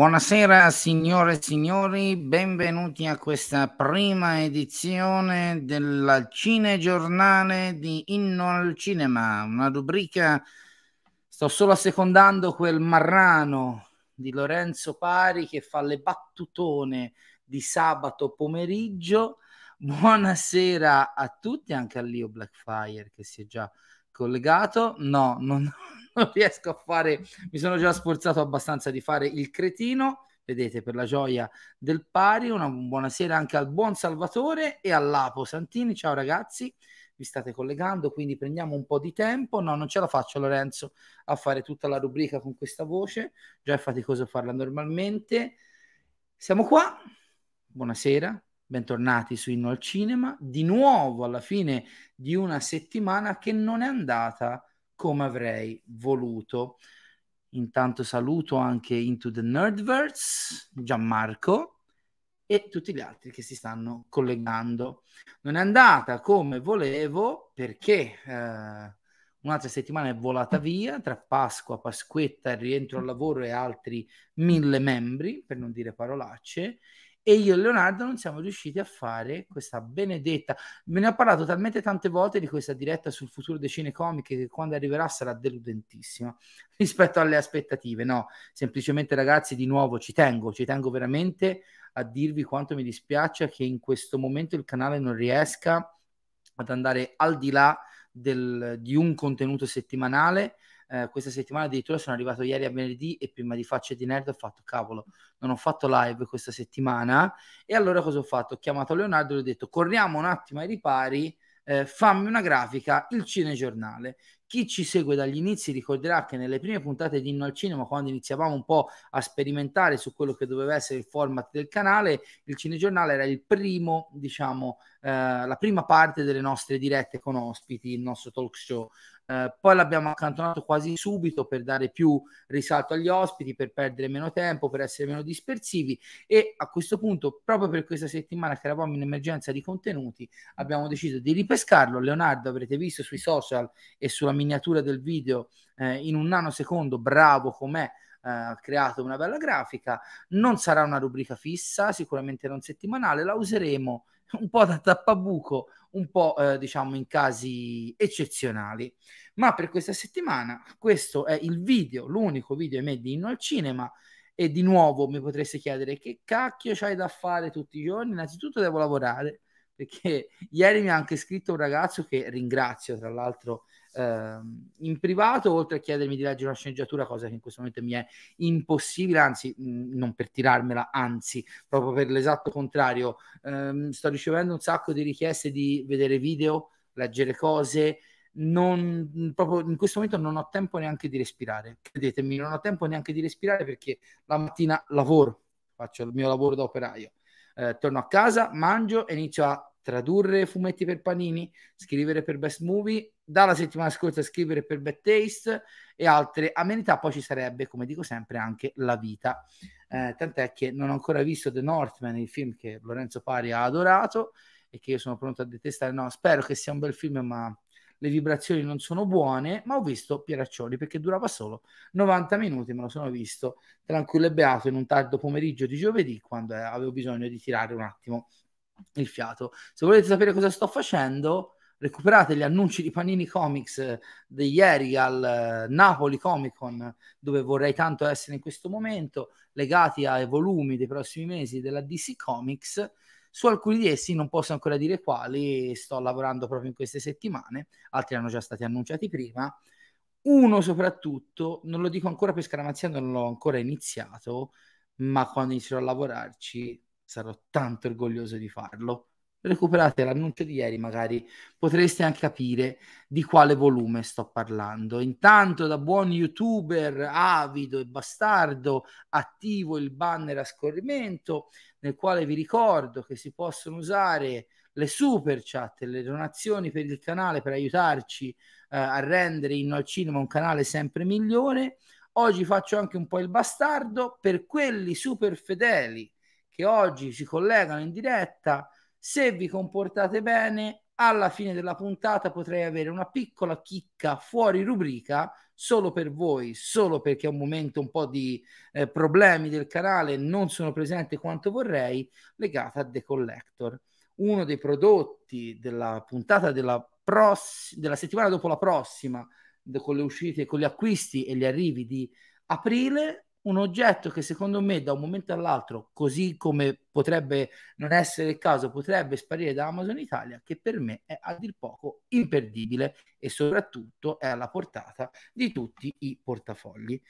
Buonasera signore e signori, benvenuti a questa prima edizione del cinegiornale di Inno al Cinema, una rubrica, sto solo assecondando quel marrano di Lorenzo Pari che fa le battutone di sabato pomeriggio. Buonasera a tutti, anche a Leo Blackfire che si è già collegato. No, non, non riesco a fare, mi sono già sforzato abbastanza di fare il cretino. Vedete, per la gioia del pari, una buonasera anche al buon Salvatore e all'Apo Santini. Ciao ragazzi, vi state collegando, quindi prendiamo un po' di tempo. No, non ce la faccio Lorenzo a fare tutta la rubrica con questa voce, già è faticoso farla normalmente. Siamo qua, buonasera, bentornati su Inno al Cinema, di nuovo alla fine di una settimana che non è andata come avrei voluto. Intanto saluto anche Into the Nerdverse, Gianmarco e tutti gli altri che si stanno collegando. Non è andata come volevo perché eh, un'altra settimana è volata via tra Pasqua, Pasquetta, il rientro al lavoro e altri mille membri, per non dire parolacce, e io e Leonardo non siamo riusciti a fare questa benedetta. Me ne ho parlato talmente tante volte di questa diretta sul futuro dei cinecomiche che quando arriverà sarà deludentissima rispetto alle aspettative. No, semplicemente ragazzi, di nuovo ci tengo, ci tengo veramente a dirvi quanto mi dispiace che in questo momento il canale non riesca ad andare al di là del, di un contenuto settimanale eh, questa settimana addirittura sono arrivato ieri a venerdì e prima di Facce di Nerd ho fatto cavolo, non ho fatto live questa settimana e allora cosa ho fatto? Ho chiamato Leonardo e gli ho detto corriamo un attimo ai ripari, eh, fammi una grafica, il cinegiornale. Chi ci segue dagli inizi ricorderà che nelle prime puntate di Inno al Cinema, quando iniziavamo un po' a sperimentare su quello che doveva essere il format del canale, il cinegiornale era il primo, diciamo, eh, la prima parte delle nostre dirette con ospiti, il nostro talk show. Eh, poi l'abbiamo accantonato quasi subito per dare più risalto agli ospiti, per perdere meno tempo, per essere meno dispersivi e a questo punto, proprio per questa settimana che eravamo in emergenza di contenuti, abbiamo deciso di ripescarlo. Leonardo avrete visto sui social e sulla miniatura del video eh, in un nanosecondo, bravo com'è, ha creato una bella grafica. Non sarà una rubrica fissa, sicuramente non settimanale, la useremo un po' da tappabuco, un po' eh, diciamo in casi eccezionali. Ma per questa settimana questo è il video, l'unico video made in al cinema. E di nuovo mi potreste chiedere che cacchio c'hai da fare tutti i giorni? Innanzitutto devo lavorare, perché ieri mi ha anche scritto un ragazzo che ringrazio, tra l'altro, in privato, oltre a chiedermi di leggere una sceneggiatura, cosa che in questo momento mi è impossibile, anzi, mh, non per tirarmela, anzi, proprio per l'esatto contrario, ehm, sto ricevendo un sacco di richieste di vedere video, leggere cose. Non, proprio in questo momento non ho tempo neanche di respirare. Credetemi, non ho tempo neanche di respirare perché la mattina lavoro, faccio il mio lavoro da operaio. Eh, torno a casa, mangio e inizio a tradurre fumetti per Panini, scrivere per Best Movie, dalla settimana scorsa scrivere per Bad Taste e altre amenità, poi ci sarebbe, come dico sempre, anche la vita. Eh, tant'è che non ho ancora visto The Northman, il film che Lorenzo Pari ha adorato e che io sono pronto a detestare. No, spero che sia un bel film, ma le vibrazioni non sono buone, ma ho visto Pieraccioni perché durava solo 90 minuti, me lo sono visto tranquillo e beato in un tardo pomeriggio di giovedì quando eh, avevo bisogno di tirare un attimo il fiato. Se volete sapere cosa sto facendo, recuperate gli annunci di Panini Comics eh, di ieri al uh, Napoli Comic Con, dove vorrei tanto essere in questo momento, legati ai volumi dei prossimi mesi della DC Comics. Su alcuni di essi non posso ancora dire quali, sto lavorando proprio in queste settimane, altri hanno già stati annunciati prima. Uno soprattutto, non lo dico ancora per scaramazia, non l'ho ancora iniziato, ma quando inizierò a lavorarci sarò tanto orgoglioso di farlo. Recuperate l'annuncio di ieri, magari potreste anche capire di quale volume sto parlando. Intanto, da buon youtuber avido e bastardo, attivo il banner a scorrimento, nel quale vi ricordo che si possono usare le super chat le donazioni per il canale per aiutarci eh, a rendere Inno al Cinema un canale sempre migliore. Oggi faccio anche un po' il bastardo per quelli super fedeli che oggi si collegano in diretta Se vi comportate bene, alla fine della puntata potrei avere una piccola chicca fuori rubrica solo per voi, solo perché è un momento un po' di eh, problemi del canale, non sono presente quanto vorrei, legata a The Collector. Uno dei prodotti della puntata della, pross- della settimana dopo la prossima, con le uscite, con gli acquisti e gli arrivi di aprile, un oggetto che secondo me da un momento all'altro, così come potrebbe non essere il caso, potrebbe sparire da Amazon Italia, che per me è a dir poco imperdibile e soprattutto è alla portata di tutti i portafogli.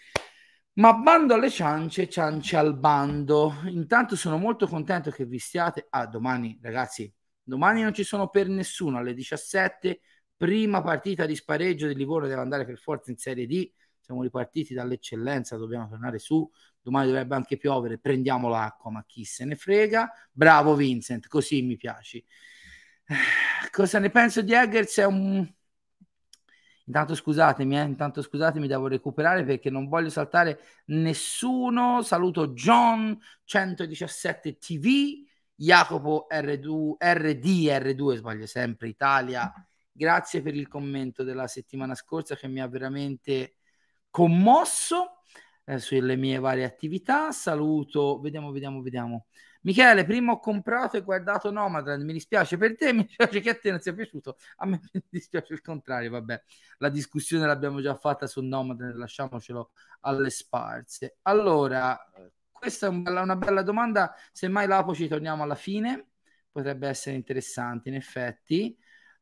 Ma bando alle ciance, ciance al bando. Intanto sono molto contento che vi stiate. Ah, domani, ragazzi, domani non ci sono per nessuno alle 17. Prima partita di spareggio di Livorno deve andare per forza in Serie D siamo ripartiti dall'eccellenza, dobbiamo tornare su, domani dovrebbe anche piovere, prendiamo l'acqua, ma chi se ne frega. Bravo Vincent, così mi piaci. Eh, cosa ne penso di Eggers? È un... Intanto scusatemi, eh, intanto scusatemi, devo recuperare perché non voglio saltare nessuno. Saluto John 117 TV, Jacopo R2, RDR2, sbaglio sempre, Italia. Grazie per il commento della settimana scorsa che mi ha veramente commosso eh, sulle mie varie attività. Saluto, vediamo, vediamo, vediamo. Michele, prima ho comprato e guardato Nomadland, mi dispiace per te, mi dispiace che a te non sia piaciuto, a me mi dispiace il contrario, vabbè, la discussione l'abbiamo già fatta su Nomadland, lasciamocelo alle sparse. Allora, questa è una bella domanda, semmai Lapo ci torniamo alla fine, potrebbe essere interessante in effetti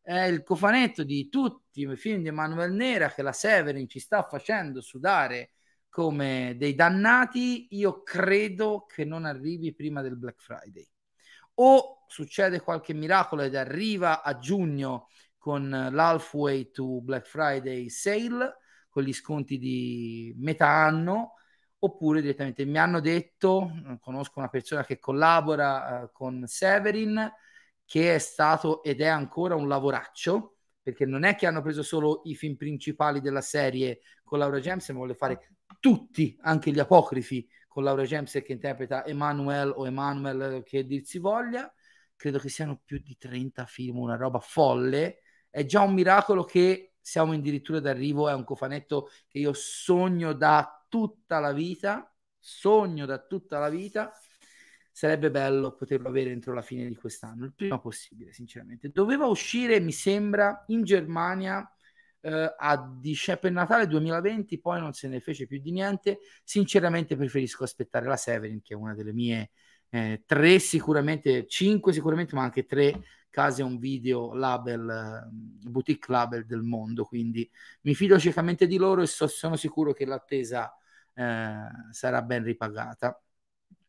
è il cofanetto di tutti i film di Emanuele Nera che la Severin ci sta facendo sudare come dei dannati, io credo che non arrivi prima del Black Friday. O succede qualche miracolo ed arriva a giugno con l'halfway to Black Friday sale, con gli sconti di metà anno, oppure direttamente mi hanno detto, conosco una persona che collabora uh, con Severin, che è stato ed è ancora un lavoraccio, perché non è che hanno preso solo i film principali della serie con Laura James, ma vuole fare tutti, anche gli apocrifi con Laura James che interpreta Emanuel o Emanuel che dir si voglia. Credo che siano più di 30 film, una roba folle. È già un miracolo che siamo addirittura d'arrivo, è un cofanetto che io sogno da tutta la vita, sogno da tutta la vita sarebbe bello poterlo avere entro la fine di quest'anno, il prima possibile, sinceramente. Doveva uscire, mi sembra, in Germania eh, a dice- per Natale 2020, poi non se ne fece più di niente. Sinceramente preferisco aspettare la Severin, che è una delle mie eh, tre sicuramente, cinque sicuramente, ma anche tre case un video label, eh, boutique label del mondo, quindi mi fido ciecamente di loro e so, sono sicuro che l'attesa eh, sarà ben ripagata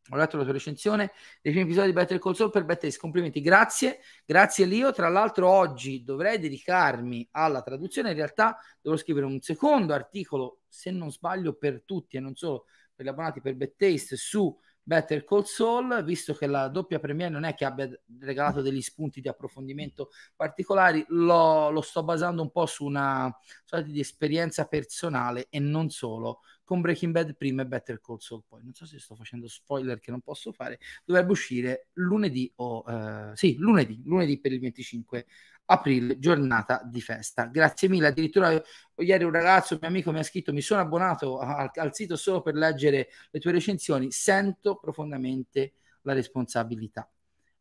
ho letto la tua recensione. Dei primi episodi di Better Call Saul per Better complimenti grazie, grazie Lio tra l'altro oggi dovrei dedicarmi alla traduzione. In realtà devo scrivere un secondo articolo se non sbaglio per tutti e non solo per gli abbonati per Bad Taste su Better Call Saul, visto che la doppia premiere non è che abbia regalato degli spunti di approfondimento particolari, lo, lo sto basando un po' su una sorta di esperienza personale e non solo con Breaking Bad prima e Better Call Saul poi. Non so se sto facendo spoiler che non posso fare. Dovrebbe uscire lunedì o uh, sì, lunedì, lunedì per il 25 aprile, giornata di festa. Grazie mille. Addirittura ieri un ragazzo, mio amico, mi ha scritto: Mi sono abbonato al, al sito solo per leggere le tue recensioni. Sento profondamente la responsabilità.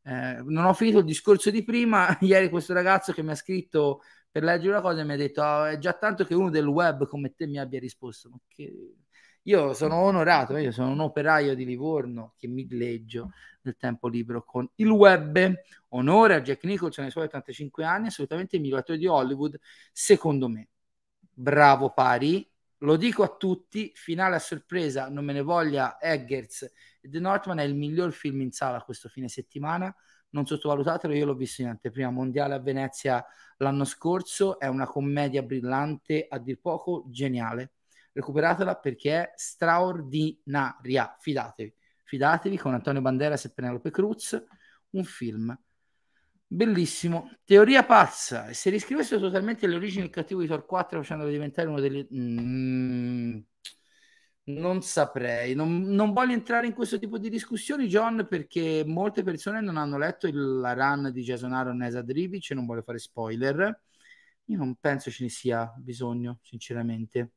Eh, non ho finito il discorso di prima. Ieri questo ragazzo che mi ha scritto per leggere una cosa mi ha detto oh, è già tanto che uno del web come te mi abbia risposto. Che... Io sono onorato, io sono un operaio di Livorno che mi leggio nel tempo libero con il web. Onore a Jack Nicholson ai suoi 85 anni, assolutamente il miglior attore di Hollywood, secondo me. Bravo pari, lo dico a tutti, finale a sorpresa, non me ne voglia Eggers e The Northman è il miglior film in sala questo fine settimana non sottovalutatelo, io l'ho visto in anteprima mondiale a Venezia l'anno scorso, è una commedia brillante, a dir poco geniale. Recuperatela perché è straordinaria, fidatevi. Fidatevi con Antonio Banderas e Penelope Cruz, un film bellissimo. Teoria pazza, e se riscrivesse totalmente le origini del cattivo di Thor 4 facendolo diventare uno delle... Mm, Non saprei, non, non, voglio entrare in questo tipo di discussioni, John, perché molte persone non hanno letto il, la run di Jason Aaron e Esad Ribic e non voglio fare spoiler. Io non penso ce ne sia bisogno, sinceramente.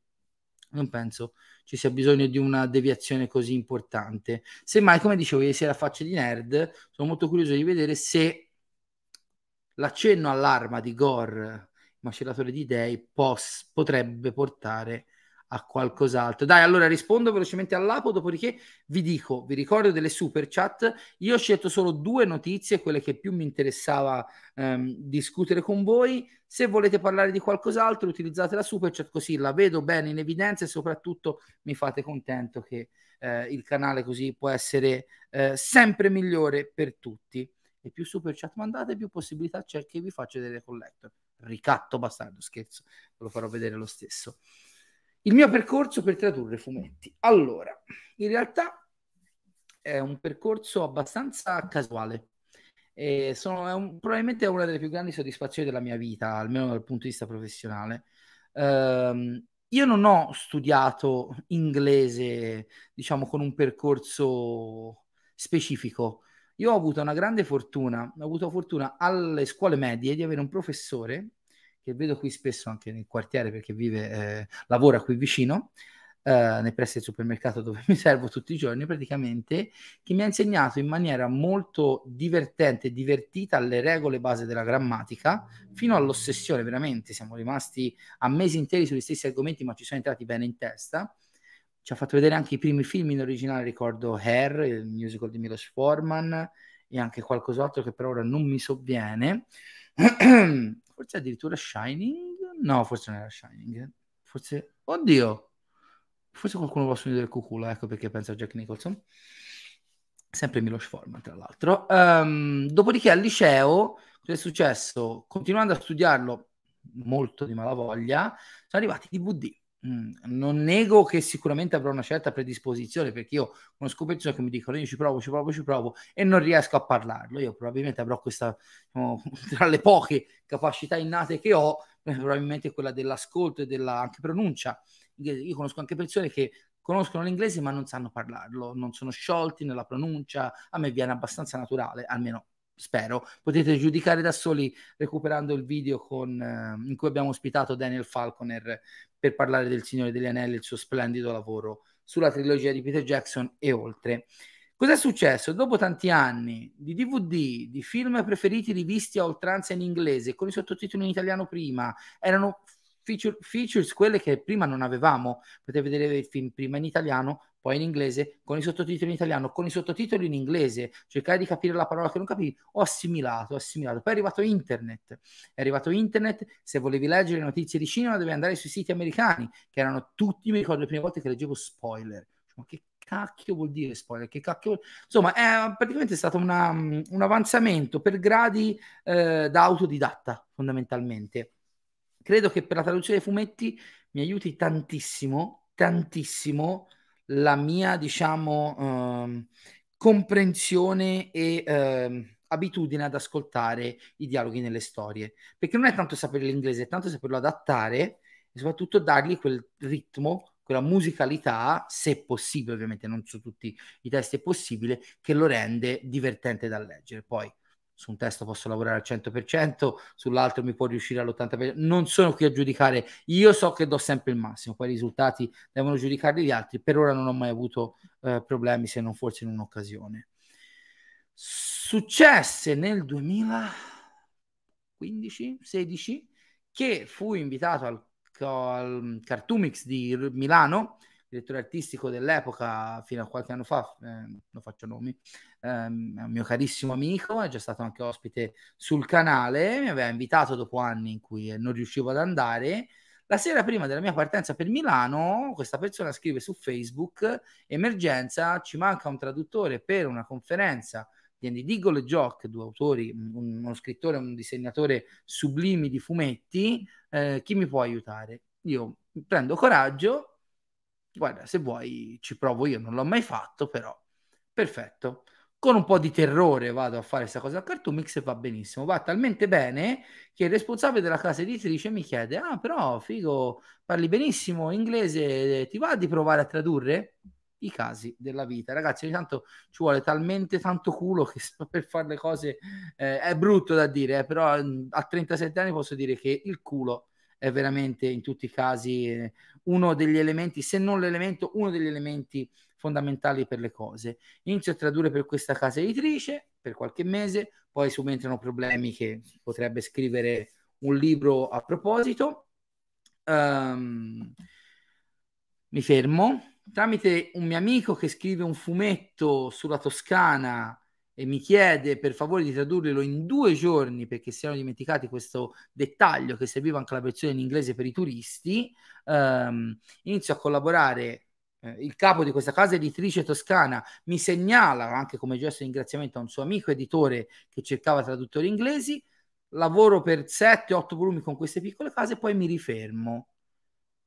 Non penso ci sia bisogno di una deviazione così importante. Semmai, come dicevo ieri sera a faccia di nerd, sono molto curioso di vedere se l'accenno all'arma di Gore, macellatore di dei, pos- potrebbe portare a qualcos'altro. Dai, allora rispondo velocemente all'apo, dopodiché vi dico, vi ricordo delle super chat. Io ho scelto solo due notizie, quelle che più mi interessava ehm, discutere con voi. Se volete parlare di qualcos'altro, utilizzate la super chat così la vedo bene in evidenza e soprattutto mi fate contento che eh, il canale così può essere eh, sempre migliore per tutti. E più super chat mandate, più possibilità c'è che vi faccia vedere collector. Ricatto bastardo, scherzo, ve lo farò vedere lo stesso. Il mio percorso per tradurre fumetti. Allora, in realtà è un percorso abbastanza casuale. E sono, è un, probabilmente è una delle più grandi soddisfazioni della mia vita, almeno dal punto di vista professionale. Um, io non ho studiato inglese, diciamo, con un percorso specifico. Io ho avuto una grande fortuna, ho avuto fortuna alle scuole medie di avere un professore che vedo qui spesso anche nel quartiere perché vive, eh, lavora qui vicino, eh, nei pressi del supermercato dove mi servo tutti i giorni, praticamente, che mi ha insegnato in maniera molto divertente divertita le regole base della grammatica, fino all'ossessione, veramente, siamo rimasti a mesi interi sugli stessi argomenti, ma ci sono entrati bene in testa. Ci ha fatto vedere anche i primi film in originale, ricordo Hair, il musical di Milos Forman, e anche qualcos'altro che per ora non mi sovviene. forse addirittura Shining? No, forse non era Shining. Forse, oddio, forse qualcuno può suonare del cuculo, ecco perché pensa a Jack Nicholson. Sempre Milos Forman, tra l'altro. Um, dopodiché al liceo, cosa è successo? Continuando a studiarlo molto di malavoglia, sono arrivati i DVD non nego che sicuramente avrò una certa predisposizione perché io conosco persone che mi dicono io ci provo, ci provo, ci provo e non riesco a parlarlo. Io probabilmente avrò questa, diciamo, tra le poche capacità innate che ho, eh, probabilmente quella dell'ascolto e della anche pronuncia. Io conosco anche persone che conoscono l'inglese ma non sanno parlarlo, non sono sciolti nella pronuncia, a me viene abbastanza naturale, almeno spero. Potete giudicare da soli recuperando il video con, eh, in cui abbiamo ospitato Daniel Falconer per parlare del Signore degli Anelli, il suo splendido lavoro sulla trilogia di Peter Jackson e oltre. Cos'è successo? Dopo tanti anni di DVD, di film preferiti rivisti a oltranza in inglese, con i sottotitoli in italiano prima, erano feature, features quelle che prima non avevamo. Potete vedere il film prima in italiano, poi in inglese, con i sottotitoli in italiano, con i sottotitoli in inglese, cercare di capire la parola che non capivi, ho assimilato, ho assimilato. Poi è arrivato internet, è arrivato internet, se volevi leggere le notizie di cinema dovevi andare sui siti americani, che erano tutti, mi ricordo le prime volte che leggevo spoiler. Ma che cacchio vuol dire spoiler? Che cacchio vuol... Insomma, è praticamente stato una, un avanzamento per gradi eh, da autodidatta, fondamentalmente credo che per la traduzione dei fumetti mi aiuti tantissimo, tantissimo la mia, diciamo, ehm, comprensione e ehm, abitudine ad ascoltare i dialoghi nelle storie. Perché non è tanto sapere l'inglese, è tanto saperlo adattare e soprattutto dargli quel ritmo, quella musicalità, se possibile, ovviamente non su tutti i testi è possibile, che lo rende divertente da leggere. Poi su un testo posso lavorare al 100%, sull'altro mi può riuscire all'80%. Non sono qui a giudicare, io so che do sempre il massimo, poi i risultati devono giudicarli gli altri. Per ora non ho mai avuto eh, problemi, se non forse in un'occasione. Successe nel 2015-16 che fui invitato al, al Cartoomix di Milano direttore artistico dell'epoca fino a qualche anno fa, eh, non faccio nomi, ehm, è un mio carissimo amico, è già stato anche ospite sul canale, mi aveva invitato dopo anni in cui non riuscivo ad andare. La sera prima della mia partenza per Milano, questa persona scrive su Facebook: Emergenza, ci manca un traduttore per una conferenza di Andy Diggle e Jock, due autori, uno scrittore e un disegnatore sublimi di fumetti. Eh, chi mi può aiutare? Io prendo coraggio guarda, se vuoi ci provo io, non l'ho mai fatto, però perfetto. con un po' di terrore vado a fare questa cosa al Cartoon Mix e va benissimo. Va talmente bene che il responsabile della casa editrice mi chiede: Ah, però figo, parli benissimo inglese, ti va di provare a tradurre? I casi della vita, ragazzi. Ogni tanto ci vuole talmente tanto culo che per fare le cose eh, è brutto da dire, eh, però mm, a 37 anni posso dire che il culo è veramente in tutti i casi eh, uno degli elementi, se non l'elemento, uno degli elementi fondamentali per le cose. Inizio a tradurre per questa casa editrice per qualche mese, poi subentrano problemi che potrebbe scrivere un libro a proposito. Um, mi fermo tramite un mio amico che scrive un fumetto sulla Toscana e mi chiede per favore di tradurlo in due giorni perché si erano dimenticati questo dettaglio che serviva anche la versione in inglese per i turisti, ehm, inizio a collaborare. Eh, il capo di questa casa editrice toscana mi segnala anche come gesto di ringraziamento a un suo amico editore che cercava traduttori inglesi. Lavoro per 7-8 volumi con queste piccole case e poi mi rifermo.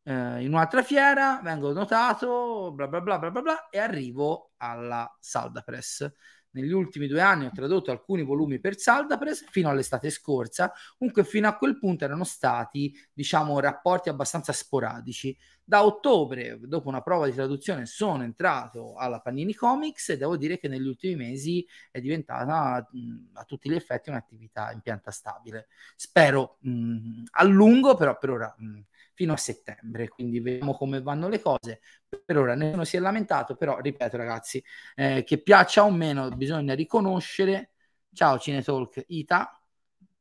Uh, in un'altra fiera, vengo notato, bla bla bla bla bla, bla e arrivo alla Salda Press negli ultimi due anni ho tradotto alcuni volumi per Saldapress fino all'estate scorsa, comunque fino a quel punto erano stati, diciamo, rapporti abbastanza sporadici. Da ottobre, dopo una prova di traduzione, sono entrato alla Panini Comics e devo dire che negli ultimi mesi è diventata a tutti gli effetti un'attività in pianta stabile. Spero mh, a lungo, però per ora mh, fino a settembre, quindi vediamo come vanno le cose. Per ora nessuno si è lamentato, però ripeto ragazzi, eh, che piaccia o meno bisogna riconoscere, ciao Cinetalk Ita,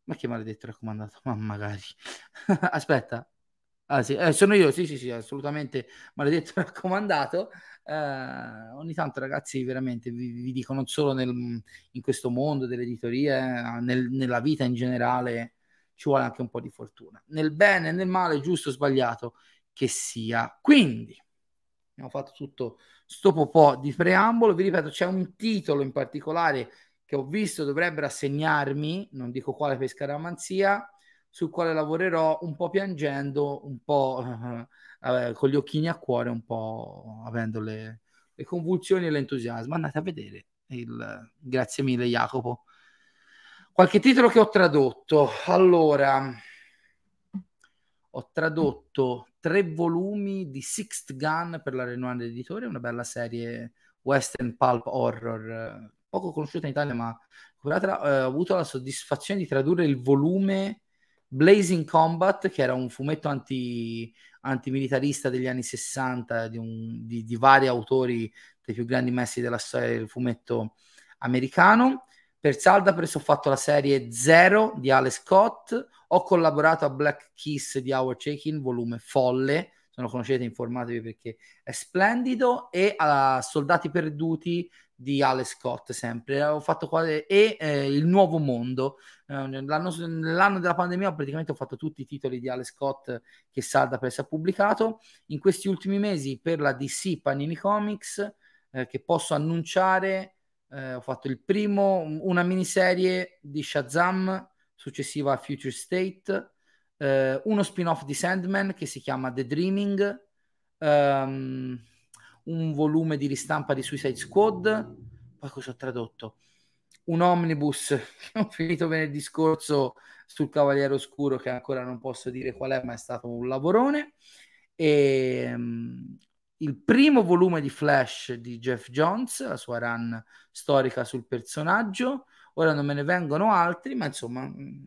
ma che maledetto raccomandato, ma magari, aspetta, ah, sì, eh, sono io, sì sì sì, assolutamente maledetto raccomandato, eh, ogni tanto ragazzi veramente vi, vi dico non solo nel, in questo mondo dell'editoria, nel, nella vita in generale, ci vuole anche un po' di fortuna. Nel bene e nel male, giusto o sbagliato che sia. Quindi, abbiamo fatto tutto sto po' di preambolo. Vi ripeto, c'è un titolo in particolare che ho visto dovrebbero assegnarmi, non dico quale per scaramanzia, sul quale lavorerò un po' piangendo, un po' eh, con gli occhini a cuore, un po' avendo le, le convulsioni e l'entusiasmo. Andate a vedere. Il... Grazie mille Jacopo Qualche titolo che ho tradotto. Allora, ho tradotto tre volumi di Sixth Gun per la Renoir Editore, una bella serie western pulp horror, poco conosciuta in Italia, ma eh, ho avuto la soddisfazione di tradurre il volume Blazing Combat, che era un fumetto anti, antimilitarista degli anni 60 di, un, di, di vari autori dei più grandi messi della storia del fumetto americano per Saldapress ho fatto la serie Zero di Ale Scott, ho collaborato a Black Kiss di Howard Chaikin, volume folle, se non lo conoscete informatevi perché è splendido, e a Soldati Perduti di Ale Scott sempre. Ho fatto quale, e eh, Il Nuovo Mondo. Eh, l'anno, nell'anno della pandemia praticamente ho fatto tutti i titoli di Ale Scott che Saldapress ha pubblicato. In questi ultimi mesi per la DC Panini Comics eh, che posso annunciare eh, ho fatto il primo, una miniserie di Shazam successiva a Future State, eh, uno spin-off di Sandman che si chiama The Dreaming, um, un volume di ristampa di Suicide Squad, poi cosa ho tradotto? Un omnibus che ho finito venerdì scorso sul Cavaliere Oscuro che ancora non posso dire qual è, ma è stato un lavorone. E um, il primo volume di Flash di Jeff Jones, la sua run storica sul personaggio. Ora non me ne vengono altri, ma insomma, mm,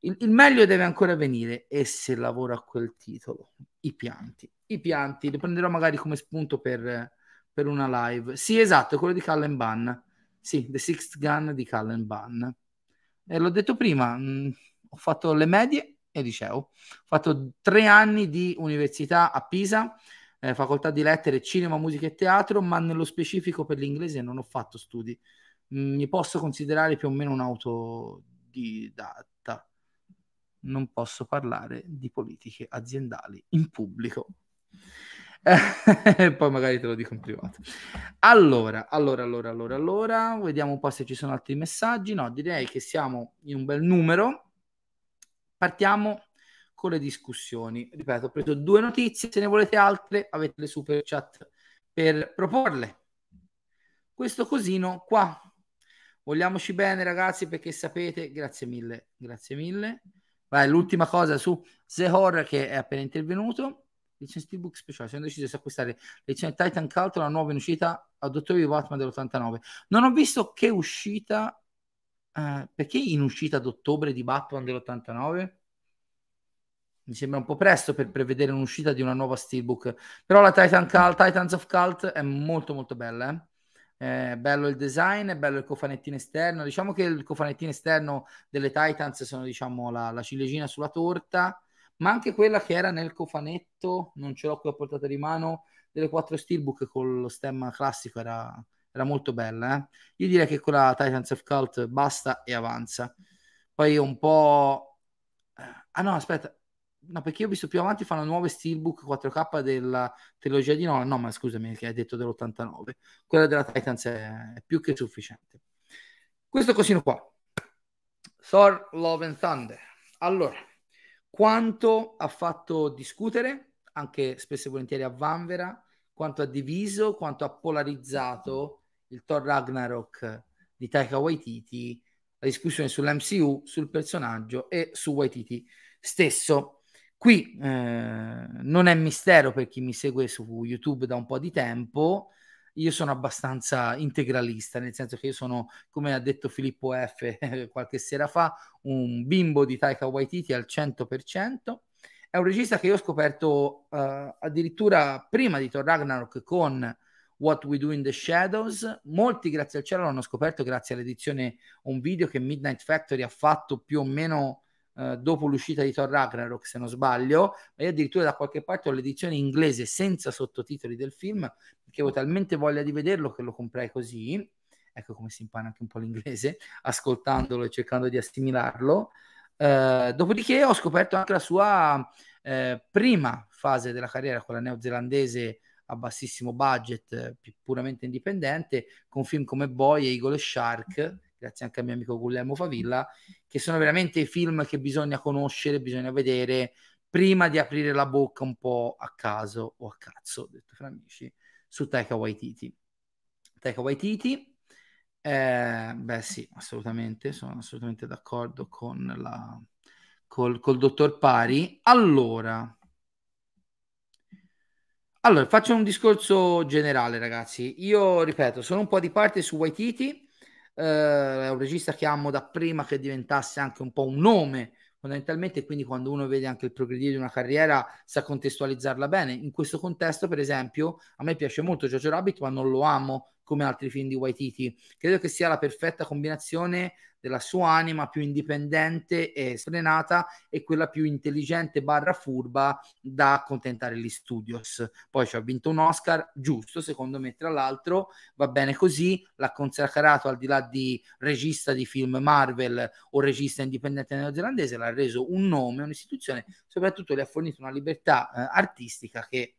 il, il meglio deve ancora venire. E se lavoro a quel titolo, i pianti, i pianti, li prenderò magari come spunto per, per una live. Sì, esatto, quello di Callen Bunn. Sì, The Sixth Gun di Callen Bunn. E l'ho detto prima, mh, mm, ho fatto le medie e liceo. Ho fatto tre anni di università a Pisa eh, facoltà di lettere, cinema, musica e teatro, ma nello specifico per l'inglese non ho fatto studi. Mm, mi posso considerare più o meno un autodidatta. Non posso parlare di politiche aziendali in pubblico. poi magari te lo dico in privato. Allora, allora, allora, allora, allora, vediamo un po' se ci sono altri messaggi. No, direi che siamo in un bel numero. Partiamo con le discussioni. Ripeto, ho preso due notizie, se ne volete altre avete le super chat per proporle. Questo cosino qua. Vogliamoci bene, ragazzi, perché sapete, grazie mille, grazie mille. Vai, l'ultima cosa su Horror che è appena intervenuto. Edizione Steelbook speciale. Siamo decisi di acquistare l'edizione Titan Cult, la nuova in uscita a ottobre di Batman dell'89. Non ho visto che uscita. Eh, perché in uscita ad ottobre di Batman dell'89? Mi sembra un po' presto per prevedere un'uscita di una nuova Steelbook. Però la Titan Cult, Titans of Cult è molto molto bella. Eh? È bello il design, è bello il cofanettino esterno. Diciamo che il cofanettino esterno delle Titans sono diciamo la, la ciliegina sulla torta, ma anche quella che era nel cofanetto, non ce l'ho qui a portata di mano, delle quattro Steelbook con lo stemma classico era, era molto bella. Eh? Io direi che con la Titans of Cult basta e avanza. Poi un po'... Ah no, aspetta, No, perché io ho visto più avanti fanno nuove Steelbook 4K della trilogia di Nolan. No, ma scusami, che hai detto dell'89. Quella della Titans è, è più che sufficiente. Questo cosino qua. Thor Love and Thunder. Allora, quanto ha fatto discutere, anche spesso e volentieri a Vanvera, quanto ha diviso, quanto ha polarizzato il Thor Ragnarok di Taika Waititi, la discussione sull'MCU, sul personaggio e su Waititi stesso. Qui eh, non è mistero per chi mi segue su YouTube da un po' di tempo, io sono abbastanza integralista, nel senso che io sono, come ha detto Filippo F qualche sera fa, un bimbo di Taika Waititi al 100%. È un regista che io ho scoperto uh, addirittura prima di Thor Ragnarok con What We Do in the Shadows. Molti, grazie al cielo, l'hanno scoperto grazie all'edizione un video che Midnight Factory ha fatto più o meno eh, dopo l'uscita di Thor Ragnarok, se non sbaglio, ma io addirittura da qualche parte ho l'edizione inglese senza sottotitoli del film, perché avevo talmente voglia di vederlo che lo comprai così. Ecco come si impara anche un po' l'inglese, ascoltandolo e cercando di assimilarlo. Eh, dopodiché ho scoperto anche la sua eh, prima fase della carriera, quella neozelandese a bassissimo budget, puramente indipendente, con film come Boy, Eagle e Shark, grazie anche al mio amico Guglielmo Favilla, che sono veramente i film che bisogna conoscere, bisogna vedere prima di aprire la bocca un po' a caso o a cazzo, detto fra amici, su Taika Waititi. Taika Waititi, eh, beh sì, assolutamente, sono assolutamente d'accordo con la, col, col dottor Pari. Allora, allora, faccio un discorso generale, ragazzi. Io ripeto, sono un po' di parte su Waititi eh, è un regista che amo da prima che diventasse anche un po' un nome fondamentalmente quindi quando uno vede anche il progredire di una carriera sa contestualizzarla bene. In questo contesto per esempio a me piace molto Jojo Rabbit ma non lo amo come altri film di Waititi credo che sia la perfetta combinazione della sua anima più indipendente e sfrenata e quella più intelligente barra furba da accontentare gli studios. Poi ci ha vinto un Oscar, giusto secondo me, tra l'altro va bene così, l'ha consacrato al di là di regista di film Marvel o regista indipendente neozelandese, l'ha reso un nome, un'istituzione, soprattutto le ha fornito una libertà eh, artistica che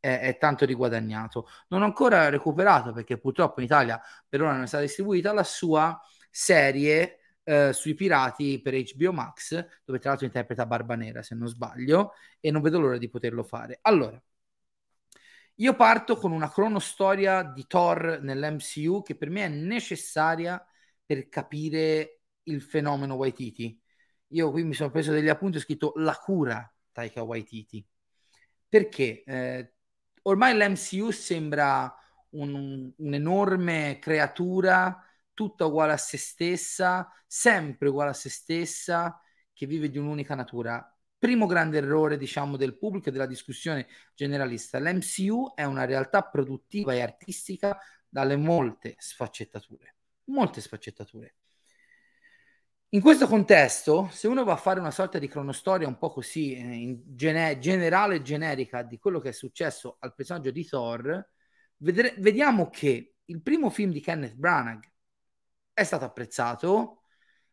è, è, tanto riguadagnato. Non ho ancora recuperato perché purtroppo in Italia per ora non è stata distribuita la sua serie eh, sui pirati per HBO Max, dove tra l'altro interpreta Barba Nera, se non sbaglio, e non vedo l'ora di poterlo fare. Allora, io parto con una cronostoria di Thor nell'MCU che per me è necessaria per capire il fenomeno Waititi. Io qui mi sono preso degli appunti ho scritto la cura Taika Waititi. Perché eh, ormai l'MCU sembra un, un'enorme creatura tutta uguale a se stessa, sempre uguale a se stessa, che vive di un'unica natura. Primo grande errore, diciamo, del pubblico e della discussione generalista. L'MCU è una realtà produttiva e artistica dalle molte sfaccettature. Molte sfaccettature. In questo contesto, se uno va a fare una sorta di cronostoria un po' così eh, gene- generale e generica di quello che è successo al personaggio di Thor, vedre- vediamo che il primo film di Kenneth Branagh, è stato apprezzato,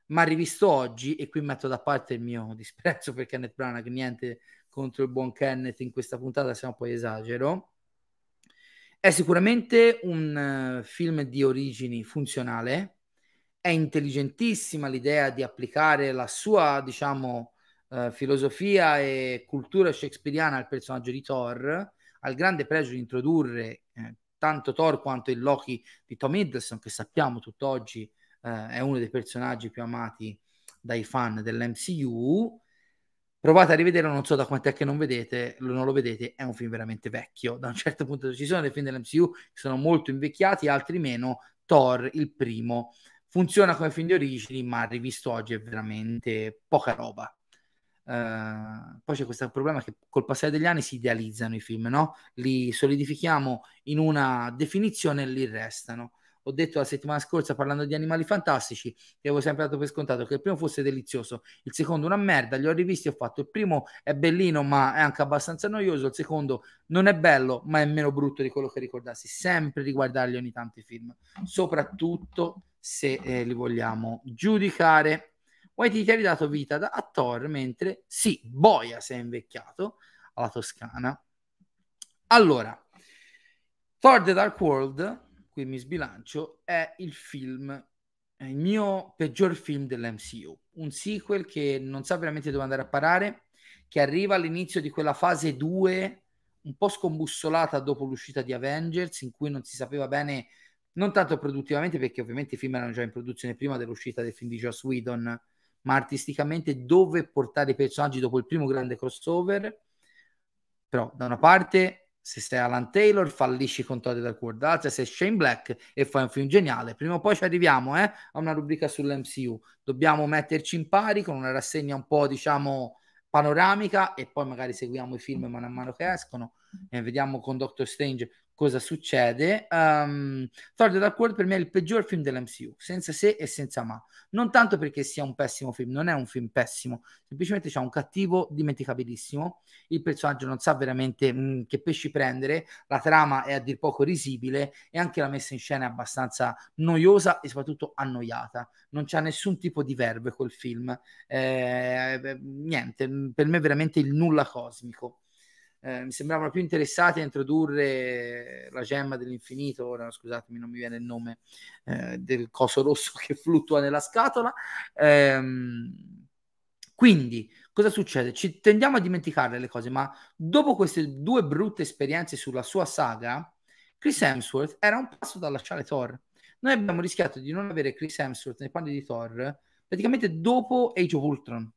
ma rivisto oggi, e qui metto da parte il mio disprezzo per Kenneth Branagh, niente contro il buon Kenneth in questa puntata, se no poi esagero, è sicuramente un uh, film di origini funzionale, è intelligentissima l'idea di applicare la sua, diciamo, uh, filosofia e cultura shakespeariana al personaggio di Thor, al grande pregio di introdurre eh, tanto Thor quanto il Loki di Tom Hiddleston, che sappiamo tutt'oggi eh, è uno dei personaggi più amati dai fan dell'MCU. Provate a rivederlo, non so da quant'è che non vedete, non lo vedete, è un film veramente vecchio. Da un certo punto ci sono dei film dell'MCU che sono molto invecchiati, altri meno. Thor, il primo, funziona come film di origini, ma rivisto oggi è veramente poca roba. Uh, poi c'è questo problema che col passare degli anni si idealizzano i film, no? Li solidifichiamo in una definizione e li restano. Ho detto la settimana scorsa parlando di animali fantastici che avevo sempre dato per scontato che il primo fosse delizioso, il secondo una merda, li ho rivisti e ho fatto il primo è bellino ma è anche abbastanza noioso, il secondo non è bello ma è meno brutto di quello che ricordassi, sempre riguardarli ogni tanto i film, soprattutto se eh, li vogliamo giudicare Waititi ha ridato vita da, a Thor, mentre sì, Boia si è invecchiato alla Toscana. Allora, Thor The Dark World, qui mi sbilancio, è il film, è il mio peggior film dell'MCU. Un sequel che non sa veramente dove andare a parare, che arriva all'inizio di quella fase 2 un po' scombussolata dopo l'uscita di Avengers, in cui non si sapeva bene, non tanto produttivamente, perché ovviamente i film erano già in produzione prima dell'uscita del film di Joss Whedon, ma artisticamente dove portare i personaggi dopo il primo grande crossover. Però da una parte, se sei Alan Taylor, fallisci con Todd Dark World, dall'altra sei Shane Black e fai un film geniale. Prima o poi ci arriviamo eh, a una rubrica sull'MCU. Dobbiamo metterci in pari con una rassegna un po', diciamo, panoramica e poi magari seguiamo i film man mano che escono e vediamo con Doctor Strange cosa succede. Um, Thor The Dark World per me è il peggior film dell'MCU, senza se e senza ma. Non tanto perché sia un pessimo film, non è un film pessimo, semplicemente c'è un cattivo dimenticabilissimo, il personaggio non sa veramente mh, mm, che pesci prendere, la trama è a dir poco risibile e anche la messa in scena è abbastanza noiosa e soprattutto annoiata. Non c'è nessun tipo di verve quel film, eh, niente, per me è veramente il nulla cosmico eh, mi sembravano più interessati a introdurre la gemma dell'infinito, ora scusatemi non mi viene il nome eh, del coso rosso che fluttua nella scatola. Ehm, quindi cosa succede? Ci tendiamo a dimenticare le cose, ma dopo queste due brutte esperienze sulla sua saga, Chris Hemsworth era un passo dal lasciare Thor. Noi abbiamo rischiato di non avere Chris Hemsworth nei panni di Thor praticamente dopo Age of Ultron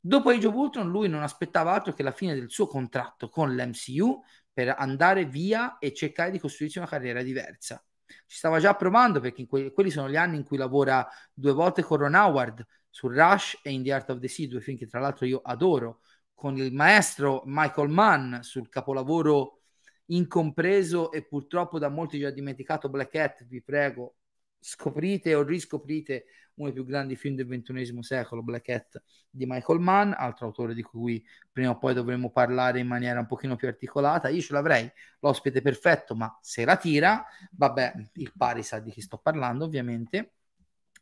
Dopo Age of Ultron lui non aspettava altro che la fine del suo contratto con l'MCU per andare via e cercare di costruirsi una carriera diversa. Ci stava già provando perché que- quelli sono gli anni in cui lavora due volte con Ron Howard su Rush e In the Art of the Sea, due film che tra l'altro io adoro, con il maestro Michael Mann sul capolavoro incompreso e purtroppo da molti già dimenticato Black Hat, vi prego, scoprite o riscoprite uno dei più grandi film del ventunesimo secolo, Black Hat di Michael Mann, altro autore di cui prima o poi dovremo parlare in maniera un pochino più articolata. Io ce l'avrei, l'ospite perfetto, ma se la tira, vabbè, il pari sa di chi sto parlando, ovviamente.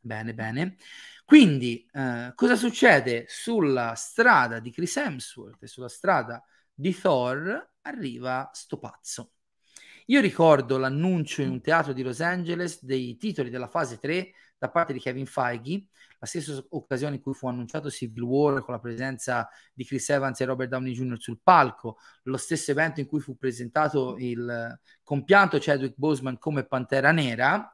Bene, bene. Quindi, eh, cosa succede sulla strada di Chris Hemsworth e sulla strada di Thor? Arriva sto pazzo. Io ricordo l'annuncio in un teatro di Los Angeles dei titoli della fase 3 da parte di Kevin Feige, la stessa occasione in cui fu annunciato Civil War con la presenza di Chris Evans e Robert Downey Jr. sul palco, lo stesso evento in cui fu presentato il compianto Chadwick Boseman come Pantera Nera,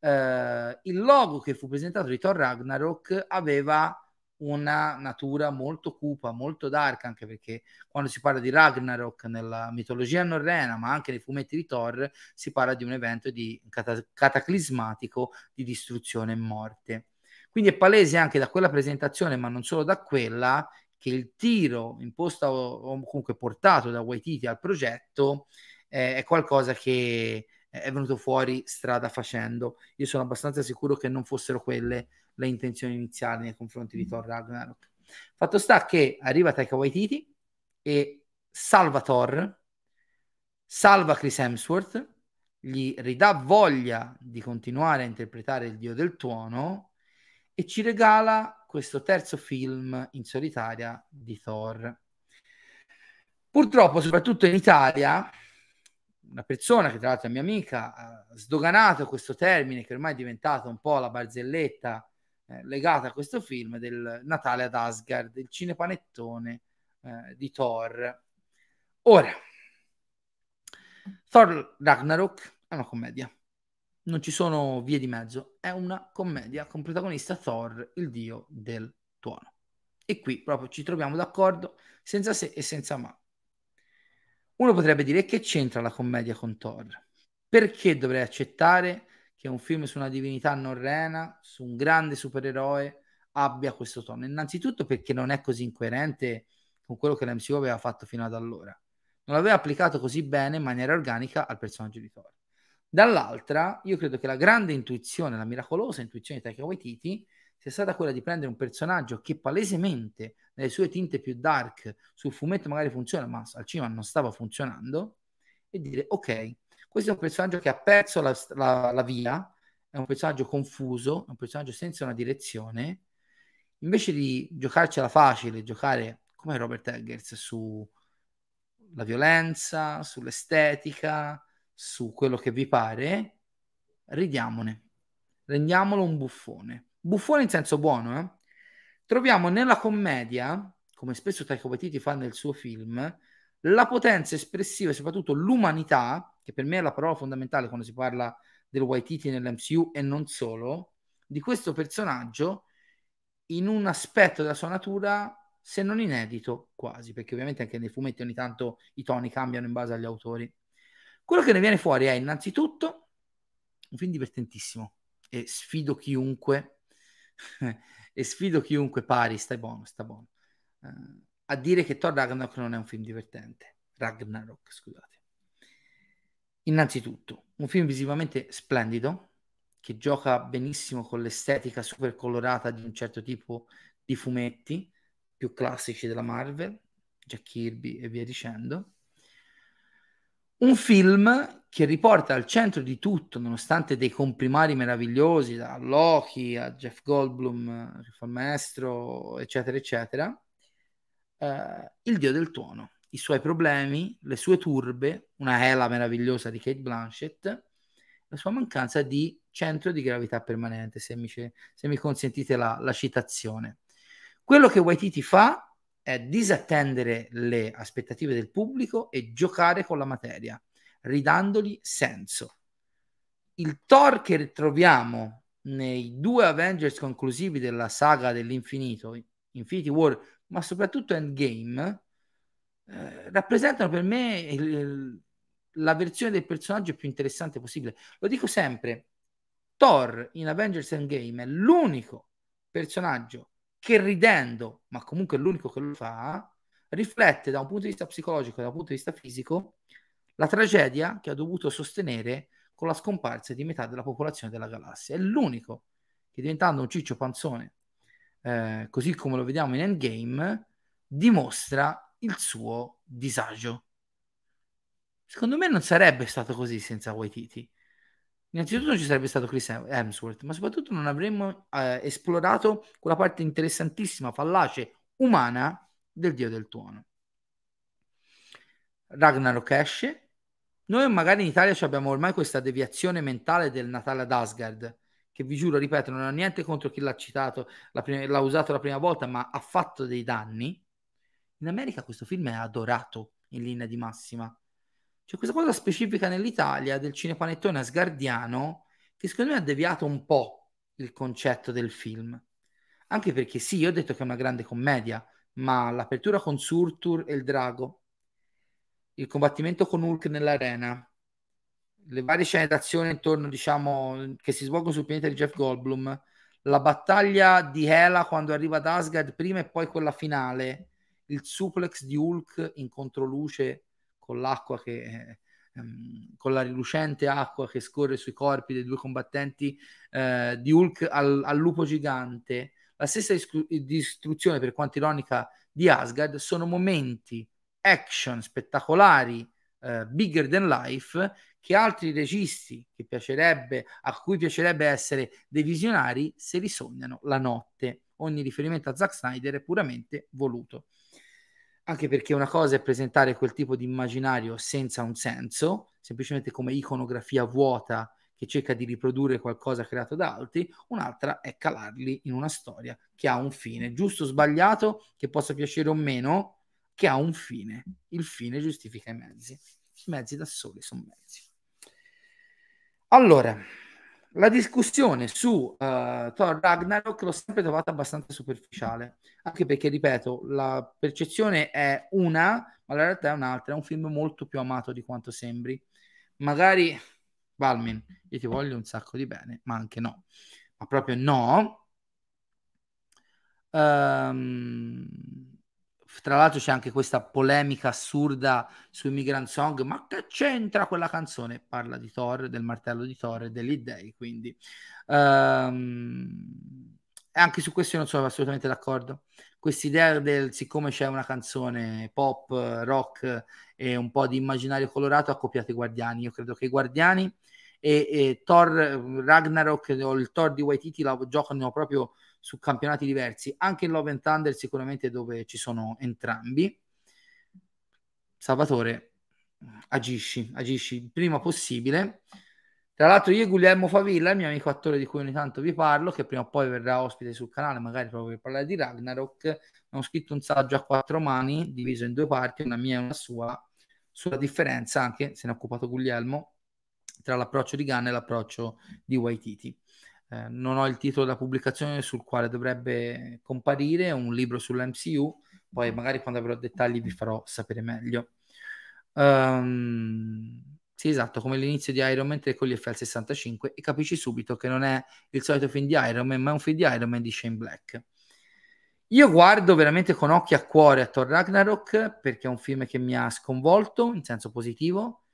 eh, il logo che fu presentato di Thor Ragnarok aveva una natura molto cupa, molto dark, anche perché quando si parla di Ragnarok nella mitologia norrena, ma anche nei fumetti di Thor, si parla di un evento di cata- cataclismatico di distruzione e morte. Quindi è palese anche da quella presentazione, ma non solo da quella, che il tiro imposto o comunque portato da Waititi al progetto eh, è qualcosa che è venuto fuori strada facendo. Io sono abbastanza sicuro che non fossero quelle le intenzioni iniziali nei confronti di Thor Ragnarok. Fatto sta che arriva Taika Waititi e salva Thor, salva Chris Hemsworth, gli ridà voglia di continuare a interpretare il dio del tuono e ci regala questo terzo film in solitaria di Thor. Purtroppo, soprattutto in Italia, una persona che tra l'altro è mia amica ha sdoganato questo termine che ormai è diventato un po' la barzelletta eh, legata a questo film del Natale ad Asgard, il cinepanettone eh, di Thor. Ora, Thor Ragnarok è una commedia. non ci sono vie di mezzo, è una commedia con protagonista Thor, il dio del tuono. E qui proprio ci troviamo d'accordo senza se e senza ma. Uno potrebbe dire che c'entra la commedia con Thor? Perché dovrei accettare che un film su una divinità norrena, su un grande supereroe, abbia questo tono? Innanzitutto perché non è così incoerente con quello che l'MCU aveva fatto fino ad allora. Non l'aveva applicato così bene in maniera organica al personaggio di Thor. Dall'altra, io credo che la grande intuizione, la miracolosa intuizione di Taika Waititi sia stata quella di prendere un personaggio che palesemente nelle sue tinte più dark sul fumetto magari funziona, ma al cinema non stava funzionando, e dire ok, questo è un personaggio che ha perso la, la, la via, è un personaggio confuso, è un personaggio senza una direzione, invece di giocarcela facile, giocare come Robert Eggers sulla violenza, sull'estetica, su quello che vi pare, ridiamone, rendiamolo un buffone. Buffone in senso buono, eh? Troviamo nella commedia, come spesso Taika Waititi fa nel suo film, la potenza espressiva e soprattutto l'umanità, che per me è la parola fondamentale quando si parla del Waititi nell'MCU e non solo, di questo personaggio in un aspetto della sua natura se non inedito quasi, perché ovviamente anche nei fumetti ogni tanto i toni cambiano in base agli autori. Quello che ne viene fuori è innanzitutto un film divertentissimo e sfido chiunque e sfido chiunque pari, stai buono, sta buono, uh, a dire che Thor Ragnarok non è un film divertente. Ragnarok, scusate. Innanzitutto, un film visivamente splendido, che gioca benissimo con l'estetica super colorata di un certo tipo di fumetti, più classici della Marvel, Jack Kirby e via dicendo. Un film che riporta al centro di tutto, nonostante dei comprimari meravigliosi, da Loki a Jeff Goldblum, che fa maestro, eccetera, eccetera, eh, il dio del tuono, i suoi problemi, le sue turbe, una Hela meravigliosa di Kate Blanchett, la sua mancanza di centro di gravità permanente, se mi, se mi consentite la, la citazione. Quello che Waititi fa è disattendere le aspettative del pubblico e giocare con la materia, ridandogli senso. Il Thor che troviamo nei due Avengers conclusivi della saga dell'infinito, Infinity War, ma soprattutto Endgame, eh, rappresentano per me il, la versione del personaggio più interessante possibile. Lo dico sempre, Thor in Avengers Endgame è l'unico personaggio che ridendo, ma comunque è l'unico che lo fa, riflette da un punto di vista psicologico e da un punto di vista fisico la tragedia che ha dovuto sostenere con la scomparsa di metà della popolazione della galassia. È l'unico che diventando un ciccio panzone, eh, così come lo vediamo in Endgame, dimostra il suo disagio. Secondo me non sarebbe stato così senza Waititi. Innanzitutto non ci sarebbe stato Chris Hemsworth, ma soprattutto non avremmo eh, esplorato quella parte interessantissima, fallace, umana del dio del tuono. Ragnarok esce. Noi magari in Italia abbiamo ormai questa deviazione mentale del Natale ad Asgard, che vi giuro, ripeto, non ho niente contro chi l'ha citato, prima, l'ha usato la prima volta, ma ha fatto dei danni. In America questo film è adorato in linea di massima c'è questa cosa specifica nell'Italia del cinepanettone asgardiano che secondo me ha deviato un po' il concetto del film. Anche perché sì, io ho detto che è una grande commedia, ma l'apertura con Surtur e il drago, il combattimento con Hulk nell'arena, le varie scene d'azione intorno, diciamo, che si svolgono sul pianeta di Jeff Goldblum, la battaglia di Hela quando arriva ad Asgard prima e poi quella finale, il suplex di Hulk in controluce con l'acqua che ehm, con la rilucente acqua che scorre sui corpi dei due combattenti eh, di Hulk al, al, lupo gigante, la stessa discru- distruzione per quanto ironica di Asgard, sono momenti action spettacolari, eh, bigger than life, che altri registi che piacerebbe, a cui piacerebbe essere dei visionari se li sognano la notte. Ogni riferimento a Zack Snyder è puramente voluto anche perché una cosa è presentare quel tipo di immaginario senza un senso, semplicemente come iconografia vuota che cerca di riprodurre qualcosa creato da altri, un'altra è calarli in una storia che ha un fine, giusto o sbagliato, che possa piacere o meno, che ha un fine. Il fine giustifica i mezzi. I mezzi da soli sono mezzi. Allora, la discussione su uh, Thor Ragnarok l'ho sempre trovata abbastanza superficiale, anche perché, ripeto, la percezione è una, ma la realtà è un'altra. È un film molto più amato di quanto sembri. Magari, Valmin, io ti voglio un sacco di bene, ma anche no. Ma proprio no. Um, tra l'altro c'è anche questa polemica assurda su Immigrant Song, ma che c'entra quella canzone? Parla di Thor, del martello di Thor e degli dei, quindi um, anche su questo io non sono assolutamente d'accordo. Quest'idea del siccome c'è una canzone pop, rock e un po' di immaginario colorato ha copiato i Guardiani. Io credo che i Guardiani e, e Thor Ragnarok o il Thor di Waititi la giocano proprio su campionati diversi, anche in Love and Thunder sicuramente dove ci sono entrambi. Salvatore, agisci, agisci il prima possibile. Tra l'altro io e Guglielmo Favilla, il mio amico attore di cui ogni tanto vi parlo, che prima o poi verrà ospite sul canale, magari proprio per parlare di Ragnarok, abbiamo scritto un saggio a quattro mani, diviso in due parti, una mia e una sua, sulla differenza anche, se ne è occupato Guglielmo, tra l'approccio di Gunn e l'approccio di Waititi. Eh, non ho il titolo della pubblicazione sul quale dovrebbe comparire, un libro sull'MCU, poi magari quando avrò dettagli vi farò sapere meglio. Um, sì, esatto, come l'inizio di Iron Man 3 con gli FL65 e capisci subito che non è il solito film di Iron Man, ma è un film di Iron Man di Shane Black. Io guardo veramente con occhi a cuore a Thor Ragnarok perché è un film che mi ha sconvolto in senso positivo,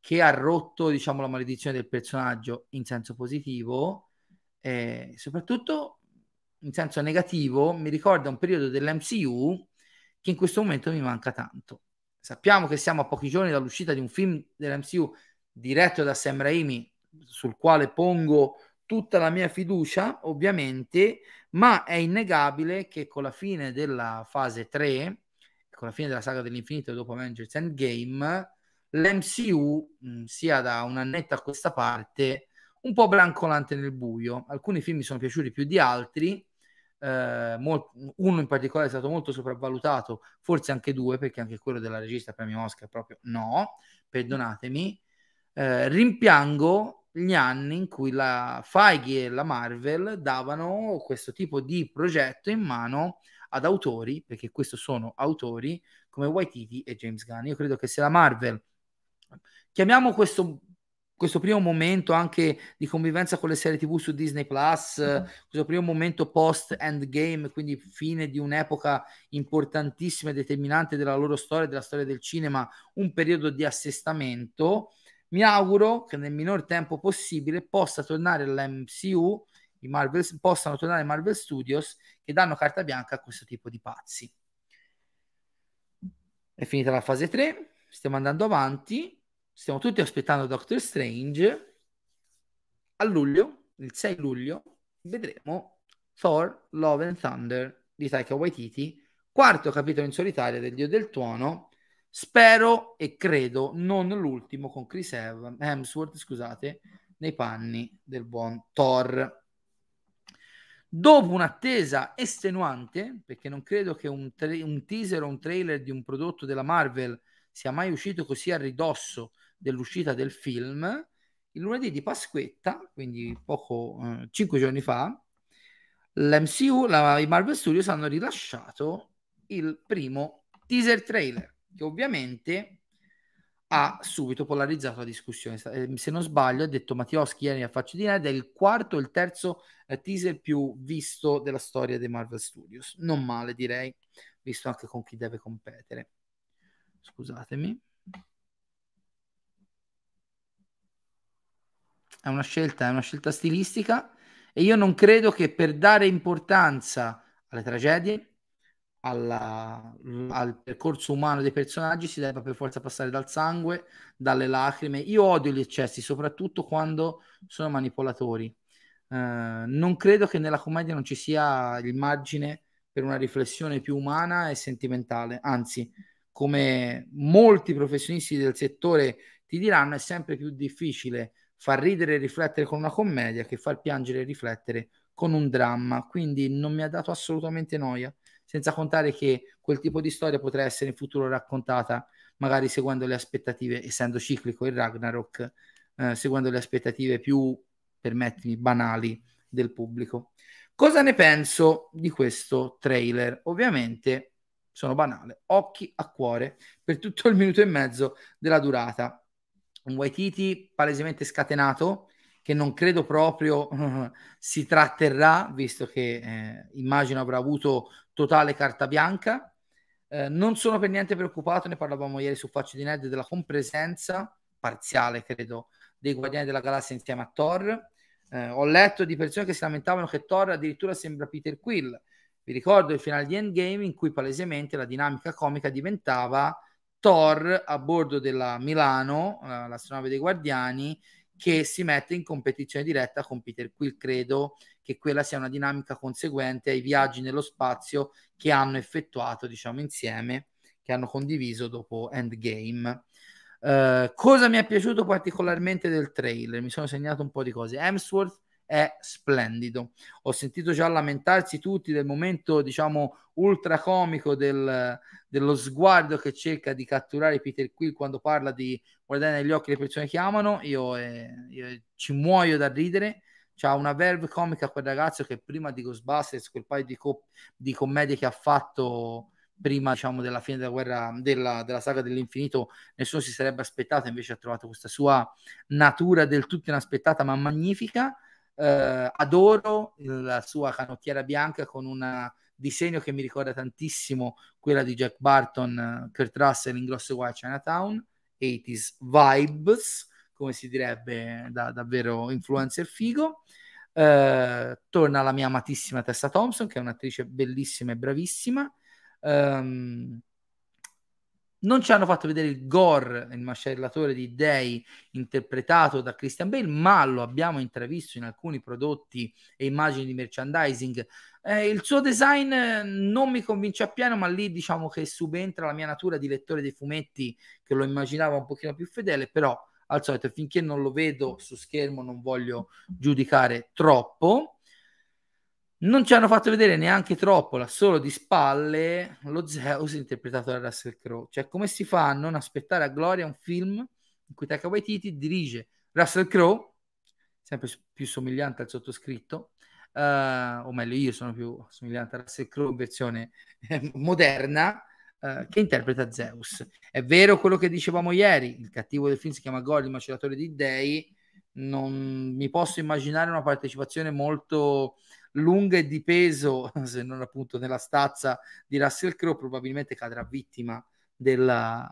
che ha rotto, diciamo, la maledizione del personaggio in senso positivo e soprattutto in senso negativo mi ricorda un periodo dell'MCU che in questo momento mi manca tanto. Sappiamo che siamo a pochi giorni dall'uscita di un film dell'MCU diretto da Sam Raimi, sul quale pongo tutta la mia fiducia, ovviamente, ma è innegabile che con la fine della fase 3, con la fine della saga dell'infinito dopo Avengers Endgame, l'MCU, mh, sia da un annetto a questa parte, un po' brancolante nel buio. Alcuni film mi sono piaciuti più di altri, eh, molt- uno in particolare è stato molto sopravvalutato, forse anche due, perché anche quello della regista premio Oscar proprio no, perdonatemi. Eh, rimpiango gli anni in cui la Feige e la Marvel davano questo tipo di progetto in mano ad autori, perché questi sono autori come Waititi e James Gunn. Io credo che se la Marvel chiamiamo questo questo primo momento anche di convivenza con le serie TV su Disney Plus, mm-hmm. questo primo momento post endgame, quindi fine di un'epoca importantissima e determinante della loro storia, della storia del cinema, un periodo di assestamento. Mi auguro che nel minor tempo possibile possa tornare l'MCU, i Marvel, possano tornare i Marvel Studios che danno carta bianca a questo tipo di pazzi. È finita la fase 3, stiamo andando avanti stiamo tutti aspettando Doctor Strange. A luglio, il 6 luglio, vedremo Thor Love and Thunder di Taika Waititi, quarto capitolo in solitaria del Dio del Tuono. Spero e credo non l'ultimo con Chris Hemsworth, scusate, nei panni del buon Thor. Dopo un'attesa estenuante, perché non credo che un, tra- un teaser o un trailer di un prodotto della Marvel sia mai uscito così a ridosso dell'uscita del film, il lunedì di Pasquetta, quindi poco, eh, cinque giorni fa, l'MCU, la, i Marvel Studios hanno rilasciato il primo teaser trailer, che ovviamente ha subito polarizzato la discussione. Eh, se non sbaglio, ha detto Mattioschi ieri a faccia di Nerd, è il quarto o il terzo eh, teaser più visto della storia dei Marvel Studios. Non male, direi, visto anche con chi deve competere. Scusatemi. È una scelta, è una scelta stilistica e io non credo che per dare importanza alle tragedie, alla, al percorso umano dei personaggi si debba per forza passare dal sangue, dalle lacrime. Io odio gli eccessi, soprattutto quando sono manipolatori. Uh, non credo che nella commedia non ci sia il margine per una riflessione più umana e sentimentale, anzi, come molti professionisti del settore ti diranno, è sempre più difficile far ridere e riflettere con una commedia che far piangere e riflettere con un dramma. Quindi non mi ha dato assolutamente noia, senza contare che quel tipo di storia potrà essere in futuro raccontata magari seguendo le aspettative, essendo ciclico il Ragnarok, eh, seguendo le aspettative più permettimi, banali del pubblico. Cosa ne penso di questo trailer? Ovviamente sono banale, occhi a cuore per tutto il minuto e mezzo della durata. Un Waititi palesemente scatenato, che non credo proprio si tratterrà, visto che eh, immagino avrà avuto totale carta bianca. Eh, non sono per niente preoccupato, ne parlavamo ieri su Faccio di Ned, della compresenza parziale, credo, dei Guardiani della Galassia insieme a Thor. Eh, ho letto di persone che si lamentavano che Thor addirittura sembra Peter Quill vi ricordo il finale di Endgame in cui palesemente la dinamica comica diventava Thor a bordo della Milano, l'astronave dei Guardiani, che si mette in competizione diretta con Peter Quill. Credo che quella sia una dinamica conseguente ai viaggi nello spazio che hanno effettuato, diciamo, insieme, che hanno condiviso dopo Endgame. Uh, cosa mi è piaciuto particolarmente del trailer? Mi sono segnato un po' di cose. Hemsworth è splendido. Ho sentito già lamentarsi tutti del momento, diciamo, ultra comico del, dello sguardo che cerca di catturare Peter Quill quando parla di guardare negli occhi le persone che amano. Io, eh, io ci muoio da ridere. C'ha una verve comica quel ragazzo che prima di Ghostbusters, quel paio di, co- di commedie che ha fatto prima diciamo della fine della guerra della, della, saga dell'infinito nessuno si sarebbe aspettato invece ha trovato questa sua natura del tutto inaspettata ma magnifica eh, adoro la sua canottiera bianca con un disegno che mi ricorda tantissimo quella di Jack Barton, Kurt Russell in Grosso Guai Chinatown, 80s vibes, come si direbbe da davvero influencer figo. Uh, torna la mia amatissima Tessa Thompson, che è un'attrice bellissima e bravissima. Um, non ci hanno fatto vedere il gore, il macellatore di dei interpretato da Christian Bale, ma lo abbiamo intravisto in alcuni prodotti e immagini di merchandising. Eh, il suo design non mi convince appieno, ma lì diciamo che subentra la mia natura di lettore dei fumetti che lo immaginava un pochino più fedele, però al solito finché non lo vedo su schermo non voglio giudicare troppo. Non ci hanno fatto vedere neanche troppo, la solo di spalle, lo Zeus interpretato da Russell Crowe. Cioè, come si fa a non aspettare a gloria un film in cui Taika Waititi dirige Russell Crowe, sempre più somigliante al sottoscritto, uh, o meglio io sono più somigliante a Russell Crowe in versione eh, moderna, uh, che interpreta Zeus. È vero quello che dicevamo ieri, il cattivo del film si chiama Gol, il maceratore di dei, non mi posso immaginare una partecipazione molto lunga e di peso, se non appunto nella stazza di Russell Crowe, probabilmente cadrà vittima della,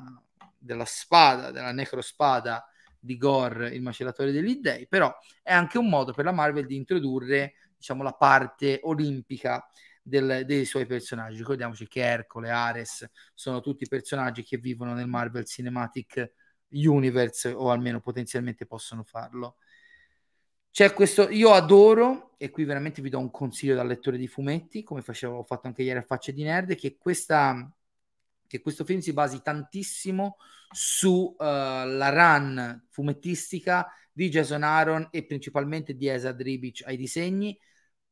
della spada, della necrospada di Gore, il macellatore degli dei, però è anche un modo per la Marvel di introdurre, diciamo, la parte olimpica del, dei suoi personaggi. Ricordiamoci che Ercole, Ares sono tutti personaggi che vivono nel Marvel Cinematic Universe o almeno potenzialmente possono farlo. C'è questo, io adoro, e qui veramente vi do un consiglio da lettore di fumetti, come facevo, ho fatto anche ieri a Facce di Nerd, che, questa, che questo film si basi tantissimo sulla uh, run fumettistica di Jason Aaron e principalmente di Esa Dribic ai disegni.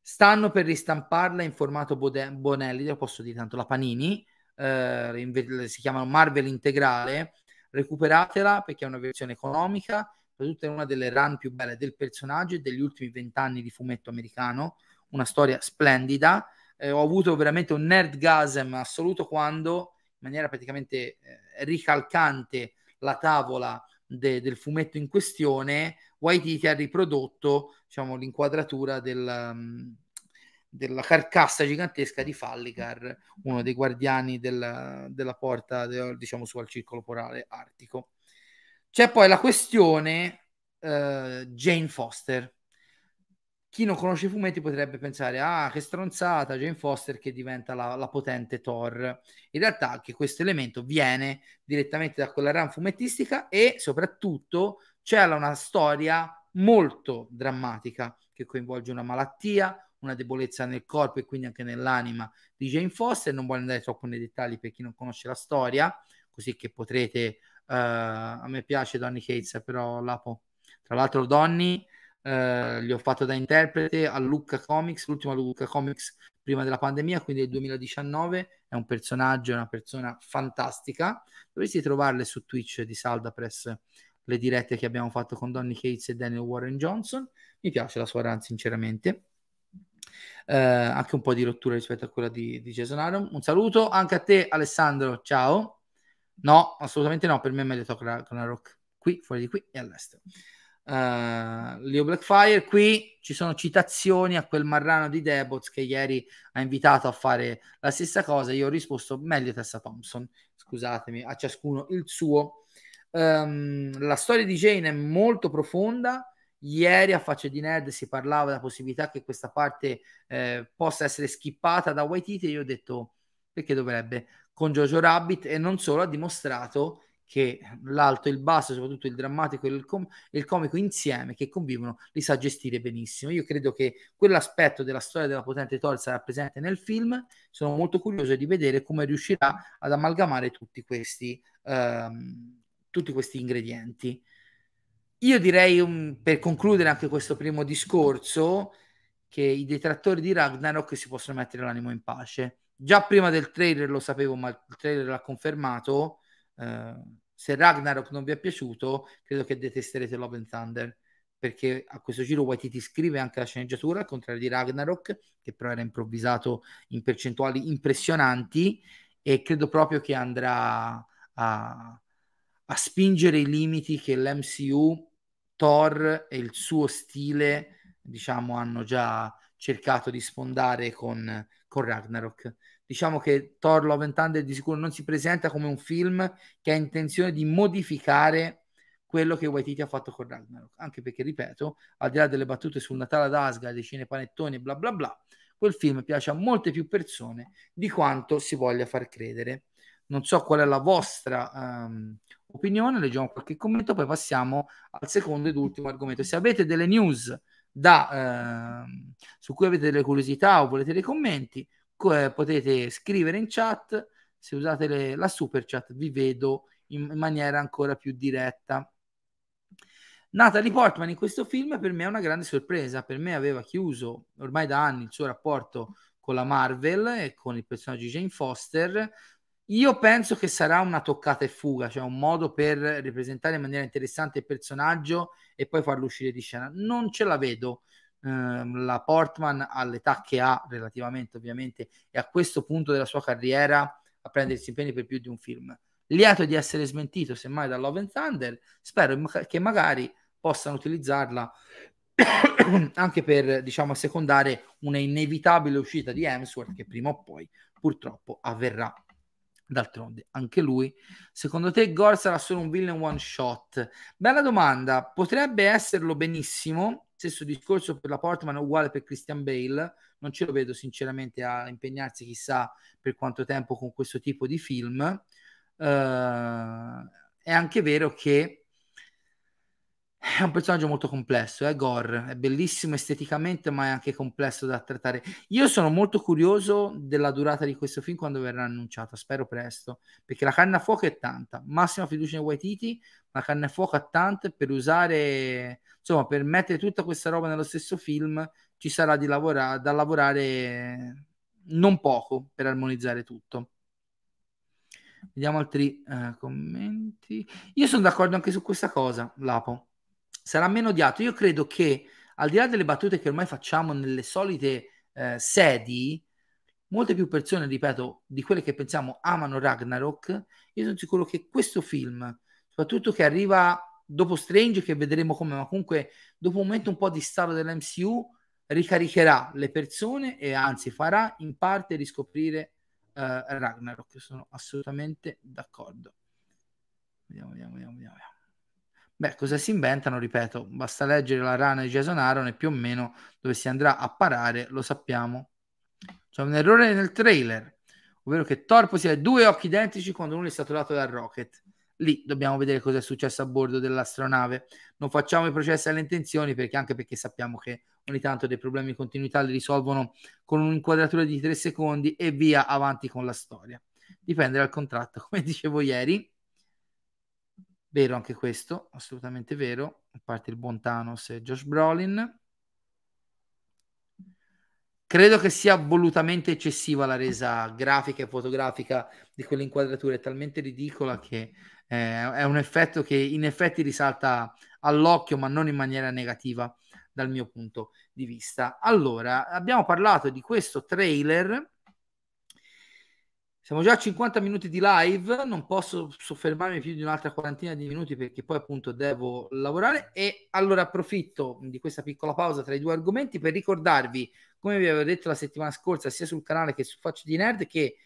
Stanno per ristamparla in formato Bode- Bonelli, lo posso dire tanto, la Panini, uh, si chiama Marvel Integrale, recuperatela perché è una versione economica soprattutto è una delle run più belle del personaggio e degli ultimi vent'anni di fumetto americano, una storia splendida. Eh, ho avuto veramente un nerdgasm assoluto quando, in maniera praticamente eh, ricalcante, la tavola de- del fumetto in questione, Waititi ha riprodotto diciamo, l'inquadratura del, um, della carcassa gigantesca di Falligar, uno dei guardiani del, della porta, de, diciamo, su al circolo polare artico. C'è poi la questione uh, Jane Foster. Chi non conosce i fumetti potrebbe pensare, ah, che stronzata, Jane Foster che diventa la, la potente Thor. In realtà anche questo elemento viene direttamente da quella run fumettistica e soprattutto c'è una storia molto drammatica che coinvolge una malattia, una debolezza nel corpo e quindi anche nell'anima di Jane Foster. Non voglio andare troppo nei dettagli per chi non conosce la storia, così che potrete a me piace Donny Cates, però Lapo. Tra l'altro, Donny uh, gli ho fatto da interprete a Lucca Comics, l'ultima Lucca Comics prima della pandemia, quindi del 2019. È un personaggio, è una persona fantastica. Dovresti trovarle su Twitch di Salda Press le dirette che abbiamo fatto con Donny Cates e Daniel Warren Johnson. mi piace la sua run sinceramente. Eh, anche un po' di rottura rispetto a quella di, di Jason Aaron. Un saluto anche a te Alessandro, ciao. No, assolutamente no, per me è meglio Thor Ragnarok qui, fuori di qui e all'estero. Uh, Leo Blackfire qui ci sono citazioni a quel marrano di Debots che ieri ha invitato a fare la stessa cosa. Io ho risposto meglio Tessa Thompson scusatemi a ciascuno il suo. Um, la storia di Jane è molto profonda. Ieri a Faccia di Nerd si parlava della possibilità che questa parte eh, possa essere skippata da Waititi e io ho detto perché dovrebbe con Jojo Rabbit e non solo ha dimostrato che l'alto e il basso, soprattutto il drammatico e il, com- il, comico insieme che convivono, li sa gestire benissimo. Io credo che quell'aspetto della storia della potente Thor sarà presente nel film. Sono molto curioso di vedere come riuscirà ad amalgamare tutti questi, um, tutti questi ingredienti. Io direi, um, per concludere anche questo primo discorso, che i detrattori di Ragnarok si possono mettere l'animo in pace. Già prima del trailer lo sapevo, ma il trailer l'ha confermato. Uh, se Ragnarok non vi è piaciuto, credo che detesterete Love and Thunder perché a questo giro Waititi scrive anche la sceneggiatura, al contrario di Ragnarok, che però era improvvisato in percentuali impressionanti e credo proprio che andrà a, a spingere i limiti che l'MCU, Thor e il suo stile, diciamo, hanno già cercato di sfondare con, con Ragnarok diciamo che Thor Love and Thunder di sicuro non si presenta come un film che ha intenzione di modificare quello che Waititi ha fatto con Ragnarok, anche perché, ripeto, al di là delle battute sul Natale ad Asgard, dei cinepanettoni e bla bla bla, quel film piace a molte più persone di quanto si voglia far credere. Non so qual è la vostra um, opinione, leggiamo qualche commento, poi passiamo al secondo ed ultimo argomento. Se avete delle news da, uh, su cui avete delle curiosità o volete dei commenti, eh, potete scrivere in chat, se usate le, la super chat vi vedo in, in maniera ancora più diretta. Natalie Portman in questo film per me è una grande sorpresa, per me aveva chiuso ormai da anni il suo rapporto con la Marvel e con il personaggio di Jane Foster. Io penso che sarà una toccata e fuga, cioè un modo per ripresentare in maniera interessante il personaggio e poi farlo uscire di scena. Non ce la vedo Ehm, la Portman all'età che ha relativamente ovviamente e a questo punto della sua carriera a prendersi impegni per più di un film. Lieto di essere smentito semmai da Love and Thunder, spero che magari possano utilizzarla anche per diciamo assecondare una inevitabile uscita di Hemsworth che prima o poi purtroppo avverrà. D'altronde, anche lui. Secondo te Gore sarà solo un villain one shot? Bella domanda. Potrebbe esserlo benissimo, Stesso discorso per la Portman, uguale per Christian Bale. Non ce lo vedo sinceramente a impegnarsi chissà per quanto tempo con questo tipo di film. Uh, è anche vero che è un personaggio molto complesso, è eh, Gore, è bellissimo esteticamente, ma è anche complesso da trattare. Io sono molto curioso della durata di questo film quando verrà annunciata, spero presto, perché la canna a fuoco è tanta, massima fiducia in Waititi, la canna a fuoco ha tante per usare insomma, per mettere tutta questa roba nello stesso film ci sarà lavora- da lavorare non poco per armonizzare tutto. Vediamo altri eh, commenti. Io sono d'accordo anche su questa cosa, Lapo. Sarà meno odiato. Io credo che al di là delle battute che ormai facciamo nelle solite eh, sedi, molte più persone, ripeto, di quelle che pensiamo amano Ragnarok. Io sono sicuro che questo film, soprattutto che arriva dopo Strange che vedremo come, ma comunque dopo un momento un po' di stallo dell'MCU ricaricherà le persone e anzi farà in parte riscoprire uh, Ragnarok. Sono assolutamente d'accordo. Vediamo, vediamo, vediamo, vediamo. Beh, cosa si inventano? Ripeto, basta leggere la rana di Jason Aaron e più o meno dove si andrà a parare lo sappiamo. C'è un errore nel trailer, ovvero che Thor possiede due occhi identici quando uno è stato dato dal Rocket lì dobbiamo vedere cosa è successo a bordo dell'astronave. Non facciamo i processi alle intenzioni perché anche perché sappiamo che ogni tanto dei problemi di continuità li risolvono con un'inquadratura di tre secondi e via avanti con la storia. Dipende dal contratto, come dicevo ieri. Vero anche questo, assolutamente vero, a parte il buon Thanos e Josh Brolin. Credo che sia volutamente eccessiva la resa grafica e fotografica di quell'inquadratura, è talmente ridicola che eh, è un effetto che in effetti risalta all'occhio, ma non in maniera negativa. dal mio punto di vista. Allora, abbiamo parlato di questo trailer. Siamo già a 50 minuti di live, non posso soffermarmi più di un'altra quarantina di minuti perché poi appunto devo lavorare. E allora approfitto di questa piccola pausa tra i due argomenti per ricordarvi, come vi avevo detto la settimana scorsa, sia sul canale che su Faccio di Nerd, che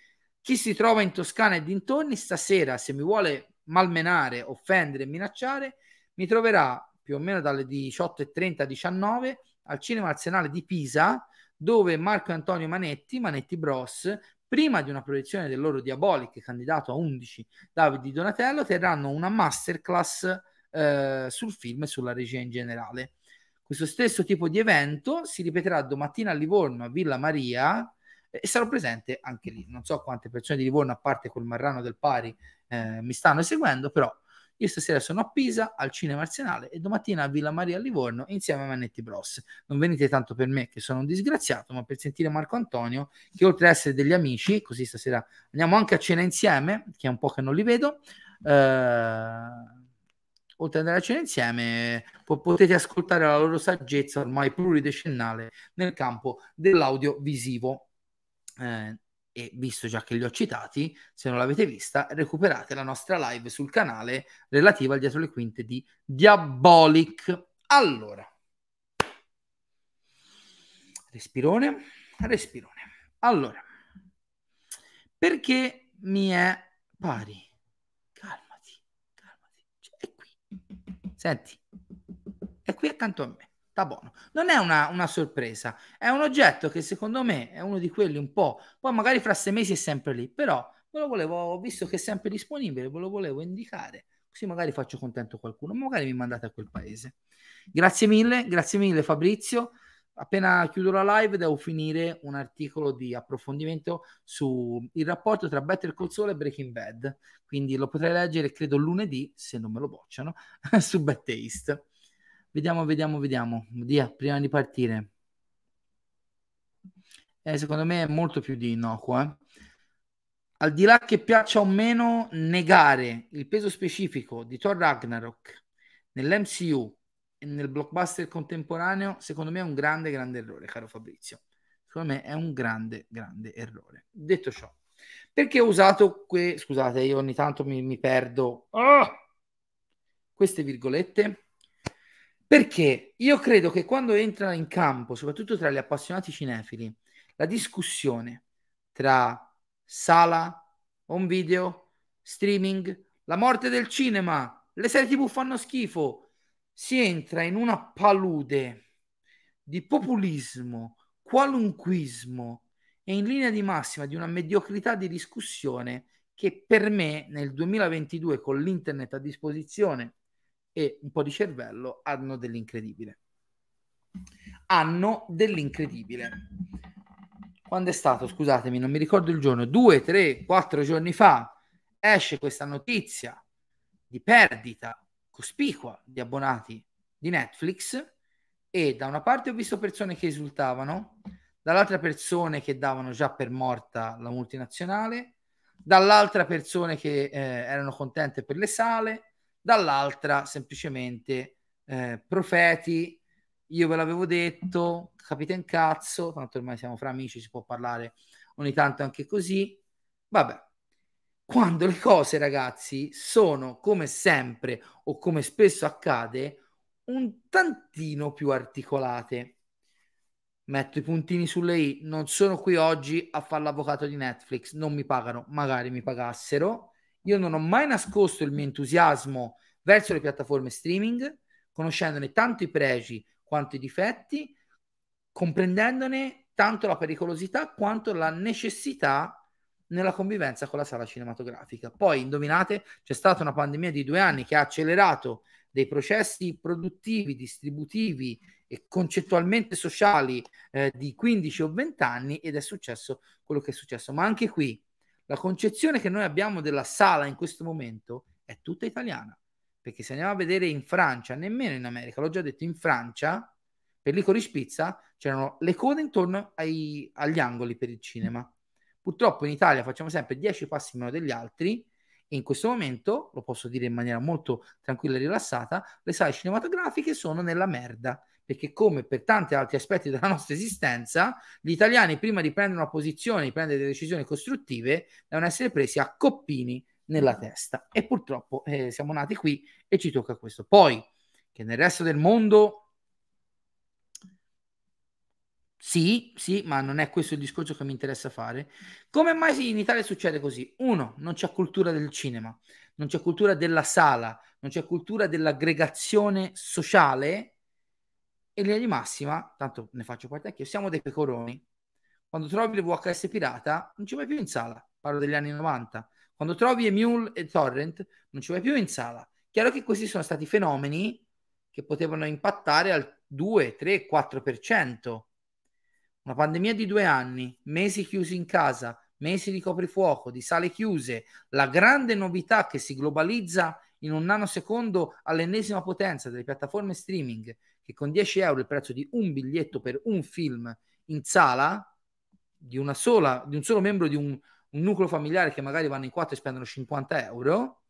chi si trova in Toscana e dintorni stasera, se mi vuole malmenare, offendere, minacciare, mi troverà più o meno dalle 18.30 alle 19 al Cinema Arsenale di Pisa, dove Marco Antonio Manetti, Manetti Bros, prima di una proiezione del loro Diabolic, candidato a 11 Davide Donatello, terranno una masterclass eh, sul film e sulla regia in generale. Questo stesso tipo di evento si ripeterà domattina a Livorno, a Villa Maria, e sarò presente anche lì. Non so quante persone di Livorno, a parte col Marrano del Pari, eh, mi stanno seguendo, però io stasera sono a Pisa, al Cinema Arsenale e domattina a Villa Maria a Livorno insieme a Manetti Bros. Non venite tanto per me che sono un disgraziato, ma per sentire Marco Antonio, che oltre ad essere degli amici, così stasera andiamo anche a cena insieme, che è un po' che non li vedo. Eh, oltre ad andare a cena insieme, po- potete ascoltare la loro saggezza ormai pluridecennale nel campo dell'audio visivo. Eh, e visto già che li ho citati, se non l'avete vista, recuperate la nostra live sul canale relativa al dietro le quinte di Diabolic. Allora, respirone, respirone. Allora, perché mi è pari? Calmati, calmati. Cioè, è qui. Senti, è qui accanto a me sta buono. Non è una, una, sorpresa, è un oggetto che secondo me è uno di quelli un po', poi magari fra sei mesi è sempre lì, però me lo volevo, visto che è sempre disponibile, ve lo volevo indicare, così magari faccio contento qualcuno, magari mi mandate a quel paese. Grazie mille, grazie mille Fabrizio. Appena chiudo la live devo finire un articolo di approfondimento sul rapporto tra Better Call Saul e Breaking Bad, quindi lo potrei leggere credo lunedì, se non me lo bocciano, su Bad Taste. Vediamo, vediamo, vediamo. Dia, prima di partire. Eh, secondo me è molto più di innocuo. Eh? Al di là che piaccia o meno, negare il peso specifico di Thor Ragnarok nell'MCU e nel blockbuster contemporaneo, secondo me è un grande, grande errore, caro Fabrizio. Secondo me è un grande, grande errore. Detto ciò, perché ho usato que... scusate, io ogni tanto mi, mi perdo oh! queste virgolette perché io credo che quando entra in campo, soprattutto tra gli appassionati cinefili, la discussione tra sala, home video, streaming, la morte del cinema, le serie TV fanno schifo, si entra in una palude di populismo, qualunquismo e in linea di massima di una mediocrità di discussione che per me nel 2022 con l'internet a disposizione e un po' di cervello hanno dell'incredibile. Hanno dell'incredibile. Quando è stato, scusatemi, non mi ricordo il giorno, due, tre, quattro giorni fa, esce questa notizia di perdita cospicua di abbonati di Netflix e da una parte ho visto persone che esultavano, dall'altra persone che davano già per morta la multinazionale, dall'altra persone che eh, erano contente per le sale, dall'altra semplicemente eh, profeti, io ve l'avevo detto, capite in cazzo, tanto ormai siamo fra amici, si può parlare ogni tanto anche così, vabbè. Quando le cose, ragazzi, sono come sempre o come spesso accade, un tantino più articolate. Metto i puntini sulle i, non sono qui oggi a fare l'avvocato di Netflix, non mi pagano, magari mi pagassero, io non ho mai nascosto il mio entusiasmo verso le piattaforme streaming, conoscendone tanto i pregi quanto i difetti, comprendendone tanto la pericolosità quanto la necessità nella convivenza con la sala cinematografica. Poi, indovinate, c'è stata una pandemia di due anni che ha accelerato dei processi produttivi, distributivi e concettualmente sociali eh, di 15 o 20 anni ed è successo quello che è successo. Ma anche qui la concezione che noi abbiamo della sala in questo momento è tutta italiana. Perché se andiamo a vedere in Francia, nemmeno in America, l'ho già detto, in Francia, per licorice pizza, c'erano le code intorno ai, agli angoli per il cinema. Purtroppo in Italia facciamo sempre 10 passi meno degli altri e in questo momento, lo posso dire in maniera molto tranquilla e rilassata, le sale cinematografiche sono nella merda perché come per tanti altri aspetti della nostra esistenza, gli italiani prima di prendere una posizione, di prendere delle decisioni costruttive, devono essere presi a coppini nella testa. E purtroppo eh, siamo nati qui e ci tocca questo. Poi, che nel resto del mondo sì, sì, ma non è questo il discorso che mi interessa fare. Come mai in Italia succede così? Uno, non c'è cultura del cinema, non c'è cultura della sala, non c'è cultura dell'aggregazione sociale. E linea di massima, tanto ne faccio parte anch'io, siamo dei pecoroni. Quando trovi le VHS pirata, non ci vai più in sala. Parlo degli anni 90. Quando trovi Emule e Torrent, non ci vai più in sala. Chiaro che questi sono stati fenomeni che potevano impattare al 2, 3, 4%. Una pandemia di due anni, mesi chiusi in casa, mesi di coprifuoco, di sale chiuse, la grande novità che si globalizza in un nanosecondo all'ennesima potenza delle piattaforme streaming, che con 10 euro il prezzo di un biglietto per un film in sala, di, una sola, di un solo membro di un, un nucleo familiare che magari vanno in quattro e spendono 50 euro,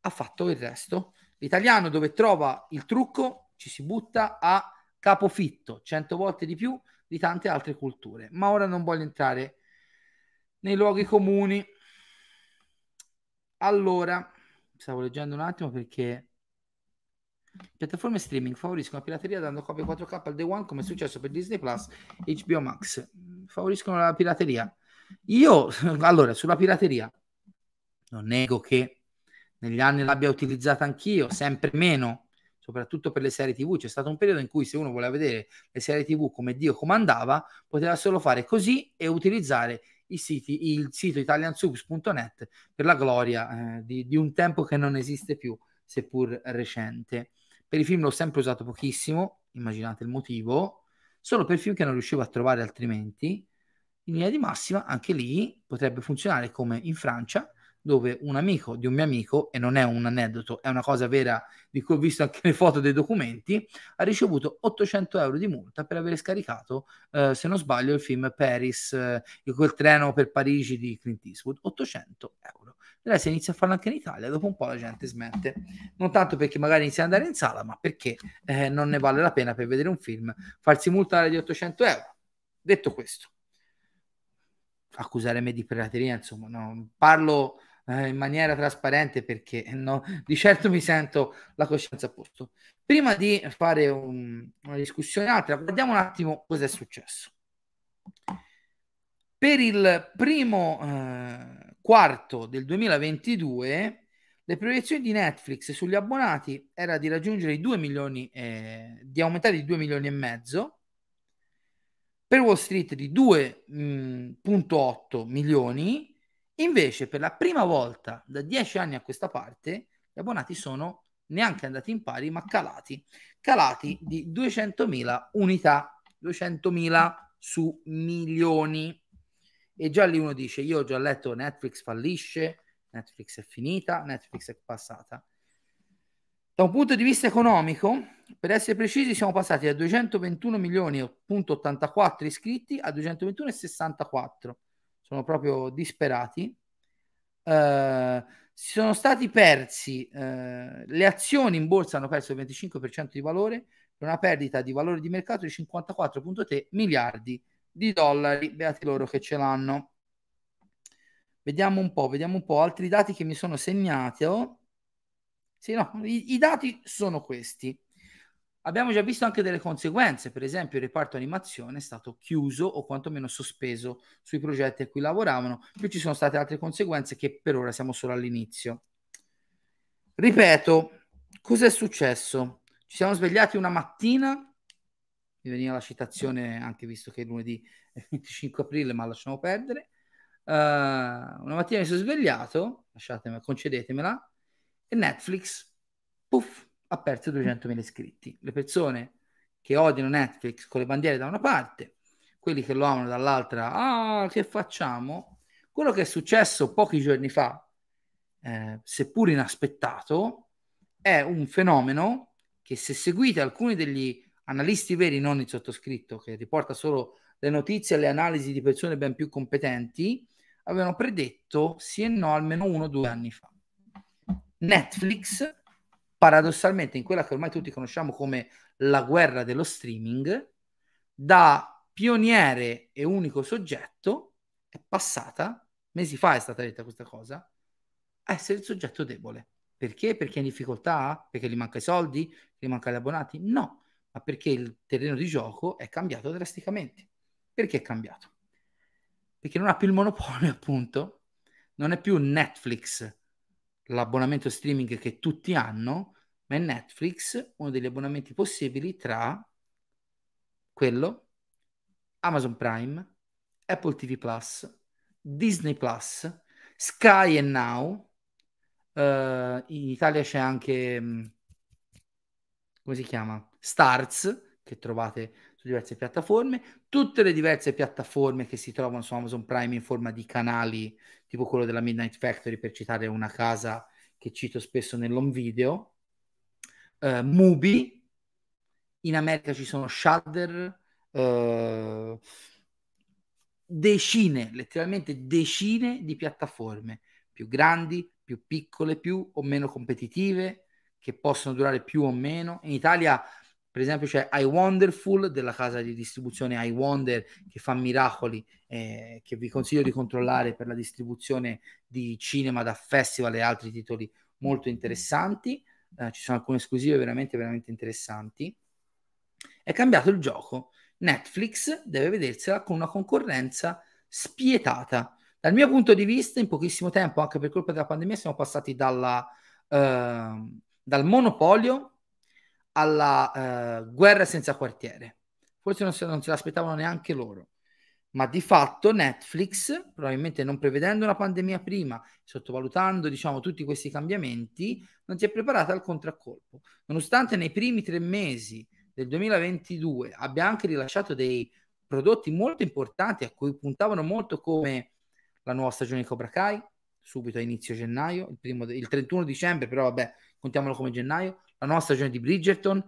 ha fatto il resto. L'italiano dove trova il trucco ci si butta a capofitto, 100 volte di più di tante altre culture. Ma ora non voglio entrare nei luoghi comuni. Allora, stavo leggendo un attimo perché piattaforme streaming favoriscono la pirateria dando copie 4K al day one come è successo per Disney Plus e HBO Max. Favoriscono la pirateria. Io, allora, sulla pirateria, non nego che negli anni l'abbia utilizzata anch'io, sempre meno, soprattutto per le serie TV. C'è stato un periodo in cui se uno voleva vedere le serie TV come Dio comandava, poteva solo fare così e utilizzare siti, il sito italiansubs.net per la gloria eh, di, di, un tempo che non esiste più, seppur recente. Per i film l'ho sempre usato pochissimo, immaginate il motivo, solo per film che non riuscivo a trovare altrimenti. In linea di massima, anche lì potrebbe funzionare come in Francia, dove un amico di un mio amico, e non è un aneddoto, è una cosa vera di cui ho visto anche le foto dei documenti, ha ricevuto 800 euro di multa per aver scaricato, eh, se non sbaglio, il film Paris, eh, quel treno per Parigi di Clint Eastwood, 800 euro. Adesso inizia a farlo anche in Italia, dopo un po' la gente smette. Non tanto perché magari inizia ad andare in sala, ma perché eh, non ne vale la pena per vedere un film farsi multare di 800 euro. Detto questo, accusare me di pirateria, insomma, no, parlo eh, in maniera trasparente perché no, di certo mi sento la coscienza a posto. Prima di fare un, una discussione altra, guardiamo un attimo cosa è successo. Per il primo eh, quarto del 2022 le proiezioni di Netflix sugli abbonati era di raggiungere i 2 milioni, eh, di aumentare di 2 milioni e mezzo, per Wall Street di 2,8 milioni. Invece, per la prima volta da dieci anni a questa parte, gli abbonati sono neanche andati in pari, ma calati, calati di 200.000 unità, 200.000 su milioni. E già lì uno dice, io ho già letto Netflix fallisce, Netflix è finita, Netflix è passata. Da un punto di vista economico, per essere precisi, siamo passati da 221 milioni 84 iscritti a 221,64 sono proprio disperati. Uh, si sono stati persi, uh, le azioni in borsa hanno perso il 25% di valore per una perdita di valore di mercato di 54,3 miliardi di dollari. Beati loro che ce l'hanno. Vediamo un po', vediamo un po' altri dati che mi sono segnati. Oh. Sì, no, i, i dati sono questi. Abbiamo già visto anche delle conseguenze, per esempio il reparto animazione è stato chiuso o quantomeno sospeso sui progetti a cui lavoravano, più ci sono state altre conseguenze che per ora siamo solo all'inizio. Ripeto, cosa è successo? Ci siamo svegliati una mattina, mi veniva la citazione anche visto che è lunedì 25 aprile, ma lasciamo perdere. Uh, una mattina mi sono svegliato, lasciatemela, concedetemela, e Netflix, puff, ha perso 200.000 iscritti. Le persone che odiano Netflix con le bandiere da una parte, quelli che lo amano dall'altra, ah, che facciamo? Quello che è successo pochi giorni fa, eh, seppur inaspettato, è un fenomeno che se seguite alcuni degli analisti veri, non il sottoscritto, che riporta solo le notizie e le analisi di persone ben più competenti, avevano predetto sì e no almeno uno o due anni fa. Netflix paradossalmente in quella che ormai tutti conosciamo come la guerra dello streaming, da pioniere e unico soggetto è passata, mesi fa è stata detta questa cosa, a essere il soggetto debole. Perché? Perché è in difficoltà? Perché gli manca i soldi? Gli manca gli abbonati? No, ma perché il terreno di gioco è cambiato drasticamente. Perché è cambiato? Perché non ha più il monopolio, appunto. Non è più Netflix l'abbonamento streaming che tutti hanno, ma è Netflix uno degli abbonamenti possibili tra quello, Amazon Prime, Apple TV Plus, Disney Plus, Sky e Now. Uh, in Italia c'è anche, mm, come si chiama? Stars, che trovate su diverse piattaforme. Tutte le diverse piattaforme che si trovano su Amazon Prime in forma di canali, tipo quello della Midnight Factory, per citare una casa che cito spesso nell'home video. Uh, Mubi, in America ci sono Shudder, uh, decine, letteralmente decine di piattaforme, più grandi, più piccole, più o meno competitive, che possono durare più o meno. In Italia, per esempio, c'è iWonderful della casa di distribuzione iWonder che fa miracoli, eh, che vi consiglio di controllare per la distribuzione di cinema da festival e altri titoli molto interessanti. Eh, ci sono alcune esclusive veramente, veramente interessanti. È cambiato il gioco Netflix deve vedersela con una concorrenza spietata. Dal mio punto di vista, in pochissimo tempo, anche per colpa della pandemia, siamo passati dalla, uh, dal monopolio alla uh, guerra senza quartiere. Forse non se, non se l'aspettavano neanche loro. Ma di fatto Netflix, probabilmente non prevedendo una pandemia prima, sottovalutando diciamo, tutti questi cambiamenti, non si è preparata al contraccolpo. Nonostante nei primi tre mesi del 2022 abbia anche rilasciato dei prodotti molto importanti a cui puntavano molto come la nuova stagione di Cobra Kai, subito a inizio gennaio, il, primo, il 31 dicembre, però vabbè, contiamolo come gennaio, la nuova stagione di Bridgerton,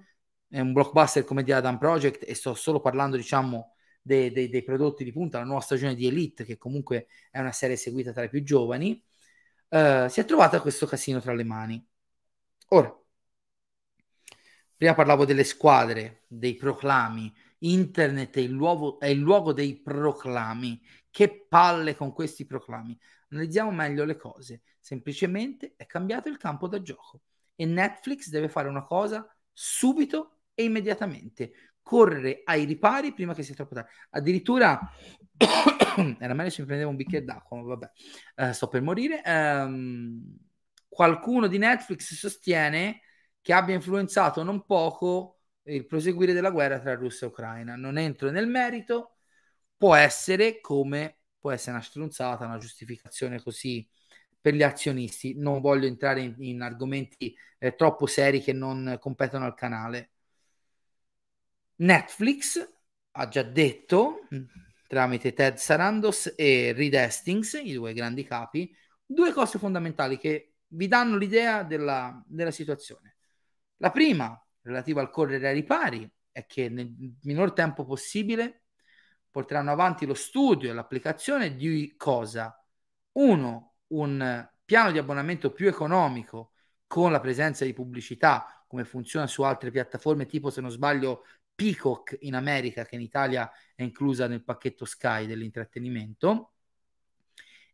è un blockbuster come di Adam Project e sto solo parlando, diciamo, dei, dei, dei prodotti di punta, la nuova stagione di Elite, che comunque è una serie seguita tra i più giovani, uh, si è trovata questo casino tra le mani. Ora, Prima parlavo delle squadre, dei proclami. Internet è il, luogo, è il luogo dei proclami. Che palle con questi proclami. Analizziamo meglio le cose. Semplicemente è cambiato il campo da gioco e Netflix deve fare una cosa subito e immediatamente. Correre ai ripari prima che sia troppo tardi. Addirittura era meglio se mi prendevo un bicchiere d'acqua, ma vabbè, uh, sto per morire. Um, qualcuno di Netflix sostiene che abbia influenzato non poco il proseguire della guerra tra Russia e Ucraina. Non entro nel merito, può essere come può essere una strunzata, una giustificazione così per gli azionisti. Non voglio entrare in, in argomenti eh, troppo seri che non competono al canale. Netflix ha già detto tramite Ted Sarandos e Reed Hastings, i due grandi capi, due cose fondamentali che vi danno l'idea della, della situazione. La prima, relativa al correre ai ripari, è che nel minor tempo possibile porteranno avanti lo studio e l'applicazione di cosa? Uno, un piano di abbonamento più economico con la presenza di pubblicità, come funziona su altre piattaforme, tipo se non sbaglio Peacock in America, che in Italia è inclusa nel pacchetto Sky dell'intrattenimento,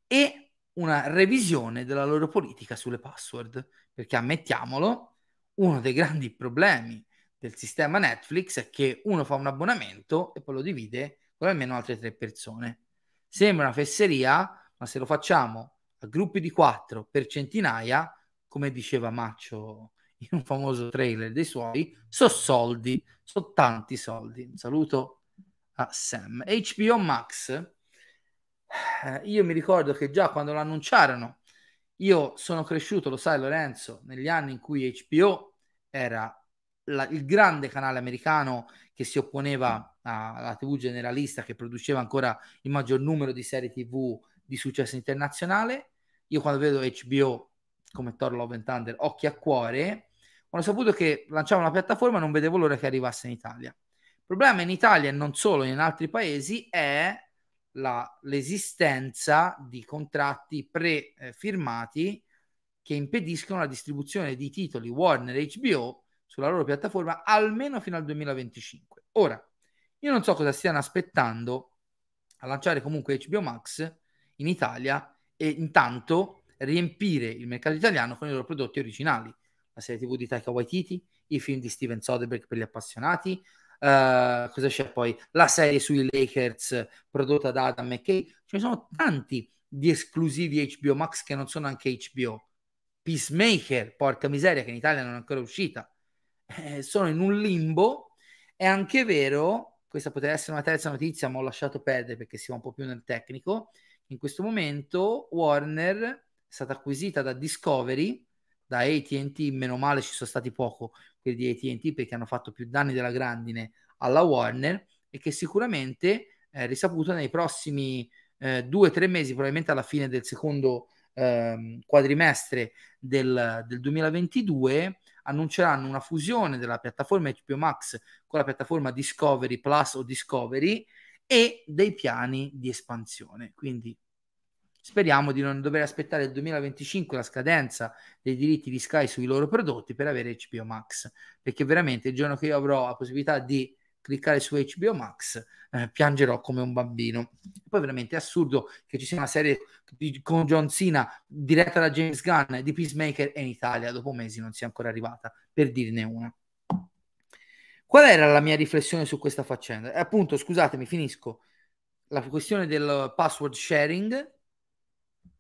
e una revisione della loro politica sulle password, perché ammettiamolo, uno dei grandi problemi del sistema Netflix è che uno fa un abbonamento e poi lo divide con almeno altre tre persone. Sembra una fesseria, ma se lo facciamo gruppi di quattro per centinaia, come diceva Maccio in un famoso trailer dei suoi, so soldi, so tanti soldi. Un saluto a Sam. HBO Max, eh, io mi ricordo che già quando lo annunciarono io sono cresciuto, lo sai Lorenzo, negli anni in cui HBO era la, il grande canale americano che si opponeva alla TV generalista che produceva ancora il maggior numero di serie TV di successo internazionale. Io quando vedo HBO come Thor Love and Thunder, occhi a cuore, quando ho saputo che lanciava una piattaforma non vedevo l'ora che arrivasse in Italia. Il problema in Italia e non solo in altri paesi è la, l'esistenza di contratti pre-firmati che impediscono la distribuzione di titoli Warner e HBO sulla loro piattaforma almeno fino al 2025. Ora, io non so cosa stiano aspettando a lanciare comunque HBO Max in Italia e intanto riempire il mercato italiano con i loro prodotti originali. La serie TV di Taika Waititi, i film di Steven Soderbergh per gli appassionati, uh, cosa c'è poi? La serie sui Lakers prodotta da Adam McKay. Ce ne sono tanti di esclusivi HBO Max che non sono anche HBO. Peacemaker, porca miseria, che in Italia non è ancora uscita. Eh, sono in un limbo. È anche vero, questa potrebbe essere una terza notizia, ma ho lasciato perdere perché si va un po' più nel tecnico. In questo momento Warner è stata acquisita da Discovery, da ATT, meno male ci sono stati poco quelli di ATT perché hanno fatto più danni della grandine alla Warner e che sicuramente è risaputo nei prossimi eh, due o tre mesi, probabilmente alla fine del secondo eh, quadrimestre del, del 2022, annunceranno una fusione della piattaforma HBO Max con la piattaforma Discovery Plus o Discovery e dei piani di espansione. Quindi speriamo di non dover aspettare il 2025 la scadenza dei diritti di Sky sui loro prodotti per avere HBO Max, perché veramente il giorno che io avrò la possibilità di cliccare su HBO Max, eh, piangerò come un bambino. Poi veramente è assurdo che ci sia una serie di, con John Cena diretta da James Gunn di Peacemaker in Italia dopo mesi non sia ancora arrivata, per dirne una. Qual era la mia riflessione su questa faccenda? E appunto, scusatemi, finisco. La questione del password sharing,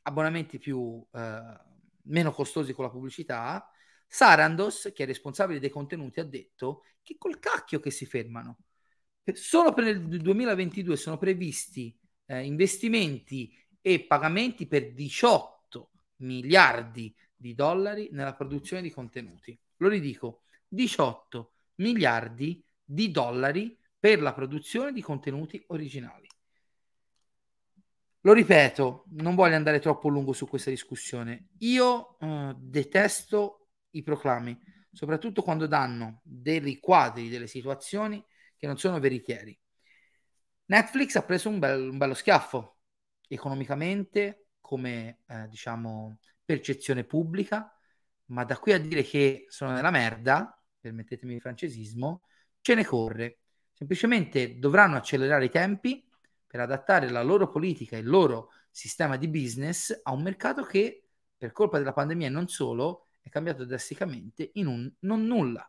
abbonamenti più eh, meno costosi con la pubblicità, Sarandos, che è responsabile dei contenuti, ha detto che col cacchio che si fermano. Solo per il 2022 sono previsti eh, investimenti e pagamenti per 18 miliardi di dollari nella produzione di contenuti. Lo ridico, 18 miliardi di dollari per la produzione di contenuti originali. Lo ripeto, non voglio andare troppo lungo su questa discussione. Io eh, detesto i proclami, soprattutto quando danno dei quadri, delle situazioni che non sono veritieri. Netflix ha preso un, bel, un bello schiaffo economicamente, come eh, diciamo percezione pubblica, ma da qui a dire che sono nella merda, permettetemi il francesismo, ce ne corre. Semplicemente dovranno accelerare i tempi per adattare la loro politica e il loro sistema di business a un mercato che per colpa della pandemia e non solo è cambiato drasticamente in un non nulla.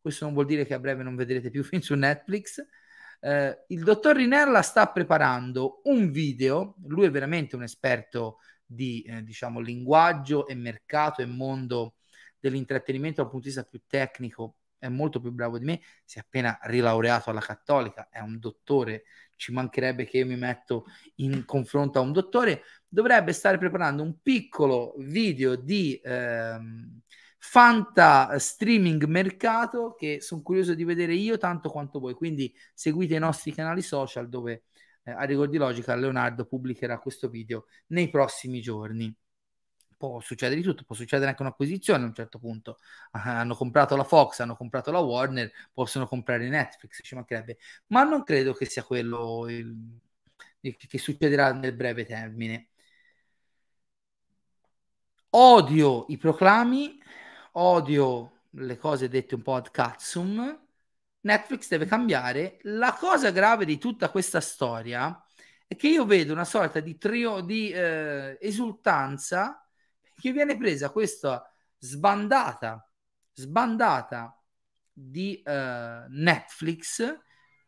Questo non vuol dire che a breve non vedrete più film su Netflix. Eh, il dottor Rinella sta preparando un video, lui è veramente un esperto di eh, diciamo linguaggio e mercato e mondo dell'intrattenimento dal punto di vista più tecnico è molto più bravo di me, si è appena rilaureato alla Cattolica, è un dottore, ci mancherebbe che io mi metto in confronto a un dottore, dovrebbe stare preparando un piccolo video di ehm, Fanta streaming mercato che sono curioso di vedere io tanto quanto voi, quindi seguite i nostri canali social dove eh, a rigor di logica Leonardo pubblicherà questo video nei prossimi giorni può succedere di tutto, può succedere anche un'acquisizione a un certo punto. Uh, hanno comprato la Fox, hanno comprato la Warner, possono comprare Netflix, ci mancherebbe. Ma non credo che sia quello il, il, che succederà nel breve termine. Odio i proclami, odio le cose dette un po' ad cazzum. Netflix deve cambiare. La cosa grave di tutta questa storia è che io vedo una sorta di, trio, di eh, esultanza che viene presa questa sbandata, sbandata di uh, Netflix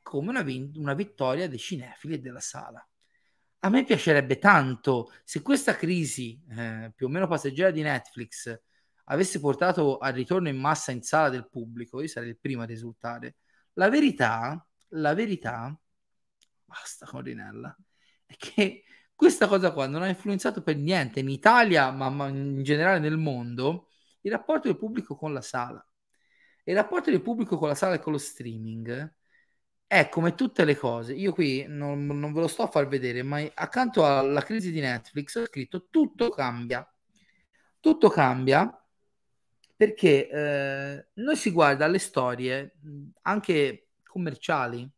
come una, vin- una vittoria dei cinefili e della sala. A me piacerebbe tanto se questa crisi eh, più o meno passeggera di Netflix avesse portato al ritorno in massa in sala del pubblico, io sarei il primo ad esultare. La verità, la verità, basta con Rinella, è che questa cosa qua non ha influenzato per niente in Italia, ma, in generale nel mondo, il rapporto del pubblico con la sala. Il rapporto del pubblico con la sala e con lo streaming è come tutte le cose. Io qui non, non ve lo sto a far vedere, ma accanto alla crisi di Netflix ho scritto tutto cambia. Tutto cambia perché eh, noi si guarda alle storie anche commerciali,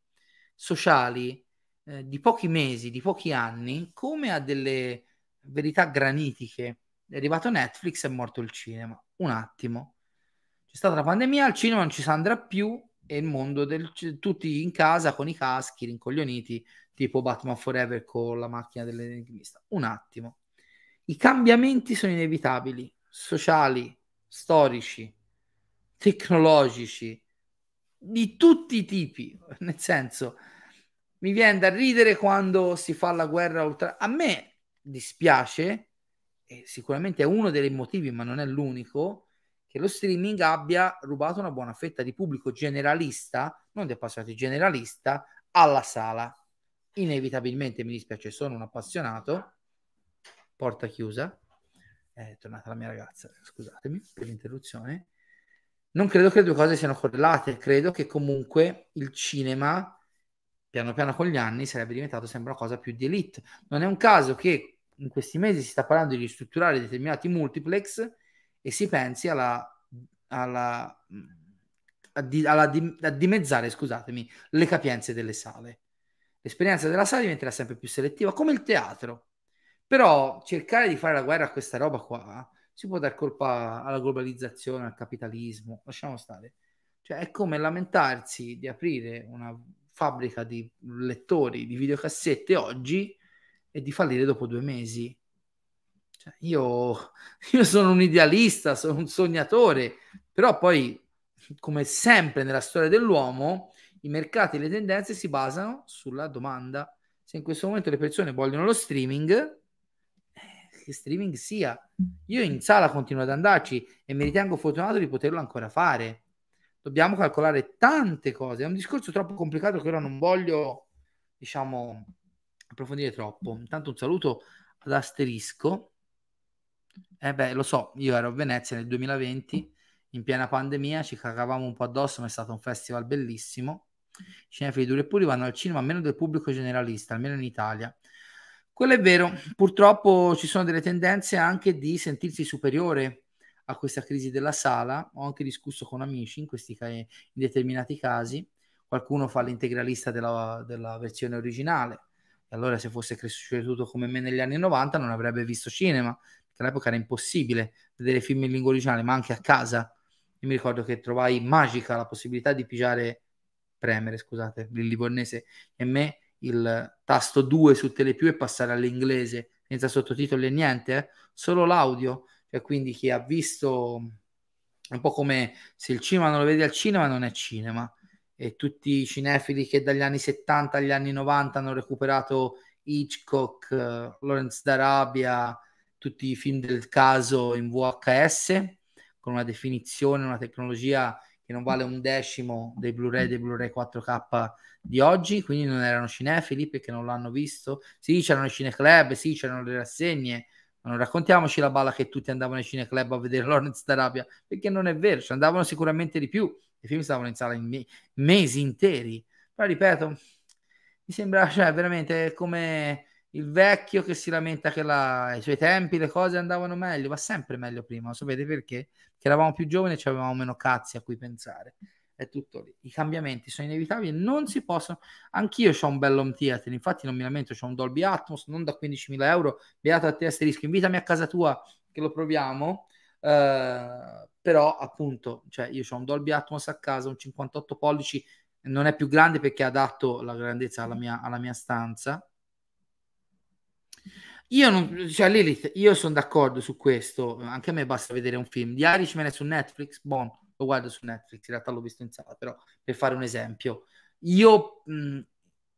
sociali, eh, di pochi mesi, di pochi anni, come a delle verità granitiche è arrivato Netflix, è morto il cinema. Un attimo. C'è stata la pandemia, il cinema non ci si andrà più e il mondo del tutti in casa con i caschi rincoglioniti, tipo Batman Forever con la macchina dell'enigmista. Un attimo. I cambiamenti sono inevitabili, sociali, storici, tecnologici, di tutti i tipi, nel senso mi viene da ridere quando si fa la guerra ultra... A me dispiace, e sicuramente è uno dei motivi, ma non è l'unico, che lo streaming abbia rubato una buona fetta di pubblico generalista, non di appassionati, generalista, alla sala. Inevitabilmente mi dispiace, sono un appassionato. Porta chiusa. È tornata la mia ragazza, scusatemi per l'interruzione. Non credo che le due cose siano correlate, credo che comunque il cinema, piano piano con gli anni, sarebbe diventato sempre una cosa più di elite. Non è un caso che in questi mesi si sta parlando di ristrutturare determinati multiplex e si pensi alla, alla, a, di, alla di, a dimezzare, scusatemi, le capienze delle sale. L'esperienza della sala diventerà sempre più selettiva, come il teatro. Però cercare di fare la guerra a questa roba qua si può dar colpa alla globalizzazione, al capitalismo, lasciamo stare. Cioè, è come lamentarsi di aprire una fabbrica di lettori di videocassette oggi e di fallire dopo due mesi. Cioè, io, io sono un idealista, sono un sognatore, però poi, come sempre nella storia dell'uomo, i mercati e le tendenze si basano sulla domanda. Se in questo momento le persone vogliono lo streaming, che streaming sia. Io in sala continuo ad andarci e mi ritengo fortunato di poterlo ancora fare. Dobbiamo calcolare tante cose. È un discorso troppo complicato che ora non voglio, diciamo, approfondire troppo. Intanto un saluto ad Asterisco. Eh beh, lo so, io ero a Venezia nel 2020, in piena pandemia, ci cagavamo un po' addosso, ma è stato un festival bellissimo. Cinefili duri e puri vanno al cinema meno del pubblico generalista, almeno in Italia. Quello è vero, purtroppo ci sono delle tendenze anche di sentirsi superiore a questa crisi della sala. Ho anche discusso con amici in, questi, in determinati casi. Qualcuno fa l'integralista della, della versione originale. E allora, se fosse cresciuto come me negli anni 90, non avrebbe visto cinema, perché all'epoca era impossibile vedere film in lingua originale, ma anche a casa. Io mi ricordo che trovai magica la possibilità di pigiare, premere, scusate, il livornese e me il tasto 2 su Telepiù e passare all'inglese senza sottotitoli e niente, eh? solo l'audio. Cioè, quindi chi ha visto un po' come se il cinema non lo vedi al cinema non è cinema. E tutti i cinefili che dagli anni 70 agli anni 90 hanno recuperato Hitchcock, uh, Lawrence d'Arabia, tutti i film del caso in VHS con una definizione, una tecnologia che non vale un decimo dei Blu-ray dei Blu-ray 4K di oggi, quindi non erano cinefili perché non l'hanno visto. Sì, c'erano i cineclub, sì, c'erano le rassegne, ma non raccontiamoci la balla che tutti andavano ai cineclub a vedere Lawrence d'Arabia, perché non è vero, ci andavano sicuramente di più. I film stavano in sala in me- mesi interi. Però ripeto, mi sembra cioè, veramente come il vecchio che si lamenta che la, ai suoi tempi le cose andavano meglio, va sempre meglio prima, sapete perché? Che eravamo più giovani e avevamo meno cazzi a cui pensare. È tutto lì. I cambiamenti sono inevitabili non si possono. Anch'io ho un bel home theater, infatti non mi lamento, ho un Dolby Atmos, non da 15.000 euro, beato a te asterisco, invitami a casa tua che lo proviamo. Uh, però appunto, cioè io ho un Dolby Atmos a casa, un 58 pollici, non è più grande perché adatto la grandezza alla mia, alla mia stanza io non, cioè Lilith, io sono d'accordo su questo. Anche a me basta vedere un film. Di Irishman è su Netflix, buon, lo guardo su Netflix. In realtà l'ho visto in sala, però per fare un esempio, io, mh,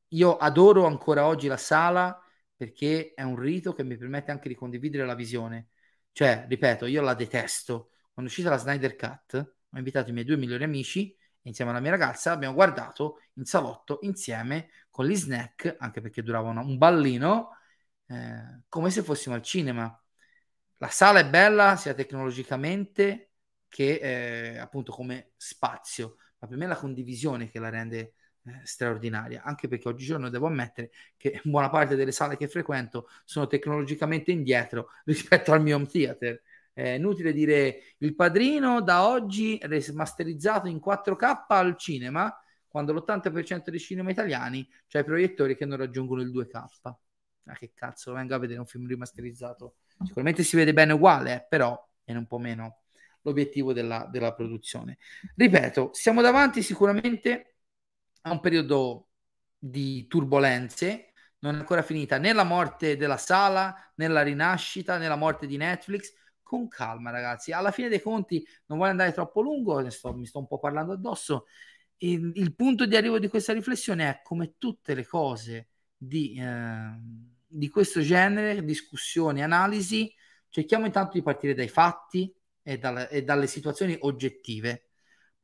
io adoro ancora oggi la sala perché è un rito che mi permette anche di condividere la visione. Cioè, ripeto, io la detesto. Quando è uscita la Snyder Cut, ho invitato i miei due migliori amici insieme alla mia ragazza, abbiamo guardato in salotto insieme con gli snack, anche perché duravano un ballino eh, come se fossimo al cinema. La sala è bella sia tecnologicamente che eh, appunto come spazio, ma per me è la condivisione che la rende eh, straordinaria, anche perché oggigiorno devo ammettere che buona parte delle sale che frequento sono tecnologicamente indietro rispetto al mio home theater. È inutile dire il padrino da oggi remasterizzato in 4K al cinema, quando l'80% dei cinema italiani c'è i proiettori che non raggiungono il 2K ah che cazzo, venga a vedere un film rimasterizzato. Sicuramente si vede bene uguale, eh, però è un po' meno l'obiettivo della, della produzione. Ripeto, siamo davanti sicuramente a un periodo di turbulenze, non è ancora finita né la morte della sala, né la rinascita, né la morte di Netflix. Con calma, ragazzi. Alla fine dei conti, non voglio andare troppo lungo, sto, mi sto un po' parlando addosso. Il, il, punto di arrivo di questa riflessione è come tutte le cose di, eh, di questo genere, discussioni, analisi, cerchiamo intanto di partire dai fatti e, dal, e dalle situazioni oggettive.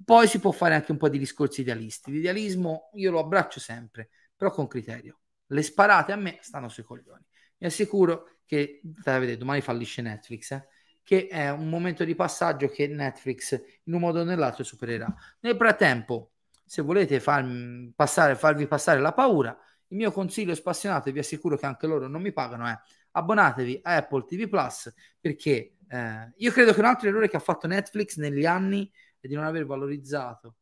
Poi si può fare anche un po' di discorsi idealisti. L'idealismo io lo abbraccio sempre, però con criterio le sparate a me stanno sui coglioni. Mi assicuro che, vedete, domani fallisce Netflix, eh, che è un momento di passaggio che Netflix in un modo o nell'altro supererà. Nel frattempo, se volete farmi passare, farvi passare la paura, il mio consiglio spassionato, e vi assicuro che anche loro non mi pagano, è abbonatevi a Apple TV Plus perché eh, io credo che un altro errore che ha fatto Netflix negli anni è di non aver valorizzato.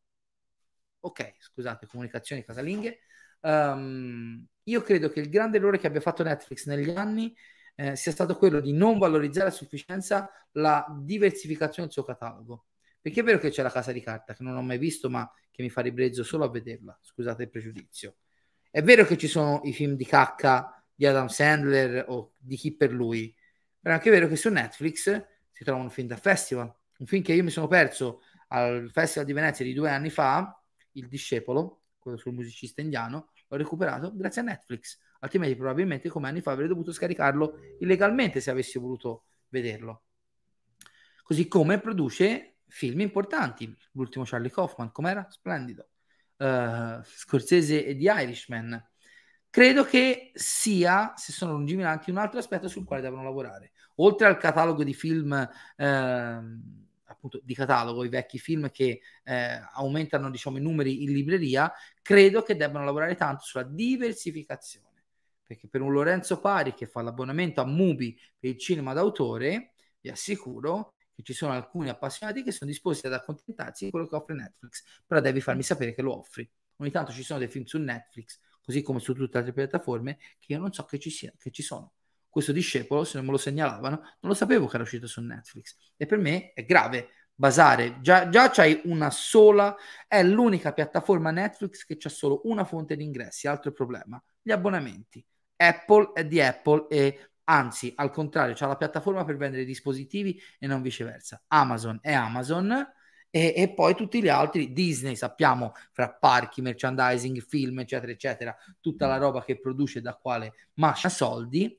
Ok, scusate, comunicazioni casalinghe. Um, io credo che il grande errore che abbia fatto Netflix negli anni eh, sia stato quello di non valorizzare a sufficienza la diversificazione del suo catalogo. Perché è vero che c'è la casa di carta, che non ho mai visto, ma che mi fa ribrezzo solo a vederla. Scusate il pregiudizio. È vero che ci sono i film di cacca di Adam Sandler o di chi per lui, però è anche vero che su Netflix si trova un film da festival. Un film che io mi sono perso al Festival di Venezia di due anni fa, Il Discepolo, quello sul musicista indiano, l'ho recuperato grazie a Netflix, altrimenti probabilmente come anni fa avrei dovuto scaricarlo illegalmente se avessi voluto vederlo. Così come produce film importanti, l'ultimo Charlie Kaufman, com'era? Splendido. Uh, Scorsese e The Irishman. Credo che sia, se sono lungimiranti, un altro aspetto sul quale devono lavorare. Oltre al catalogo di film eh, appunto di catalogo, i vecchi film che eh, aumentano diciamo, i numeri in libreria, credo che debbano lavorare tanto sulla diversificazione. Perché per un Lorenzo Pari che fa l'abbonamento a Mubi per il cinema d'autore, vi assicuro che ci sono alcuni appassionati che sono disposti ad accontentarsi di quello che offre Netflix, però devi farmi sapere che lo offri. Ogni tanto ci sono dei film su Netflix, così come su tutte le altre piattaforme, che io non so che ci, sia, che ci sono questo discepolo, se non me lo segnalavano, non lo sapevo che era uscito su Netflix. E per me è grave basare, già, già c'hai una sola, è l'unica piattaforma Netflix che c'ha solo una fonte di ingressi, altro problema, gli abbonamenti. Apple è di Apple e anzi, al contrario, c'ha la piattaforma per vendere dispositivi e non viceversa. Amazon è Amazon e, e, poi tutti gli altri, Disney sappiamo, fra parchi, merchandising, film, eccetera, eccetera, tutta la roba che produce da quale mascia soldi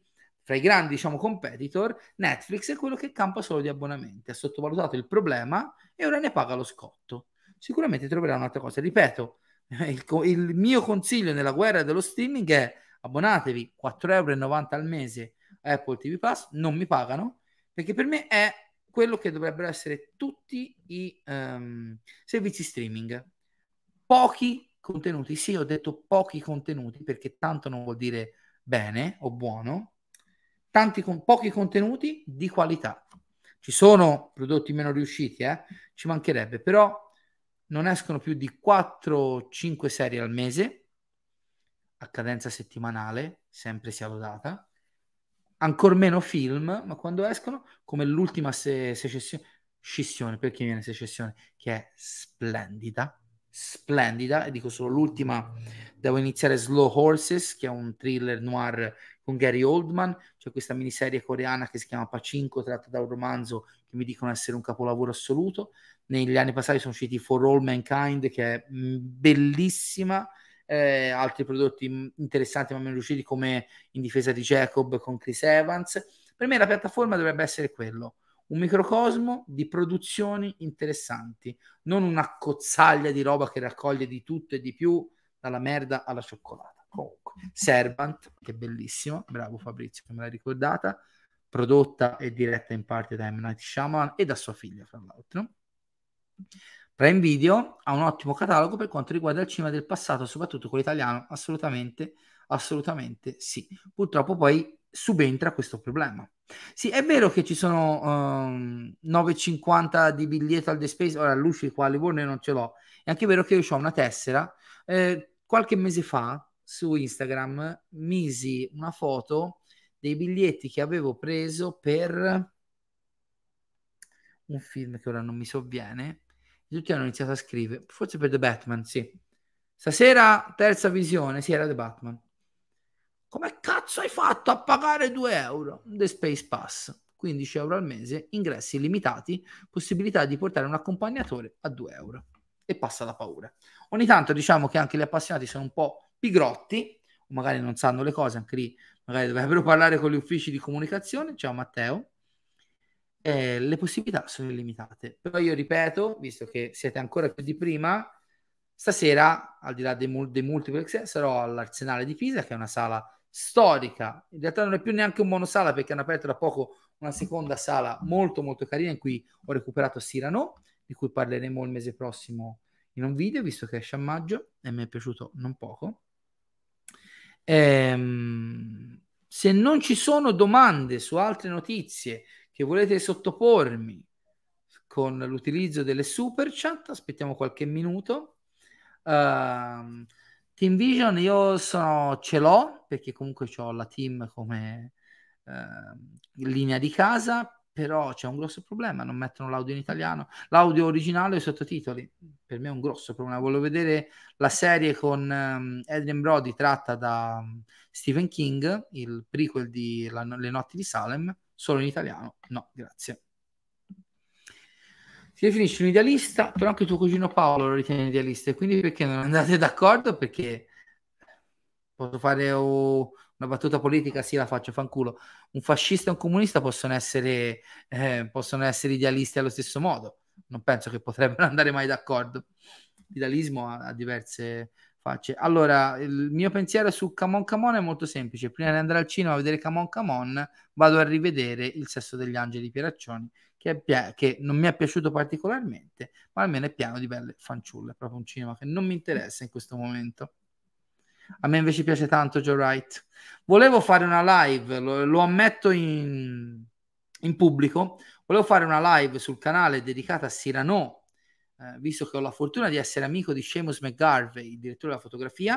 fra i grandi diciamo, competitor, Netflix è quello che campa solo di abbonamenti. Ha sottovalutato il problema e ora ne paga lo scotto. Sicuramente troverà un'altra cosa. Ripeto, il, il mio consiglio nella guerra dello streaming è abbonatevi 4,90 euro al mese a Apple TV Plus, non mi pagano, perché per me è quello che dovrebbero essere tutti i um, servizi streaming. Pochi contenuti, sì, ho detto pochi contenuti perché tanto non vuol dire bene o buono, tanti con pochi contenuti di qualità. Ci sono prodotti meno riusciti, eh? ci mancherebbe, però non escono più di 4-5 serie al mese a cadenza settimanale, sempre sia lodata. Ancor meno film, ma quando escono, come l'ultima se- secessione, scissione, perché viene secessione, che è splendida, splendida, e dico solo l'ultima, devo iniziare Slow Horses, che è un thriller noir con Gary Oldman, c'è questa miniserie coreana che si chiama Pacinco, tratta da un romanzo che mi dicono essere un capolavoro assoluto. Negli anni passati sono usciti For All Mankind, che è mm, bellissima, eh, altri prodotti interessanti ma meno riusciti come In difesa di Jacob con Chris Evans. Per me la piattaforma dovrebbe essere quello, un microcosmo di produzioni interessanti, non una cozzaglia di roba che raccoglie di tutto e di più, dalla merda alla cioccolata. Comunque, Servant, che è bellissimo, bravo Fabrizio che me l'hai ricordata, prodotta e diretta in parte da M. Night Shyamalan e da sua figlia, fra l'altro. Prime Video ha un ottimo catalogo per quanto riguarda il cinema del passato, soprattutto quello italiano, assolutamente, assolutamente sì. Purtroppo poi subentra questo problema. Sì, è vero che ci sono um, 9,50 di biglietto al The Space, ora l'usci qua a Livorno non ce l'ho, è anche vero che io ho una tessera, eh, qualche mese fa su Instagram misi una foto dei biglietti che avevo preso per un film che ora non mi sovviene. Tutti hanno iniziato a scrivere, forse per The Batman, sì. Stasera, terza visione, sì, era The Batman. Come cazzo hai fatto a pagare 2 euro? The Space Pass, 15 euro al mese, ingressi limitati, possibilità di portare un accompagnatore a 2 euro. E passa la paura. Ogni tanto diciamo che anche gli appassionati sono un po' pigrotti, magari non sanno le cose, anche lì magari dovrebbero parlare con gli uffici di comunicazione. Ciao Matteo eh, le possibilità sono illimitate. Però io ripeto, visto che siete ancora più di prima, stasera, al di là dei, mul- dei multiplex, sarò all'Arsenale di Pisa, che è una sala storica. In realtà non è più neanche un monosala perché hanno aperto da poco una seconda sala molto molto carina in cui ho recuperato Sirano, di cui parleremo il mese prossimo in un video, visto che esce a maggio e mi è piaciuto non poco. Ehm, se non ci sono domande su altre notizie che volete sottopormi con l'utilizzo delle super chat, aspettiamo qualche minuto. Uh, team Vision io sono, ce l'ho perché comunque ho la team come uh, linea di casa, però c'è un grosso problema, non mettono l'audio in italiano, l'audio originale e i sottotitoli, per me è un grosso problema, volevo vedere la serie con um, Adrian Brody tratta da um, Stephen King, il prequel di la, Le notti di Salem, solo in italiano. No, grazie. Si definisce un idealista, però anche tuo cugino Paolo lo ritiene idealista, quindi perché non andate d'accordo? Perché posso fare una battuta politica, sì, la faccio, fanculo. Un fascista e un comunista possono essere, eh, possono essere idealisti allo stesso modo. Non penso che potrebbero andare mai d'accordo. L'idealismo ha, ha diverse facce. Allora, il mio pensiero su Camon Camon è molto semplice. Prima di andare al cinema a vedere Camon Camon, vado a rivedere Il sesso degli angeli Pieraccioni, che, pia- che, non mi è piaciuto particolarmente, ma almeno è pieno di belle fanciulle. È proprio un cinema che non mi interessa in questo momento. A me invece piace tanto Joe Wright. Volevo fare una live, lo, lo ammetto in, in pubblico. Volevo fare una live sul canale dedicata a Cyrano eh, visto che ho la fortuna di essere amico di Seamus McGarvey, il direttore della fotografia,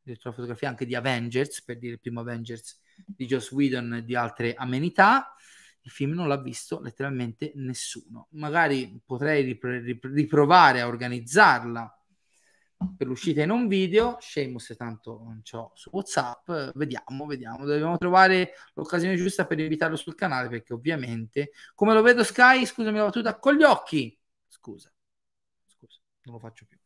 direttore della fotografia anche di Avengers, per dire il primo Avengers di Joss Whedon e di altre amenità, il film non l'ha visto letteralmente nessuno. Magari potrei ripro- riprovare a organizzarla per l'uscita in un video. Seamus tanto non c'ho su WhatsApp. Vediamo, vediamo. Dobbiamo trovare l'occasione giusta per invitarlo sul canale perché ovviamente, come lo vedo Sky, scusami la battuta, con gli occhi. Scusa non lo faccio più.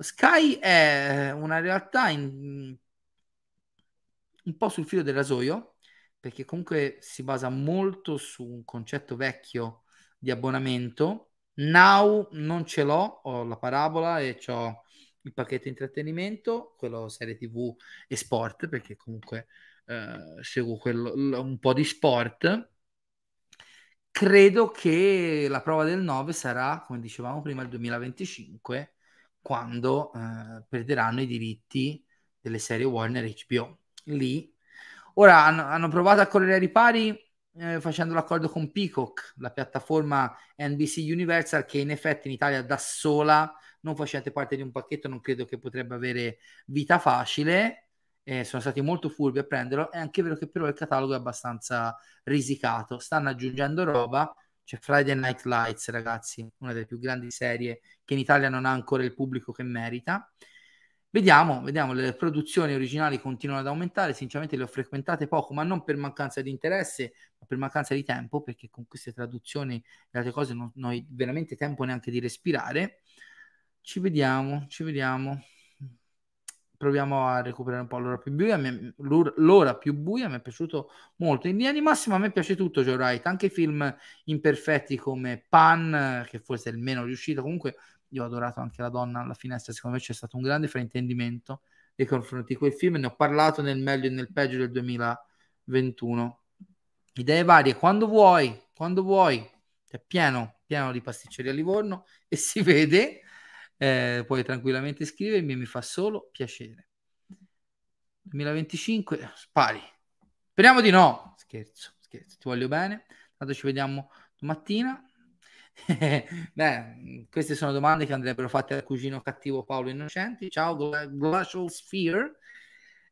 Sky è una realtà in, un po' sul filo del rasoio, perché comunque si basa molto su un concetto vecchio di abbonamento. Now non ce l'ho, ho la parabola e ho il pacchetto intrattenimento, quello serie TV e sport, perché comunque eh, seguo quello, un po' di sport credo che la prova del 9 sarà, come dicevamo prima, il 2025, quando eh, perderanno i diritti delle serie Warner HBO. Lì. Ora hanno, hanno provato a correre ai ripari eh, facendo l'accordo con Peacock, la piattaforma NBC Universal, che in effetti in Italia da sola, non facente parte di un pacchetto, non credo che potrebbe avere vita facile eh, sono stati molto furbi a prenderlo. È anche vero che però il catalogo è abbastanza risicato. Stanno aggiungendo roba. C'è Friday Night Lights, ragazzi, una delle più grandi serie che in Italia non ha ancora il pubblico che merita. Vediamo, vediamo, le produzioni originali continuano ad aumentare, sinceramente le ho frequentate poco, ma non per mancanza di interesse, ma per mancanza di tempo, perché con queste traduzioni e altre cose non, non ho veramente tempo neanche di respirare. Ci vediamo, ci vediamo proviamo a recuperare un po' l'ora più buia. L'ora più buia mi è piaciuto molto. In linea di massima a me piace tutto Joe Wright, anche film imperfetti come Pan, che forse è il meno riuscito. Comunque io ho adorato anche La donna alla finestra, secondo me c'è stato un grande fraintendimento nei confronti di quel film. Ne ho parlato nel meglio e nel peggio del 2021. Idee varie, quando vuoi, quando vuoi. È pieno, pieno di pasticceria a Livorno e si vede eh, puoi tranquillamente scrivermi, mi fa solo piacere. 2025, spari. Speriamo di no. Scherzo, scherzo, ti voglio bene. Tanto ci vediamo domattina. Beh, queste sono domande che andrebbero fatte al cugino cattivo Paolo Innocenti. Ciao, Glacial Sphere.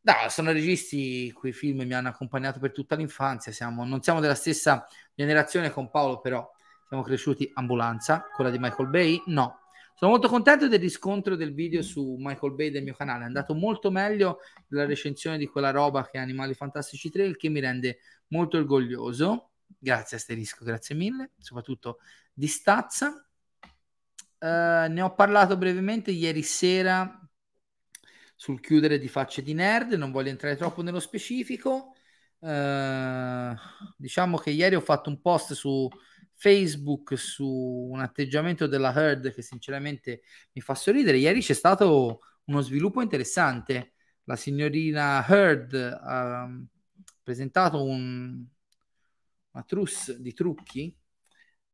No, sono registi cui film mi hanno accompagnato per tutta l'infanzia. Siamo, non siamo della stessa generazione con Paolo, però siamo cresciuti ambulanza, quella di Michael Bay. No, sono molto contento del riscontro del video su Michael Bay del mio canale. È andato molto meglio della recensione di quella roba che è Animali Fantastici 3, il che mi rende molto orgoglioso. Grazie Asterisco, grazie mille, soprattutto di Stazza. Uh, ne ho parlato brevemente ieri sera sul chiudere di facce di nerd, non voglio entrare troppo nello specifico. Uh, diciamo che ieri ho fatto un post su Facebook su un atteggiamento della herd che sinceramente mi fa sorridere. Ieri c'è stato uno sviluppo interessante. La signorina Heard ha presentato un, una trousse di trucchi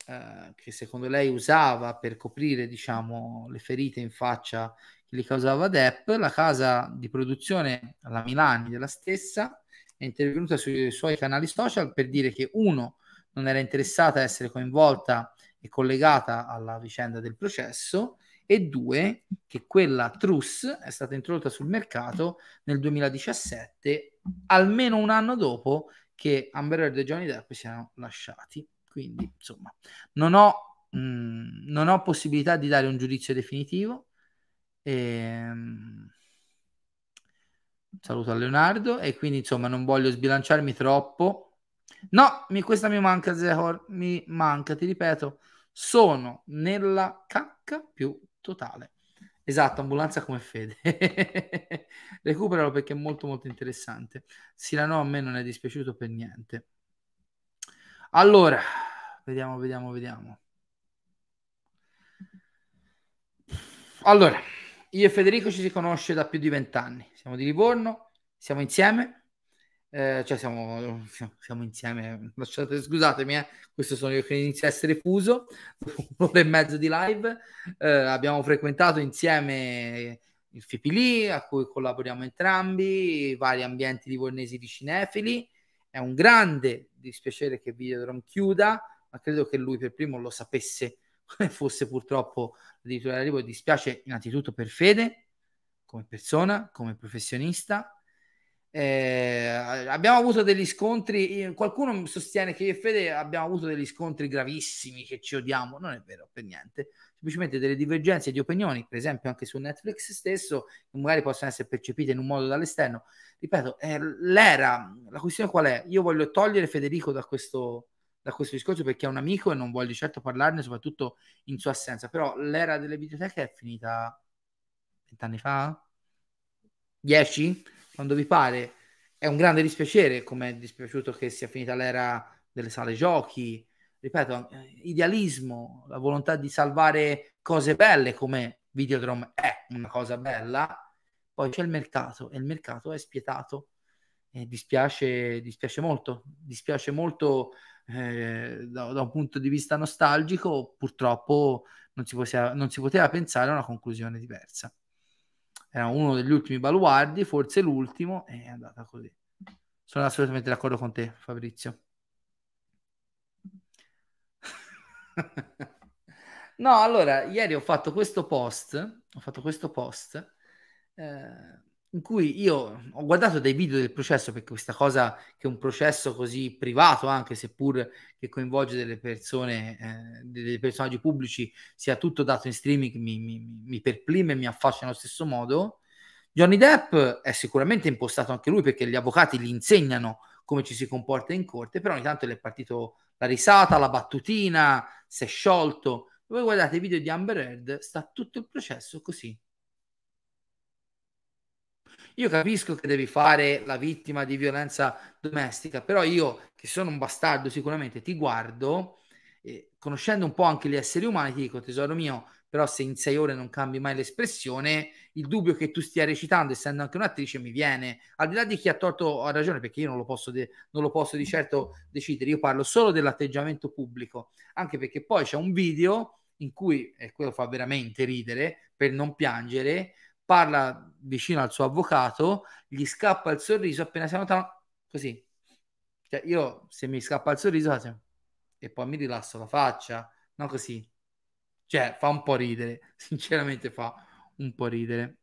eh, che secondo lei usava per coprire diciamo, le ferite in faccia che gli causava Depp. La casa di produzione, la Milani della stessa, è intervenuta sui suoi canali social per dire che uno non era interessata a essere coinvolta e collegata alla vicenda del processo e due che quella truss è stata introdotta sul mercato nel 2017 almeno un anno dopo che Amber Heard e Johnny Depp siano lasciati. Quindi insomma non ho, mh, mm, non ho possibilità di dare un giudizio definitivo. E, ehm, saluto a Leonardo e quindi insomma non voglio sbilanciarmi troppo No, mi, questa mi manca, Zehor, mi manca, ti ripeto, sono nella cacca più totale. Esatto, ambulanza come fede. Recuperalo perché è molto molto interessante. Sirano a me non è dispiaciuto per niente. Allora, vediamo, vediamo, vediamo. Allora, io e Federico ci si conosce da più di vent'anni. Siamo di Livorno, siamo insieme, eh, cioè siamo, siamo insieme, lasciate, scusatemi, eh, questo sono io che inizio a essere fuso, un'ora e mezzo di live, eh, abbiamo frequentato insieme il Fipili, a cui collaboriamo entrambi, vari ambienti livornesi di cinefili, è un grande dispiacere che Videodrom chiuda, ma credo che lui per primo lo sapesse fosse purtroppo l'editore arrivo, dispiace innanzitutto per Fede, come persona, come professionista, eh, abbiamo avuto degli scontri. Qualcuno sostiene che io e Fede abbiamo avuto degli scontri gravissimi, che ci odiamo. Non è vero per niente. Semplicemente delle divergenze di opinioni, per esempio anche su Netflix stesso, che magari possono essere percepite in un modo dall'esterno. Ripeto, eh, l'era, la questione qual è? Io voglio togliere Federico da questo, da questo discorso perché è un amico e non voglio certo parlarne, soprattutto in sua assenza. Però l'era delle videoteche è finita vent'anni fa? Dieci? Quando vi pare. È un grande dispiacere, come è dispiaciuto che sia finita l'era delle sale giochi. Ripeto, idealismo, la volontà di salvare cose belle come Videodrome è una cosa bella. Poi c'è il mercato e il mercato è spietato. E dispiace, dispiace molto, dispiace molto eh, da, da, un punto di vista nostalgico. Purtroppo non si, poteva, non si poteva pensare a una conclusione diversa era uno degli ultimi baluardi, forse l'ultimo, è andata così. Sono assolutamente d'accordo con te, Fabrizio. no, allora, ieri ho fatto questo post, ho fatto questo post eh, in cui io ho guardato dei video del processo perché questa cosa che è un processo così privato anche seppur che coinvolge delle persone eh, dei personaggi pubblici sia tutto dato in streaming mi, mi, mi perplime e mi affascina allo stesso modo Johnny Depp è sicuramente impostato anche lui perché gli avvocati gli insegnano come ci si comporta in corte però ogni tanto le è partito la risata la battutina si è sciolto. Voi guardate i video di Amber Heard sta tutto il processo così io capisco che devi fare la vittima di violenza domestica, però io, che sono un bastardo sicuramente, ti guardo, eh, conoscendo un po' anche gli esseri umani, ti dico, tesoro mio, però se in sei ore non cambi mai l'espressione, il dubbio che tu stia recitando, essendo anche un'attrice, mi viene. Al di là di chi ha torto o ha ragione, perché io non lo posso, de- non lo posso di certo decidere, io parlo solo dell'atteggiamento pubblico, anche perché poi c'è un video in cui, e quello fa veramente ridere, per non piangere, parla vicino al suo avvocato, gli scappa il sorriso appena si nota così. Cioè io se mi scappa il sorriso e poi mi rilasso la faccia, no così. Cioè fa un po' ridere, sinceramente fa un po' ridere.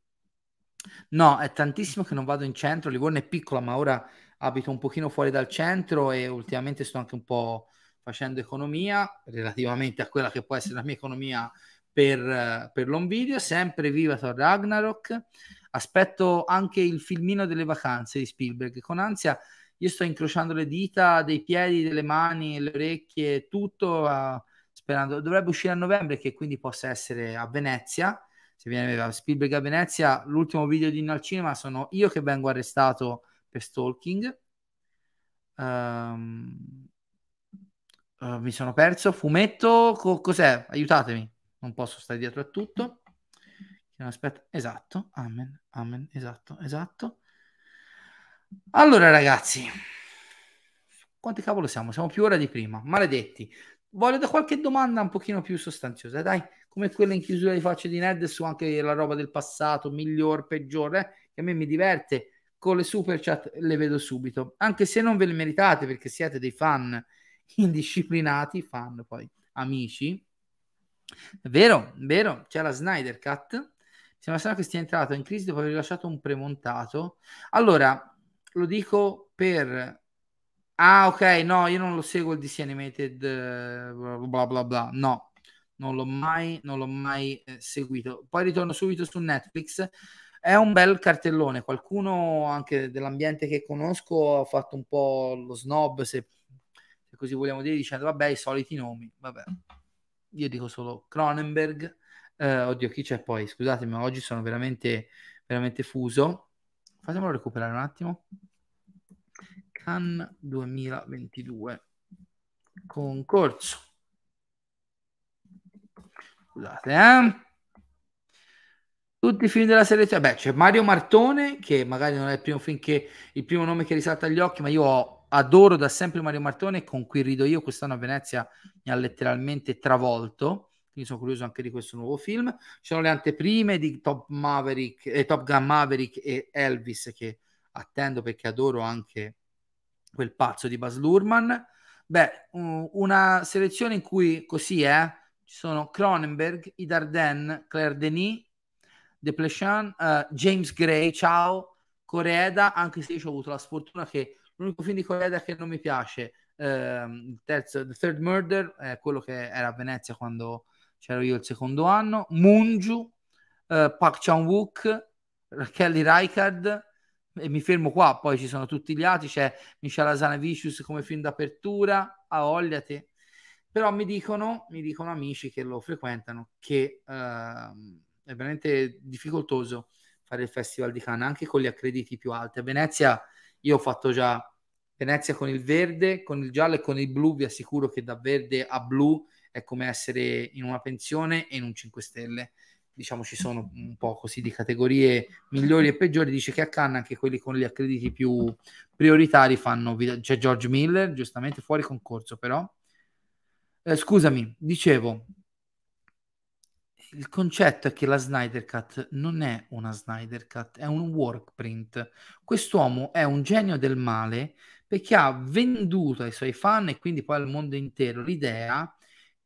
No, è tantissimo che non vado in centro. Livorno è piccola, ma ora abito un pochino fuori dal centro e ultimamente sto anche un po' facendo economia relativamente a quella che può essere la mia economia per, per l'home video. Sempre viva Thor Ragnarok. Aspetto anche il filmino delle vacanze di Spielberg con ansia. Io sto incrociando le dita dei piedi, delle mani, le orecchie, tutto uh, sperando. Dovrebbe uscire a novembre, che quindi possa essere a Venezia se viene a Spielberg a Venezia, l'ultimo video di Inno al cinema sono io che vengo arrestato per stalking. Um, uh, mi sono perso. Fumetto, co- cos'è? Aiutatemi. Non posso stare dietro a tutto. Aspetta, esatto, amen, amen, esatto, esatto. Allora ragazzi, quanti cavolo siamo? Siamo più ora di prima, maledetti. Voglio da qualche domanda un pochino più sostanziosa, dai come quella in chiusura di facce di nerd su anche la roba del passato, miglior, peggiore, eh, che a me mi diverte. Con le super chat le vedo subito, anche se non ve le meritate perché siete dei fan indisciplinati, fan poi amici. Vero, vero, c'è la Snyder Cut. Sembra strano che stia entrato in crisi dopo aver rilasciato un premontato. Allora, lo dico per Ah, ok, no, io non lo seguo il DC Animated bla bla bla. No, non l'ho mai, non l'ho mai eh, seguito. Poi ritorno subito su Netflix. È un bel cartellone. Qualcuno anche dell'ambiente che conosco ha fatto un po' lo snob, se, se così vogliamo dire, dicendo vabbè, i soliti nomi. Vabbè, io dico solo Cronenberg. Eh, oddio, chi c'è poi? Scusatemi, ma oggi sono veramente, veramente fuso. Fatemelo recuperare un attimo. Cannes 2022 concorso Scusate, eh? Tutti i film della selezione. Beh, c'è Mario Martone, che magari non è il primo film che il primo nome che risalta agli occhi, ma io ho, adoro da sempre Mario Martone, con cui rido io. Quest'anno a Venezia mi ha letteralmente travolto. Quindi sono curioso anche di questo nuovo film. Ci sono le anteprime di Top Maverick, eh, Top Gun Maverick e Elvis, che attendo perché adoro anche quel pazzo di Baz Luhrmann. Beh, una selezione in cui così è. Eh, ci sono Cronenberg, i Dardenne, Claire Denis, De Plechon, uh, James Gray, ciao, Coreeda, anche se io ho avuto la sfortuna che l'unico film di Coreeda che non mi piace, uh, il terzo, The Third Murder, è quello che era a Venezia quando c'ero io il secondo anno, Munju, uh, Park Chan-wook, Kelly Rijkaard, e mi fermo qua, poi ci sono tutti gli altri, c'è Michelle Azanavicius come film d'apertura, a Ogliate, però mi dicono, mi dicono amici che lo frequentano che uh, è veramente difficoltoso fare il festival di Cannes anche con gli accrediti più alti. A Venezia io ho fatto già Venezia con il verde, con il giallo e con il blu, vi assicuro che da verde a blu è come essere in una pensione e in un 5 stelle. Diciamo ci sono un po' così di categorie migliori e peggiori. Dice che a Cannes anche quelli con gli accrediti più prioritari fanno. C'è George Miller, giustamente fuori concorso, però eh, scusami, dicevo, il concetto è che la Snyder Cut non è una Snyder Cut, è un work print. Quest'uomo è un genio del male perché ha venduto ai suoi fan e quindi poi al mondo intero l'idea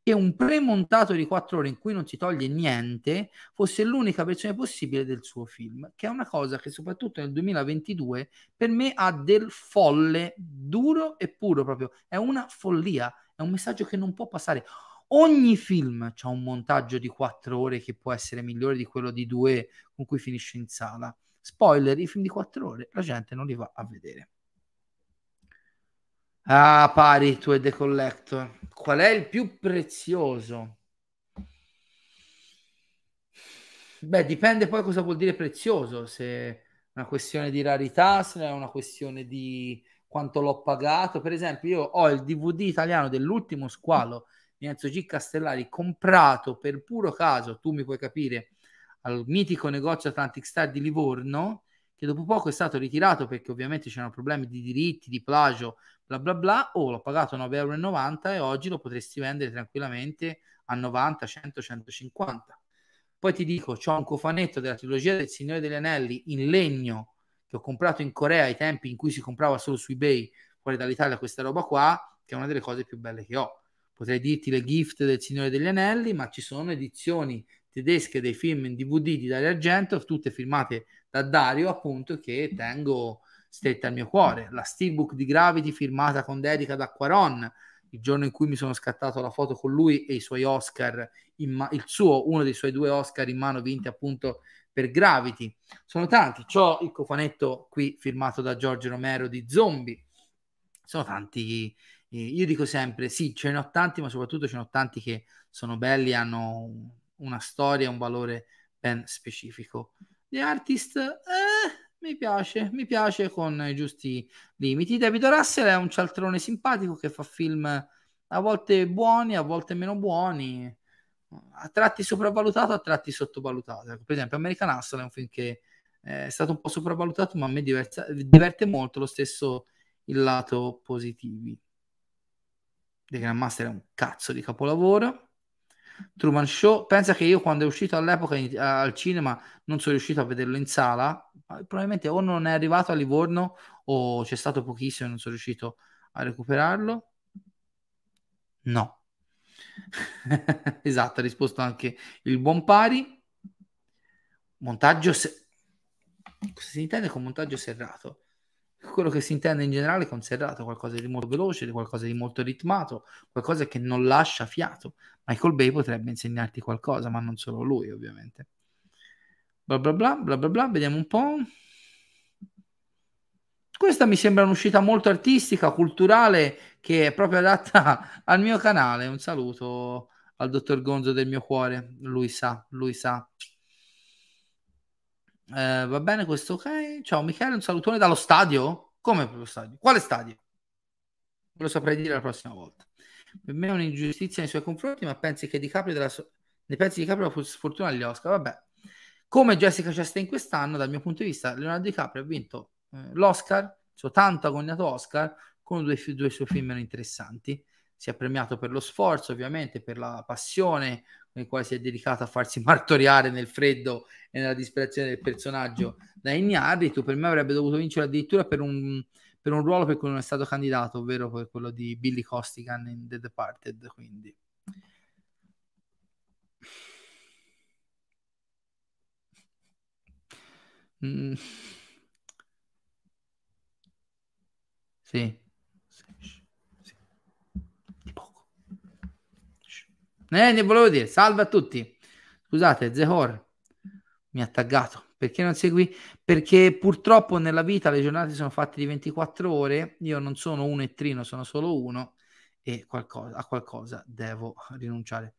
che un premontato di quattro ore in cui non si toglie niente fosse l'unica versione possibile del suo film, che è una cosa che soprattutto nel 2022 per me ha del folle, duro e puro proprio, è una follia, è un messaggio che non può passare. Ogni film ha un montaggio di quattro ore che può essere migliore di quello di due con cui finisce in sala. Spoiler, i film di quattro ore la gente non li va a vedere. Ah, pari tu e The Collector. Qual è il più prezioso? Beh, dipende poi cosa vuol dire prezioso, se è una questione di rarità, se è una questione di quanto l'ho pagato. Per esempio, io ho il DVD italiano dell'ultimo squalo di Enzo G. Castellari comprato per puro caso, tu mi puoi capire, al mitico negozio Atlantic Star di Livorno, che dopo poco è stato ritirato perché ovviamente c'erano problemi di diritti, di plagio, bla bla bla, o oh, l'ho pagato 9,90 euro e oggi lo potresti vendere tranquillamente a 90, 100, 150. Poi ti dico, c'ho un cofanetto della trilogia del Signore degli Anelli in legno che ho comprato in Corea ai tempi in cui si comprava solo su eBay fuori dall'Italia questa roba qua, che è una delle cose più belle che ho. Potrei dirti le gift del Signore degli Anelli, ma ci sono edizioni tedesche dei film in DVD di Dario Argento, tutte firmate da Dario, appunto, che tengo strette al mio cuore. La steelbook di Gravity firmata con dedica da Quaron, il giorno in cui mi sono scattato la foto con lui e i suoi Oscar, ma- il suo, uno dei suoi due Oscar in mano vinti appunto per Gravity. Sono tanti. C'ho il cofanetto qui firmato da Giorgio Romero di Zombie. Sono tanti. Io dico sempre sì, ce ne ho tanti, ma soprattutto ce ne ho tanti che sono belli, hanno una storia, un valore ben specifico. The Artist, eh, mi piace, mi piace con i giusti limiti. David Russell è un cialtrone simpatico che fa film a volte buoni, a volte meno buoni, a tratti sopravvalutato, a tratti sottovalutato. Ecco, per esempio, American Hustle è un film che è stato un po' sopravvalutato, ma a me diversa, diverte molto lo stesso il lato positivi. The Grandmaster è un cazzo di capolavoro. Truman Show. Pensa che io quando è uscito all'epoca in, al cinema non sono riuscito a vederlo in sala. Probabilmente o non è arrivato a Livorno o c'è stato pochissimo e non sono riuscito a recuperarlo. No. esatto, ha risposto anche il buon pari. Montaggio. Se... Cosa si intende con montaggio serrato? Quello che si intende in generale con serrato, qualcosa di molto veloce, qualcosa di molto ritmato, qualcosa che non lascia fiato. Michael Bay potrebbe insegnarti qualcosa, ma non solo lui, ovviamente. Bla bla bla bla bla bla, vediamo un po'. Questa mi sembra un'uscita molto artistica, culturale, che è proprio adatta al mio canale. Un saluto al dottor Gonzo del mio cuore, lui sa, lui sa. Eh, va bene questo ok. Ciao Michele, un salutone dallo stadio? Come lo stadio? Quale stadio? Ve lo saprei dire la prossima volta. Per me è un'ingiustizia nei suoi confronti, ma pensi che Di Caprio della so- ne pensi di Caprio la sfortuna agli Oscar? Vabbè. Come Jessica Chastain quest'anno, dal mio punto di vista, Leonardo Di Caprio ha vinto eh, l'Oscar, il suo tanto agognato Oscar, con due, due suoi film meno interessanti. Si è premiato per lo sforzo, ovviamente, per la passione, nel quale si è dedicato a farsi martoriare nel freddo e nella disperazione del personaggio da Ignarritu, per me avrebbe dovuto vincere addirittura per un, per un ruolo per cui non è stato candidato, ovvero per quello di Billy Costigan in The Departed, quindi... Mm. Sì. Eh, ne volevo dire, salve a tutti. Scusate, Zehor mi ha taggato. Perché non segui? Perché purtroppo nella vita le giornate sono fatte di 24 ore, io non sono uno e trino, sono solo uno e qualcosa, a qualcosa devo rinunciare.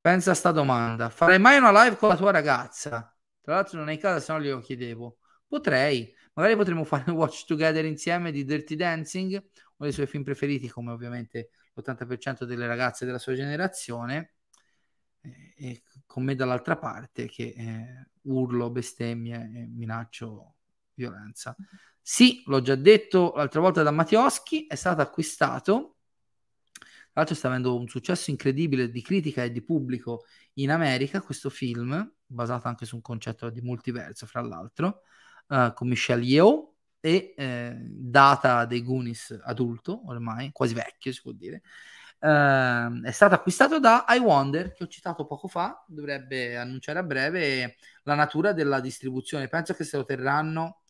Pensa a sta domanda. Farei mai una live con la tua ragazza? Tra l'altro non è in casa, se no glielo chiedevo. Potrei. Magari potremmo fare un watch together insieme di Dirty Dancing, uno dei suoi film preferiti, come ovviamente l'80% delle ragazze della sua generazione, eh, e con me dall'altra parte che eh, urlo, bestemmie minaccio violenza. Sì, l'ho già detto l'altra volta da Mattioschi, è stato acquistato, tra l'altro sta avendo un successo incredibile di critica e di pubblico in America, questo film, basato anche su un concetto di multiverso, fra l'altro, uh, con Michelle Yeoh, e eh, data dei Goonies adulto, ormai, quasi vecchio si può dire, eh, è stato acquistato da iWonder, che ho citato poco fa, dovrebbe annunciare a breve la natura della distribuzione. Penso che se lo terranno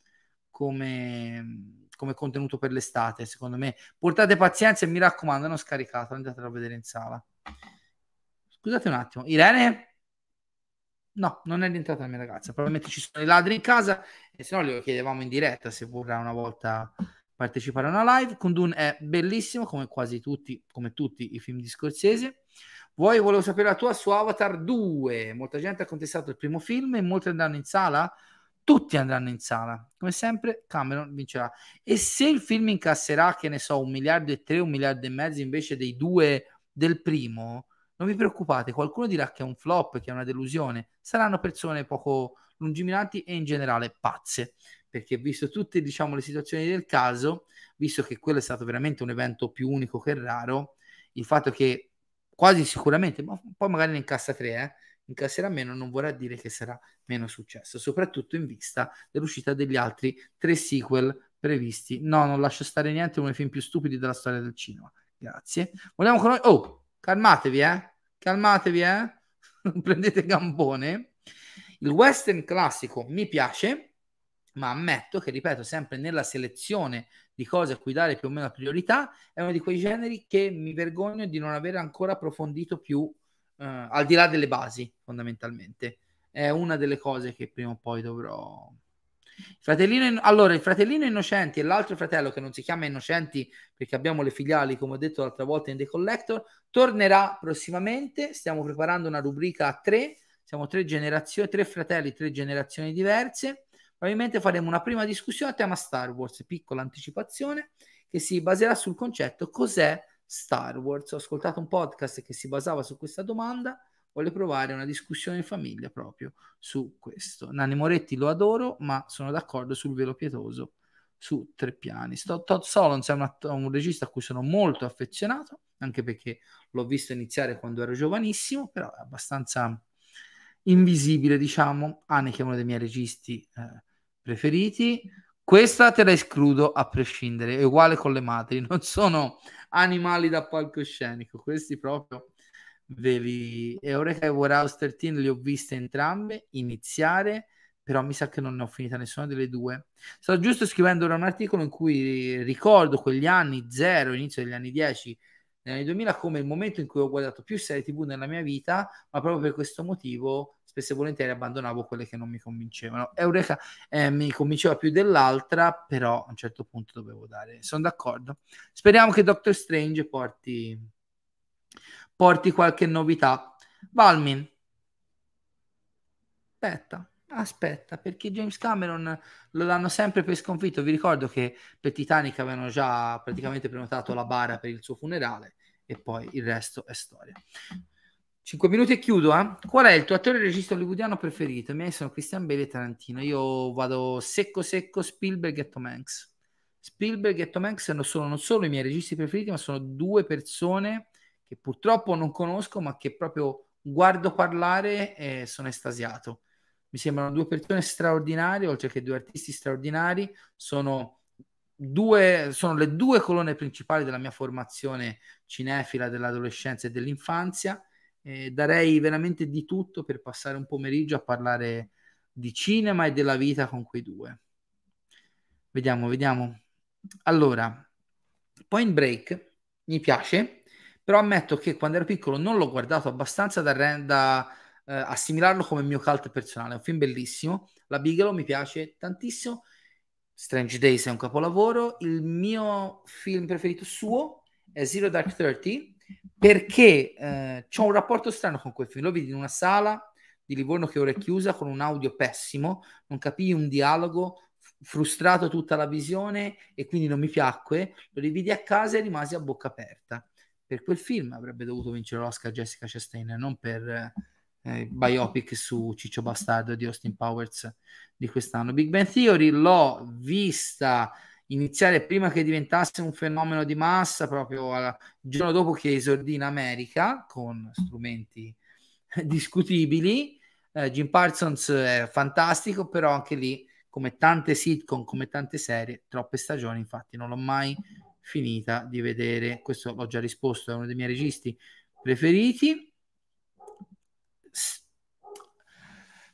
come, come contenuto per l'estate, secondo me. Portate pazienza e mi raccomando, non scaricate, andatelo a vedere in sala. Scusate un attimo, Irene? No, non è rientrata la mia ragazza. Probabilmente ci sono i ladri in casa e se no glielo chiedevamo in diretta se vorrà una volta partecipare a una live. Kundun è bellissimo come quasi tutti, come tutti i film di Scorsese. Vuoi, volevo sapere la tua su Avatar 2. Molta gente ha contestato il primo film e molti andranno in sala. Tutti andranno in sala. Come sempre, Cameron vincerà. E se il film incasserà, che ne so, un miliardo e tre, un miliardo e mezzo invece dei due del primo, non vi preoccupate, qualcuno dirà che è un flop, che è una delusione. Saranno persone poco lungimiranti e in generale pazze, perché visto tutte diciamo, le situazioni del caso, visto che quello è stato veramente un evento più unico che raro, il fatto che quasi sicuramente, ma poi magari ne incassa tre, eh, incasserà meno non vorrà dire che sarà meno successo, soprattutto in vista dell'uscita degli altri tre sequel previsti. No, non lascio stare niente, uno dei film più stupidi della storia del cinema. Grazie. Vogliamo conoscere... Oh, calmatevi, eh? Calmatevi, eh? non prendete gambone. Il western classico mi piace, ma ammetto che, ripeto, sempre nella selezione di cose a cui dare più o meno priorità, è uno di quei generi che mi vergogno di non aver ancora approfondito più, eh, al di là delle basi, fondamentalmente. È una delle cose che prima o poi dovrò... Fratellino, allora, il fratellino Innocenti e l'altro fratello che non si chiama Innocenti perché abbiamo le filiali, come ho detto l'altra volta in The Collector, tornerà prossimamente. Stiamo preparando una rubrica a tre. Siamo tre generazioni, tre fratelli, tre generazioni diverse Probabilmente faremo una prima discussione a tema Star Wars, piccola anticipazione, che si baserà sul concetto cos'è Star Wars. Ho ascoltato un podcast che si basava su questa domanda, voglio provare una discussione in famiglia proprio su questo. Nanni Moretti lo adoro, ma sono d'accordo sul velo pietoso su tre piani. Todd Solons è un, att- un regista a cui sono molto affezionato, anche perché l'ho visto iniziare quando ero giovanissimo, però è abbastanza invisibile, diciamo. Haneke è uno dei miei registi eh, preferiti. Questa te la escludo a prescindere, è uguale con le madri, non sono animali da palcoscenico, questi proprio li... Eureka e Warehouse 13 li ho viste entrambe iniziare, però mi sa che non ne ho finita nessuna delle due. Sto giusto scrivendo un articolo in cui ricordo quegli anni zero, inizio degli anni 10, negli anni 2000 come il momento in cui ho guardato più serie tv nella mia vita, ma proprio per questo motivo spesso e volentieri abbandonavo quelle che non mi convincevano. Eureka eh, mi convinceva più dell'altra, però a un certo punto dovevo dare. Sono d'accordo. Speriamo che Doctor Strange porti, porti qualche novità. Valmin. Aspetta, aspetta, perché James Cameron lo danno sempre per sconfitto. Vi ricordo che per Titanic avevano già praticamente prenotato la bara per il suo funerale e poi il resto è storia. 5 minuti e chiudo, eh? Qual è il tuo attore regista hollywoodiano preferito? I miei sono Christian Bale e Tarantino. Io vado secco secco Spielberg e Tom Hanks. Spielberg e Tom Hanks sono non solo i miei registi preferiti, ma sono due persone che purtroppo non conosco, ma che proprio guardo parlare e sono estasiato. Mi sembrano due persone straordinarie, oltre che due artisti straordinari. Sono, due, sono le due colonne principali della mia formazione cinefila dell'adolescenza e dell'infanzia eh, darei veramente di tutto per passare un pomeriggio a parlare di cinema e della vita con quei due. Vediamo, vediamo. Allora, Point Break mi piace, però ammetto che quando ero piccolo non l'ho guardato abbastanza da, da eh, assimilarlo come mio cult personale. È un film bellissimo. La Bigelow mi piace tantissimo. Strange Days è un capolavoro. Il mio film preferito suo è Zero Dark Thirty perché eh, ho un rapporto strano con quel film. Lo vedi in una sala di Livorno che ora è chiusa con un audio pessimo, non capii un dialogo, frustrato tutta la visione e quindi non mi piacque. Lo rividi a casa e rimasi a bocca aperta. Per quel film avrebbe dovuto vincere l'Oscar Jessica Chastain, non per eh, biopic su Ciccio Bastardo di Austin Powers di quest'anno. Big Bang Theory l'ho vista iniziare prima che diventasse un fenomeno di massa, proprio il giorno dopo che esordì in America con strumenti discutibili. Eh, Jim Parsons è fantastico, però anche lì, come tante sitcom, come tante serie, troppe stagioni, infatti non l'ho mai finita di vedere. Questo l'ho già risposto, è uno dei miei registi preferiti.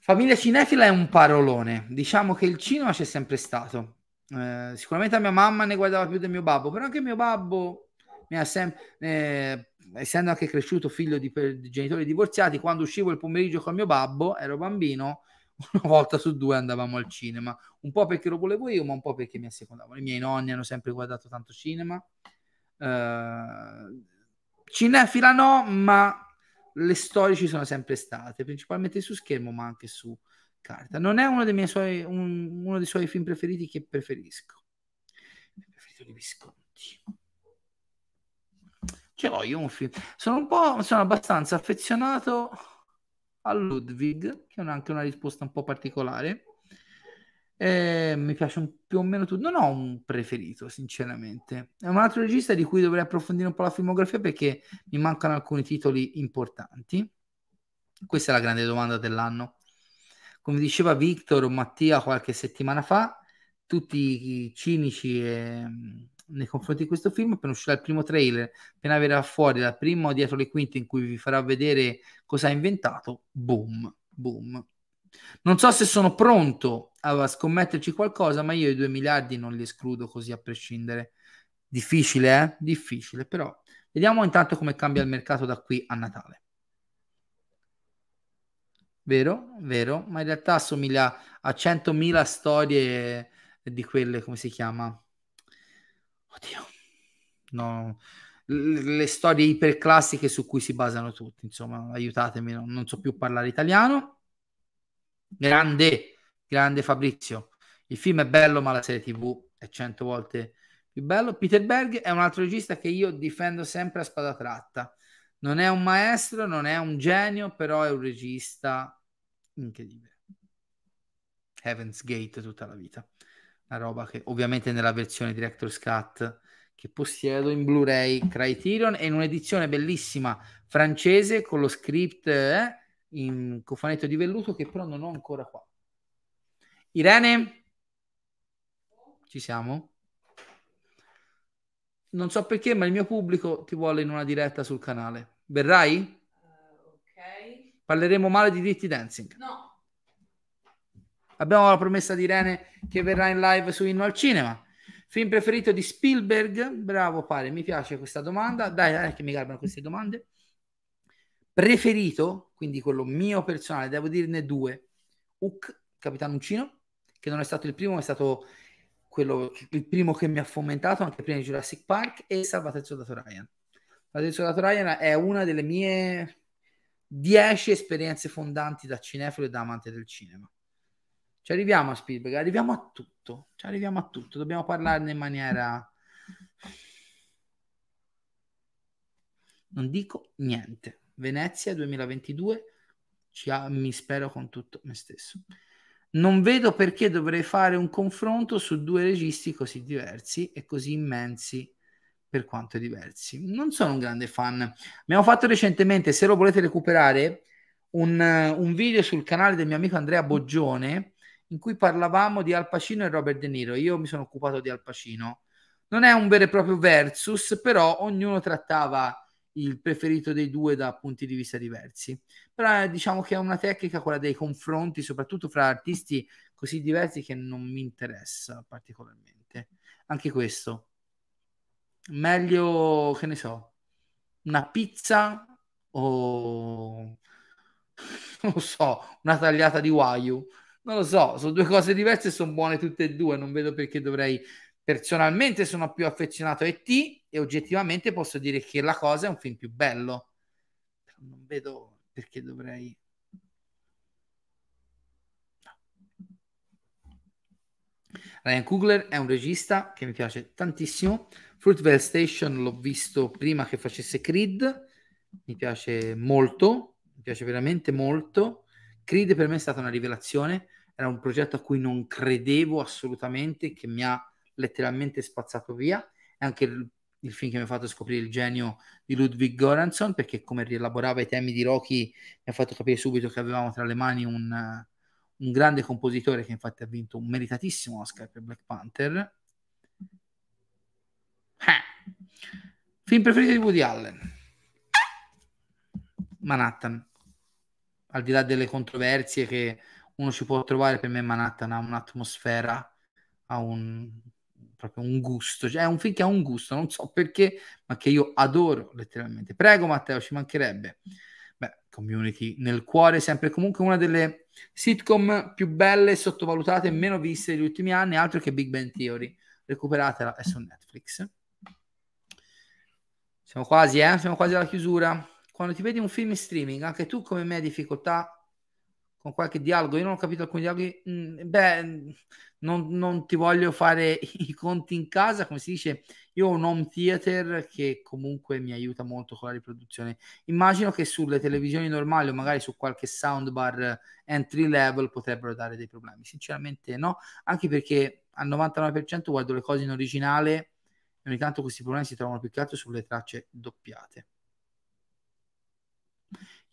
Famiglia cinefila è un parolone. Diciamo che il cinema c'è sempre stato eh, sicuramente mia mamma ne guardava più del mio babbo, però anche mio babbo mi sempre, eh, essendo anche cresciuto figlio di, di, genitori divorziati, quando uscivo il pomeriggio con mio babbo, ero bambino, una volta su due andavamo al cinema, un po' perché lo volevo io, ma un po' perché mi assecondavano. I miei nonni hanno sempre guardato tanto cinema. Uh, cinefila no, ma le storie ci sono sempre state, principalmente su schermo, ma anche su, carta. Non è uno dei, suoi, un, uno dei suoi film preferiti che preferisco. Il preferito di Visconti. Ce l'ho io un film. Sono un po', sono abbastanza affezionato a Ludwig, che è anche una risposta un po' particolare. Eh, mi piace un, più o meno tutto. Non ho un preferito, sinceramente. È un altro regista di cui dovrei approfondire un po' la filmografia perché mi mancano alcuni titoli importanti. Questa è la grande domanda dell'anno. Come diceva Victor o Mattia qualche settimana fa, tutti i cinici e, nei confronti di questo film, appena uscirà il primo trailer, appena verrà fuori dal primo dietro le quinte in cui vi farà vedere cosa ha inventato, boom, boom. Non so se sono pronto a scommetterci qualcosa, ma io i 2 miliardi non li escludo così a prescindere. Difficile, eh? Difficile, però vediamo intanto come cambia il mercato da qui a Natale. Vero, vero, ma in realtà assomiglia a 100.000 storie di quelle, come si chiama? Oddio, no, le storie iperclassiche su cui si basano tutti, insomma, aiutatemi, non, non so più parlare italiano. Grande, grande Fabrizio. Il film è bello, ma la serie TV è cento volte più bello. Peter Berg è un altro regista che io difendo sempre a spada tratta. Non è un maestro, non è un genio, però è un regista incredibile. Heaven's Gate tutta la vita. Una roba che ovviamente nella versione Director's Cut che possiedo in Blu-ray Criterion e in un'edizione bellissima francese con lo script eh, in cofanetto di velluto che però non ho ancora qua. Irene? Ci siamo? Non so perché, ma il mio pubblico ti vuole in una diretta sul canale. Verrai? Uh, ok. Parleremo male di Dirty Dancing. No. Abbiamo la promessa di Irene che verrà in live su Inno al Cinema. Film preferito di Spielberg? Bravo pare, mi piace questa domanda. Dai, dai che mi garbano queste domande preferito, quindi quello mio personale, devo dirne due. Hook, Capitano Uncino, che non è stato il primo, ma è stato quello, il primo che mi ha fomentato anche prima di Jurassic Park e Salvate il soldato Ryan. Salvate il soldato Ryan è una delle mie dieci esperienze fondanti da cinefilo e da amante del cinema. Ci arriviamo a Spielberg, arriviamo a tutto, ci arriviamo a tutto, dobbiamo parlarne in maniera... Non dico niente. Venezia 2022, ci ha, mi spero con tutto me stesso. Non vedo perché dovrei fare un confronto su due registi così diversi e così immensi per quanto diversi. Non sono un grande fan. Abbiamo fatto recentemente, se lo volete recuperare, un, un video sul canale del mio amico Andrea Boggione in cui parlavamo di Al Pacino e Robert De Niro. Io mi sono occupato di Al Pacino. Non è un vero e proprio versus, però ognuno trattava il preferito dei due da punti di vista diversi. Però eh, diciamo che è una tecnica quella dei confronti, soprattutto fra artisti così diversi che non mi interessa particolarmente. Anche questo. Meglio, che ne so, una pizza o non lo so, una tagliata di Wayu. Non lo so, sono due cose diverse sono buone tutte e due, non vedo perché dovrei personalmente sono più affezionato a E.T. e oggettivamente posso dire che la cosa è un film più bello. Però non vedo perché dovrei... Ryan Coogler è un regista che mi piace tantissimo. Fruitvale Station l'ho visto prima che facesse Creed, mi piace molto, mi piace veramente molto. Creed per me è stata una rivelazione, era un progetto a cui non credevo assolutamente, che mi ha letteralmente spazzato via. È anche il, il, film che mi ha fatto scoprire il genio di Ludwig Göransson, perché come rielaborava i temi di Rocky mi ha fatto capire subito che avevamo tra le mani un, un grande compositore che infatti ha vinto un meritatissimo Oscar per Black Panther. Eh. Film preferito di Woody Allen? Manhattan. Al di là delle controversie che uno ci può trovare, per me Manhattan ha un'atmosfera, ha un, proprio un gusto, cioè è un film che ha un gusto, non so perché, ma che io adoro letteralmente. Prego Matteo, ci mancherebbe. Beh, Community nel cuore, sempre comunque una delle sitcom più belle, sottovalutate e meno viste degli ultimi anni, altro che Big Bang Theory. Recuperatela, è su Netflix. Siamo quasi, eh? Siamo quasi alla chiusura. Quando ti vedi un film in streaming, anche tu come me hai difficoltà con qualche dialogo, io non ho capito alcuni dialoghi, mm, beh, non, non, ti voglio fare i conti in casa, come si dice, io ho un home theater che comunque mi aiuta molto con la riproduzione. Immagino che sulle televisioni normali o magari su qualche soundbar entry level potrebbero dare dei problemi. Sinceramente no, anche perché al 99% guardo le cose in originale e ogni tanto questi problemi si trovano più che altro sulle tracce doppiate.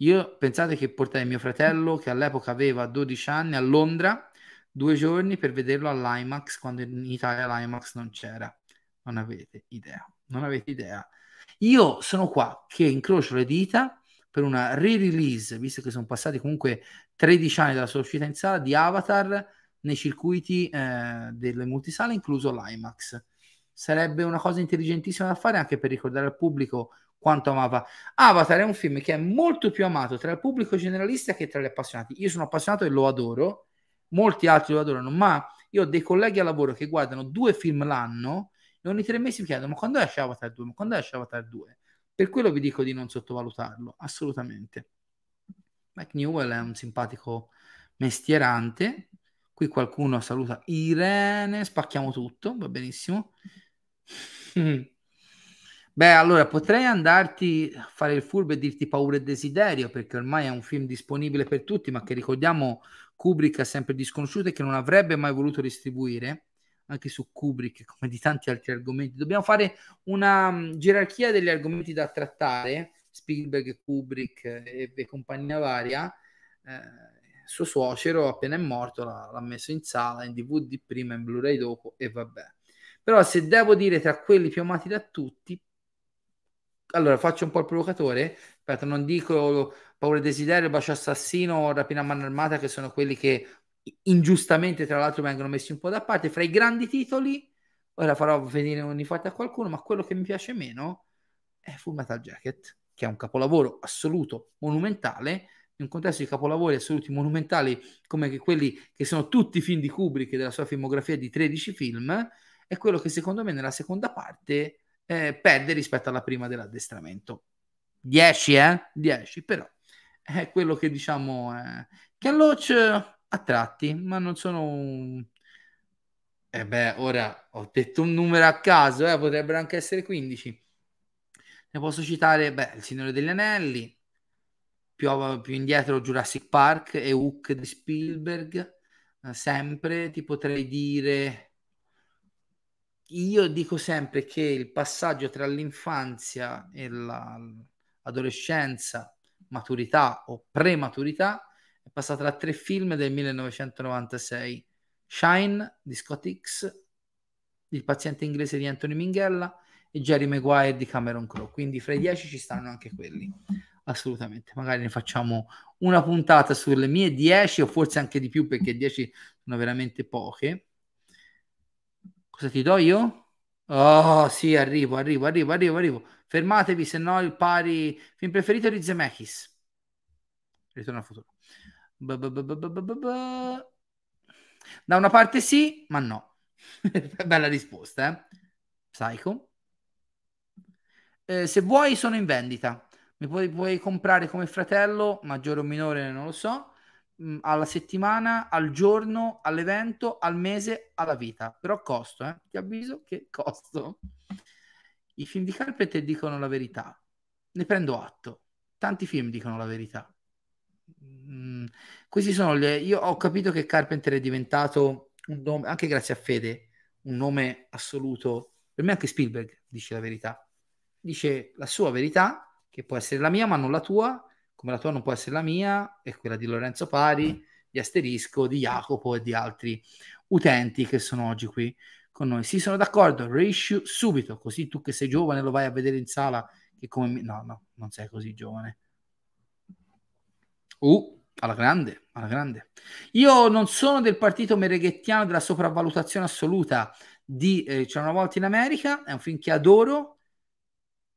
Io pensate che portai mio fratello, che all'epoca aveva 12 anni, a Londra due giorni per vederlo all'IMAX quando in Italia l'IMAX non c'era. Non avete idea, non avete idea. Io sono qua che incrocio le dita per una re-release, visto che sono passati comunque 13 anni dalla sua uscita in sala, di Avatar nei circuiti eh, delle multisale, incluso l'IMAX. Sarebbe una cosa intelligentissima da fare anche per ricordare al pubblico quanto amava. Avatar è un film che è molto più amato tra il pubblico generalista che tra gli appassionati. Io sono appassionato e lo adoro, molti altri lo adorano, ma io ho dei colleghi a lavoro che guardano due film l'anno e ogni tre mesi mi chiedono: ma quando esce Avatar 2? Ma quando esce Avatar 2? Per quello vi dico di non sottovalutarlo, assolutamente. Mike Newell è un simpatico mestierante. Qui qualcuno saluta Irene, spacchiamo tutto, va benissimo. Beh, allora potrei andarti a fare il furbo e dirti paura e desiderio, perché ormai è un film disponibile per tutti, ma che ricordiamo Kubrick ha sempre disconosciuto e che non avrebbe mai voluto distribuire, anche su Kubrick, come di tanti altri argomenti. Dobbiamo fare una um, gerarchia degli argomenti da trattare, Spielberg, Kubrick e, e compagnia varia. Eh, suo suocero, appena è morto, l'ha, l'ha messo in sala, in DVD prima, in Blu-ray dopo, e vabbè. Però se devo dire tra quelli più amati da tutti, allora faccio un po' il provocatore, aspetta, non dico Paura e Desiderio, Bacio Assassino, Rapina a mano armata, che sono quelli che ingiustamente tra l'altro vengono messi un po' da parte. Fra i grandi titoli, ora farò venire ogni volta a qualcuno, ma quello che mi piace meno è Full Metal Jacket, che è un capolavoro assoluto, monumentale, in un contesto di capolavori assoluti monumentali come quelli che sono tutti i film di Kubrick della sua filmografia di 13 film, è quello che secondo me nella seconda parte eh, perde rispetto alla prima dell'addestramento. 10, eh? 10, però è quello che diciamo eh, Ken Loach a tratti, ma non sono un... Eh beh, ora ho detto un numero a caso, eh, potrebbero anche essere 15. Ne posso citare, beh, Il Signore degli Anelli, più, più indietro Jurassic Park e Hook di Spielberg, eh, sempre ti potrei dire io dico sempre che il passaggio tra l'infanzia e l'adolescenza, maturità o prematurità, è passato da tre film del 1996. Shine di Scott X, Il paziente inglese di Anthony Minghella e Jerry Maguire di Cameron Crowe. Quindi fra i dieci ci stanno anche quelli. Assolutamente. Magari ne facciamo una puntata sulle mie dieci o forse anche di più perché dieci sono veramente poche Cosa ti do io? Oh, sì, arrivo, arrivo, arrivo, arrivo, arrivo. Fermatevi, se no il pari... Film preferito di Zemeckis. Ritorno al futuro. Da una parte sì, ma no. Bella risposta, eh? Psycho. Eh, se vuoi sono in vendita. Mi puoi, puoi comprare come fratello, maggiore o minore, non lo so mh, alla settimana, al giorno, all'evento, al mese, alla vita. Però costo, eh? Ti avviso che costo. I film di Carpenter dicono la verità. Ne prendo atto. Tanti film dicono la verità. Mm, questi sono le... Io ho capito che Carpenter è diventato un nome, anche grazie a Fede, un nome assoluto. Per me anche Spielberg dice la verità. Dice la sua verità, che può essere la mia, ma non la tua, come la tua non può essere la mia, e quella di Lorenzo Pari, di Asterisco, di Jacopo e di altri utenti che sono oggi qui con noi. Sì, sono d'accordo, reissue subito, così tu che sei giovane lo vai a vedere in sala, che come... Mi... No, no, non sei così giovane. Uh, alla grande, alla grande. Io non sono del partito mereghettiano della sopravvalutazione assoluta di eh, C'è una volta in America, è un film che adoro,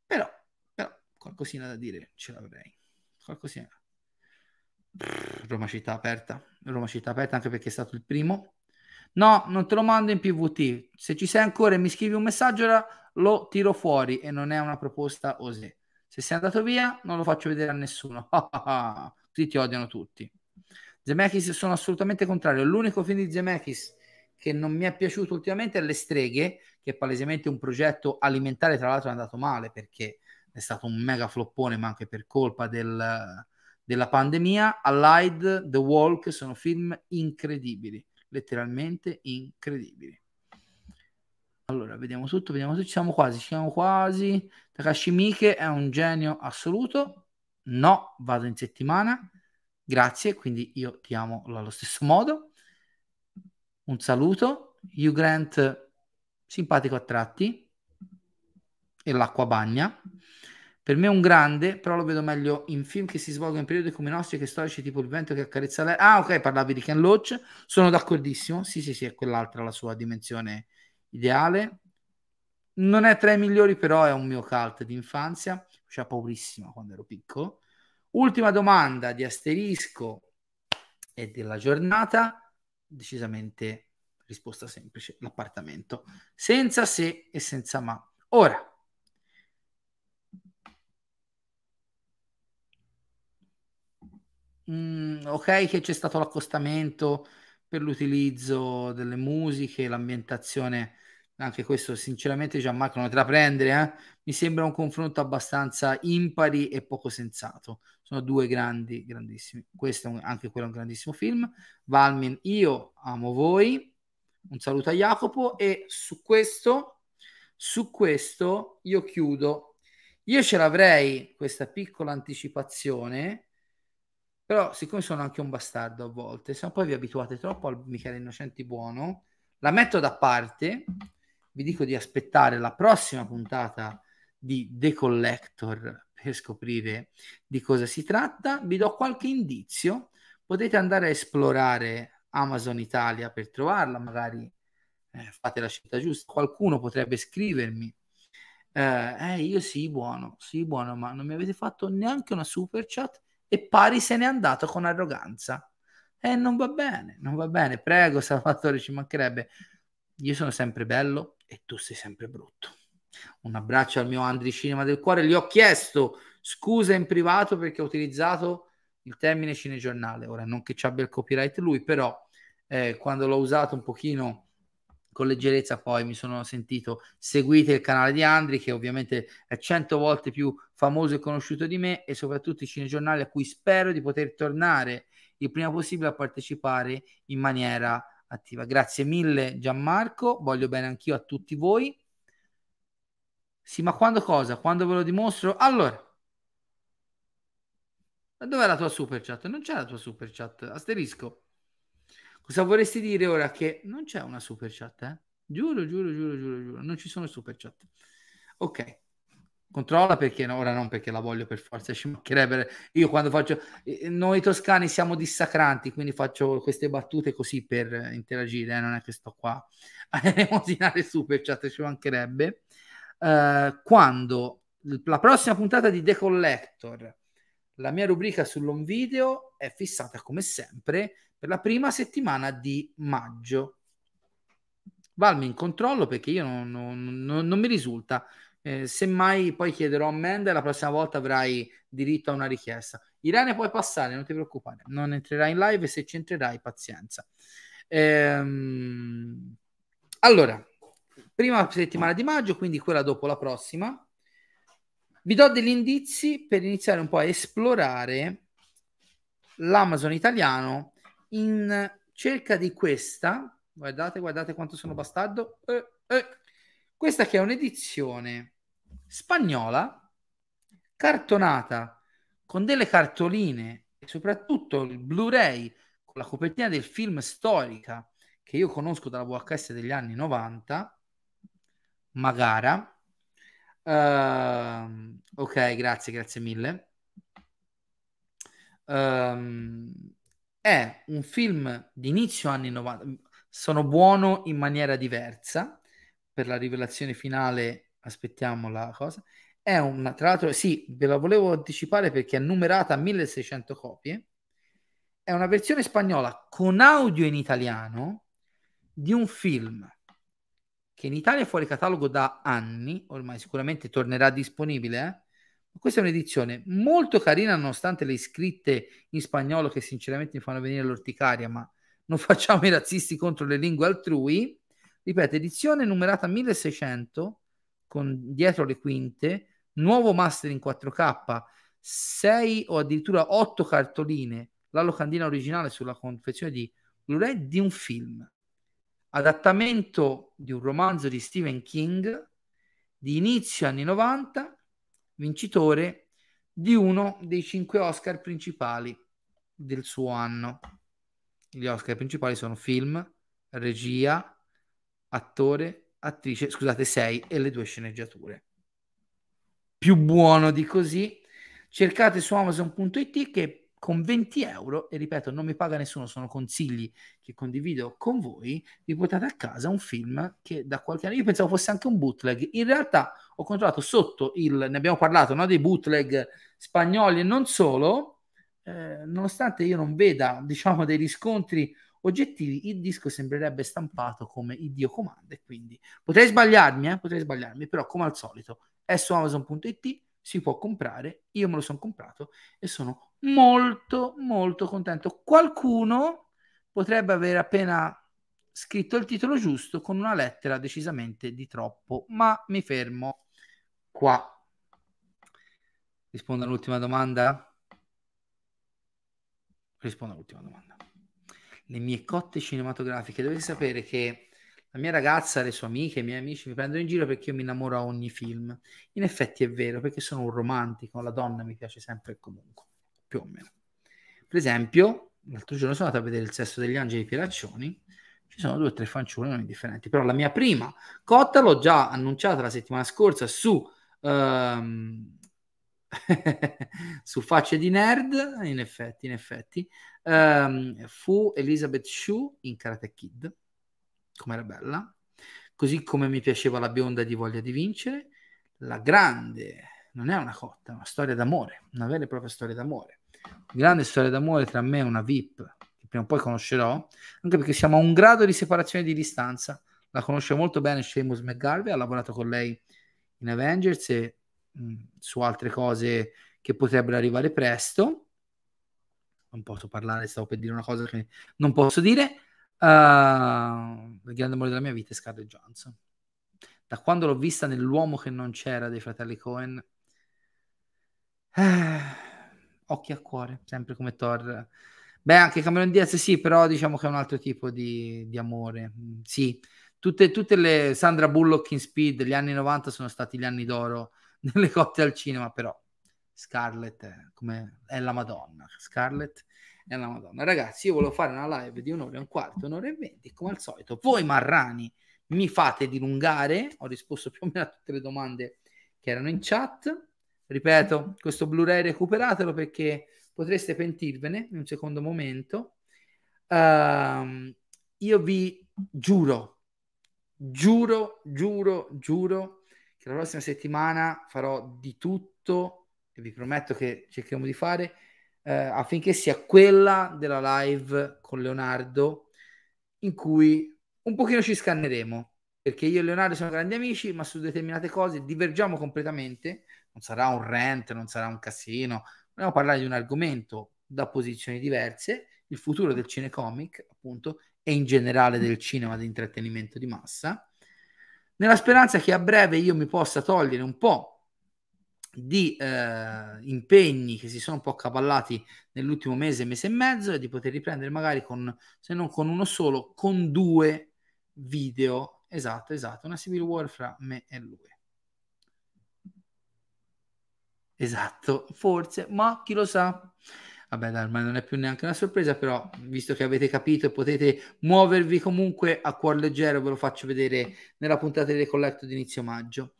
però, però qualcosina da dire ce l'avrei qualcosina. Roma città aperta, Roma città aperta anche perché è stato il primo. No, non te lo mando in PVT. Se ci sei ancora e mi scrivi un messaggio, lo tiro fuori e non è una proposta osè. Se sei andato via, non lo faccio vedere a nessuno. Così ti odiano tutti. Zemeckis sono assolutamente contrario. L'unico film di Zemeckis che non mi è piaciuto ultimamente è Le Streghe, che è palesemente un progetto alimentare, tra l'altro è andato male perché è stato un mega floppone, ma anche per colpa del, della pandemia. Allied, The Walk sono film incredibili, letteralmente incredibili. Allora, vediamo tutto, vediamo tutto, ci siamo quasi, ci siamo quasi. Takashi Miike è un genio assoluto. No, vado in settimana. Grazie, quindi io ti amo allo stesso modo. Un saluto. Hugh Grant, simpatico a tratti. e l'acqua bagna. Per me è un grande, però lo vedo meglio in film che si svolgono in periodi come i nostri che storici, tipo il vento che accarezza lei. Ah, ok, parlavi di Ken Loach. Sono d'accordissimo. Sì, sì, sì, è quell'altra la sua dimensione ideale. Non è tra i migliori, però è un mio cult di infanzia. C'era paurissima quando ero piccolo. Ultima domanda di asterisco e della giornata. Decisamente risposta semplice: l'appartamento. Senza se e senza ma. Ora, Mm, ok che c'è stato l'accostamento per l'utilizzo delle musiche, l'ambientazione, anche questo sinceramente Gianmarco non te la prendere, eh? mi sembra un confronto abbastanza impari e poco sensato. Sono due grandi, grandissimi. Questo è un, anche quello è un grandissimo film. Valmin, io amo voi. Un saluto a Jacopo e su questo, su questo io chiudo. Io ce l'avrei questa piccola anticipazione però, siccome sono anche un bastardo a volte, se no poi vi abituate troppo al Michele Innocenti buono, la metto da parte. Vi dico di aspettare la prossima puntata di The Collector per scoprire di cosa si tratta. Vi do qualche indizio. Potete andare a esplorare Amazon Italia per trovarla, magari eh, fate la scelta giusta. Qualcuno potrebbe scrivermi. Eh, eh, io sì, buono, sì, buono, ma non mi avete fatto neanche una super chat e pari se n'è andato con arroganza. E non va bene, non va bene. Prego, Salvatore, ci mancherebbe. Io sono sempre bello e tu sei sempre brutto. Un abbraccio al mio Andri Cinema del Cuore. Gli ho chiesto scusa in privato perché ho utilizzato il termine cinegiornale. Ora, non che ci abbia il copyright lui, però eh, quando l'ho usato un pochino con leggerezza poi mi sono sentito seguite il canale di Andri che ovviamente è cento volte più famoso e conosciuto di me e soprattutto i cinegiornali a cui spero di poter tornare il prima possibile a partecipare in maniera attiva. Grazie mille Gianmarco, voglio bene anch'io a tutti voi. Sì, ma quando cosa? Quando ve lo dimostro? Allora, dov'è la tua super chat? Non c'è la tua super chat, asterisco. Cosa vorresti dire ora che non c'è una super chat, eh? Giuro, giuro, giuro, giuro, giuro, non ci sono super chat. Ok. Controlla perché no, ora non perché la voglio per forza, ci mancherebbe. Io quando faccio eh, noi toscani siamo dissacranti, quindi faccio queste battute così per interagire, eh? non è che sto qua a emozinare super chat, ci mancherebbe. Uh, quando la prossima puntata di The Collector, la mia rubrica sull'home video è fissata come sempre per la prima settimana di maggio. Valmi in controllo perché io non, non, non, non mi risulta. Eh, semmai poi chiederò a Mende la prossima volta avrai diritto a una richiesta. Irene puoi passare, non ti preoccupare, non entrerai in live e se ci entrerai pazienza. Ehm, allora, prima settimana di maggio, quindi quella dopo la prossima, vi do degli indizi per iniziare un po' a esplorare l'Amazon italiano in cerca di questa, guardate, guardate quanto sono bastardo, eh, eh, questa che è un'edizione spagnola, cartonata, con delle cartoline e soprattutto il Blu-ray con la copertina del film storica che io conosco dalla VHS degli anni 90, Magara. Uh, ok, grazie, grazie mille. Um, è un film di inizio anni 90. Sono buono in maniera diversa. Per la rivelazione finale aspettiamo la cosa. È una, tra l'altro, sì, ve la volevo anticipare perché è numerata a 1600 copie. È una versione spagnola con audio in italiano di un film che in Italia è fuori catalogo da anni, ormai sicuramente tornerà disponibile, eh? Questa è un'edizione molto carina, nonostante le scritte in spagnolo che sinceramente mi fanno venire l'orticaria, ma non facciamo i razzisti contro le lingue altrui. Ripeto, edizione numerata 1600 con dietro le quinte, nuovo master in 4K, 6 o addirittura 8 cartoline, la locandina originale sulla confezione di Blu-ray di un film. Adattamento di un romanzo di Stephen King di inizio anni 90 vincitore di uno dei cinque Oscar principali del suo anno. Gli Oscar principali sono film, regia, attore, attrice, scusate, sei e le due sceneggiature. più buono di così. Cercate su amazon.it che con 20 euro, e ripeto, non mi paga nessuno, sono consigli che condivido con voi, vi portate a casa un film che da qualche anno, io pensavo fosse anche un bootleg, in realtà ho controllato sotto il, ne abbiamo parlato, no, dei bootleg spagnoli e non solo, eh, nonostante io non veda, diciamo, dei riscontri oggettivi, il disco sembrerebbe stampato come il Dio comanda. Quindi potrei sbagliarmi, eh? potrei sbagliarmi, però come al solito è su Amazon.it, si può comprare. Io me lo sono comprato e sono molto, molto contento. Qualcuno potrebbe aver appena scritto il titolo giusto con una lettera decisamente di troppo, ma mi fermo qua. Rispondo all'ultima domanda. Rispondo all'ultima domanda. Le mie cotte cinematografiche. Dovete sapere che la mia ragazza, le sue amiche, i miei amici mi prendono in giro perché io mi innamoro a ogni film. In effetti è vero, perché sono un romantico, la donna mi piace sempre e comunque, più o meno. Per esempio, l'altro giorno sono andato a vedere Il sesso degli angeli Pieraccioni, ci sono due o tre fanciulle non indifferenti, però la mia prima cotta l'ho già annunciata la settimana scorsa su... Um, su facce di nerd, in effetti, in effetti, um, fu Elizabeth Shue in Karate Kid, come era bella, così come mi piaceva la bionda di Voglia di vincere, la grande, non è una cotta, è una storia d'amore, una vera e propria storia d'amore, grande storia d'amore tra me e una VIP, che prima o poi conoscerò, anche perché siamo a un grado di separazione di distanza, la conosce molto bene Seamus McGarvey, ha lavorato con lei in Avengers e su altre cose che potrebbero arrivare presto. Non posso parlare, stavo per dire una cosa che non posso dire. Uh, il grande amore della mia vita è Scarlett Johansson. Da quando l'ho vista nell'uomo che non c'era dei fratelli Cohen, eh, occhi a cuore, sempre come Thor. Beh, anche Cameron Diaz sì, però diciamo che è un altro tipo di, di amore. Sì, tutte, tutte le Sandra Bullock in Speed, gli anni 90 sono stati gli anni d'oro nelle cotte al cinema, però Scarlett è, come, è la Madonna. Scarlett è la Madonna. Ragazzi, io volevo fare una live di un'ora e un quarto, un'ora e venti, come al solito. Voi marrani mi fate dilungare, ho risposto più o meno a tutte le domande che erano in chat. Ripeto, questo Blu-ray recuperatelo perché potreste pentirvene in un secondo momento. Uh, io vi giuro, giuro, giuro, giuro che la prossima settimana farò di tutto e vi prometto che cercheremo di fare eh, affinché sia quella della live con Leonardo in cui un pochino ci scanneremo. Perché io e Leonardo siamo grandi amici ma su determinate cose divergiamo completamente. Non sarà un rant, non sarà un casino. Vogliamo parlare di un argomento da posizioni diverse. Il futuro del cinecomic appunto e in generale del cinema di intrattenimento di massa. Nella speranza che a breve io mi possa togliere un po' di eh, impegni che si sono un po' accavallati nell'ultimo mese, mese e mezzo e di poter riprendere magari con, se non con uno solo, con due video. Esatto, esatto, una Civil War fra me e lui. Esatto, forse, ma chi lo sa. Vabbè, dai, ma non è più neanche una sorpresa, però visto che avete capito e potete muovervi comunque a cuor leggero, ve lo faccio vedere nella puntata di Collecto di inizio maggio.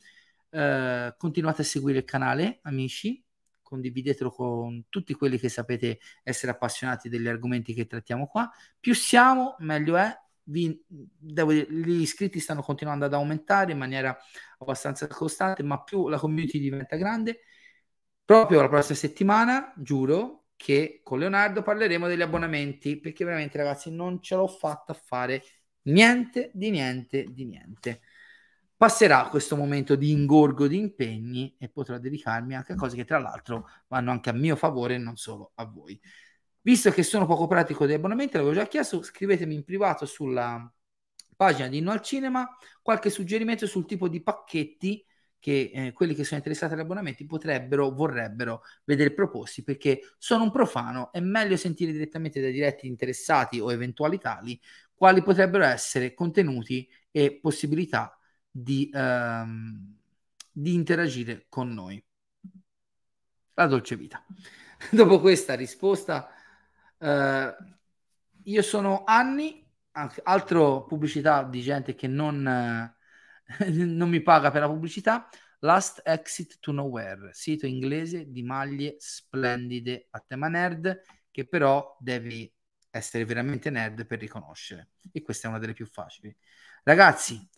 Eh, continuate a seguire il canale, amici, condividetelo con tutti quelli che sapete essere appassionati degli argomenti che trattiamo qua. Più siamo, meglio è. Vi, dire, gli iscritti stanno continuando ad aumentare in maniera abbastanza costante, ma più la community diventa grande. Proprio la prossima settimana, giuro, che con Leonardo parleremo degli abbonamenti, perché veramente ragazzi non ce l'ho fatta a fare niente di niente di niente. Passerà questo momento di ingorgo di impegni e potrò dedicarmi anche a cose che tra l'altro vanno anche a mio favore e non solo a voi. Visto che sono poco pratico degli abbonamenti, l'avevo già chiesto, scrivetemi in privato sulla pagina di Inno al Cinema qualche suggerimento sul tipo di pacchetti che eh, quelli che sono interessati agli abbonamenti potrebbero, vorrebbero vedere proposti perché sono un profano, è meglio sentire direttamente dai diretti interessati o eventuali tali quali potrebbero essere contenuti e possibilità di, ehm, di interagire con noi. La dolce vita. Dopo questa risposta, eh, io sono anni, altro pubblicità di gente che non... Eh, non mi paga per la pubblicità. Last Exit to Nowhere, sito inglese di maglie splendide a tema nerd che però devi essere veramente nerd per riconoscere e questa è una delle più facili. Ragazzi,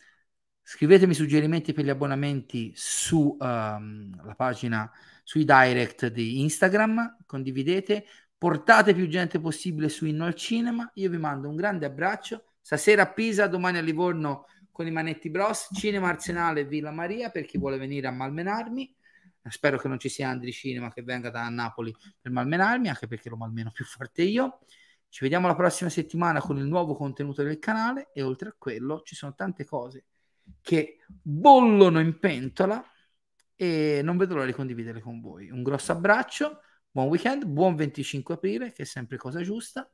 scrivetemi suggerimenti per gli abbonamenti su um, la pagina sui direct di Instagram, condividete, portate più gente possibile su Inno al Cinema. Io vi mando un grande abbraccio. Stasera a Pisa, domani a Livorno con i Manetti Bros, Cinema Arsenale Villa Maria per chi vuole venire a malmenarmi. Spero che non ci sia Andri Cinema che venga da Napoli per malmenarmi, anche perché lo malmeno più forte io. Ci vediamo la prossima settimana con il nuovo contenuto del canale e oltre a quello ci sono tante cose che bollono in pentola e non vedo l'ora di condividerle con voi. Un grosso abbraccio, buon weekend, buon 25 aprile, che è sempre cosa giusta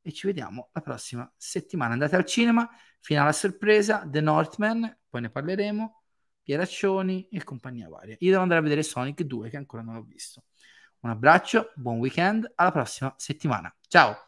e ci vediamo la prossima settimana. Andate al cinema, finale a sorpresa, The Northman, poi ne parleremo, Pieraccioni e compagnia varia. Io devo andare a vedere Sonic 2 che ancora non ho visto. Un abbraccio, buon weekend, alla prossima settimana. Ciao!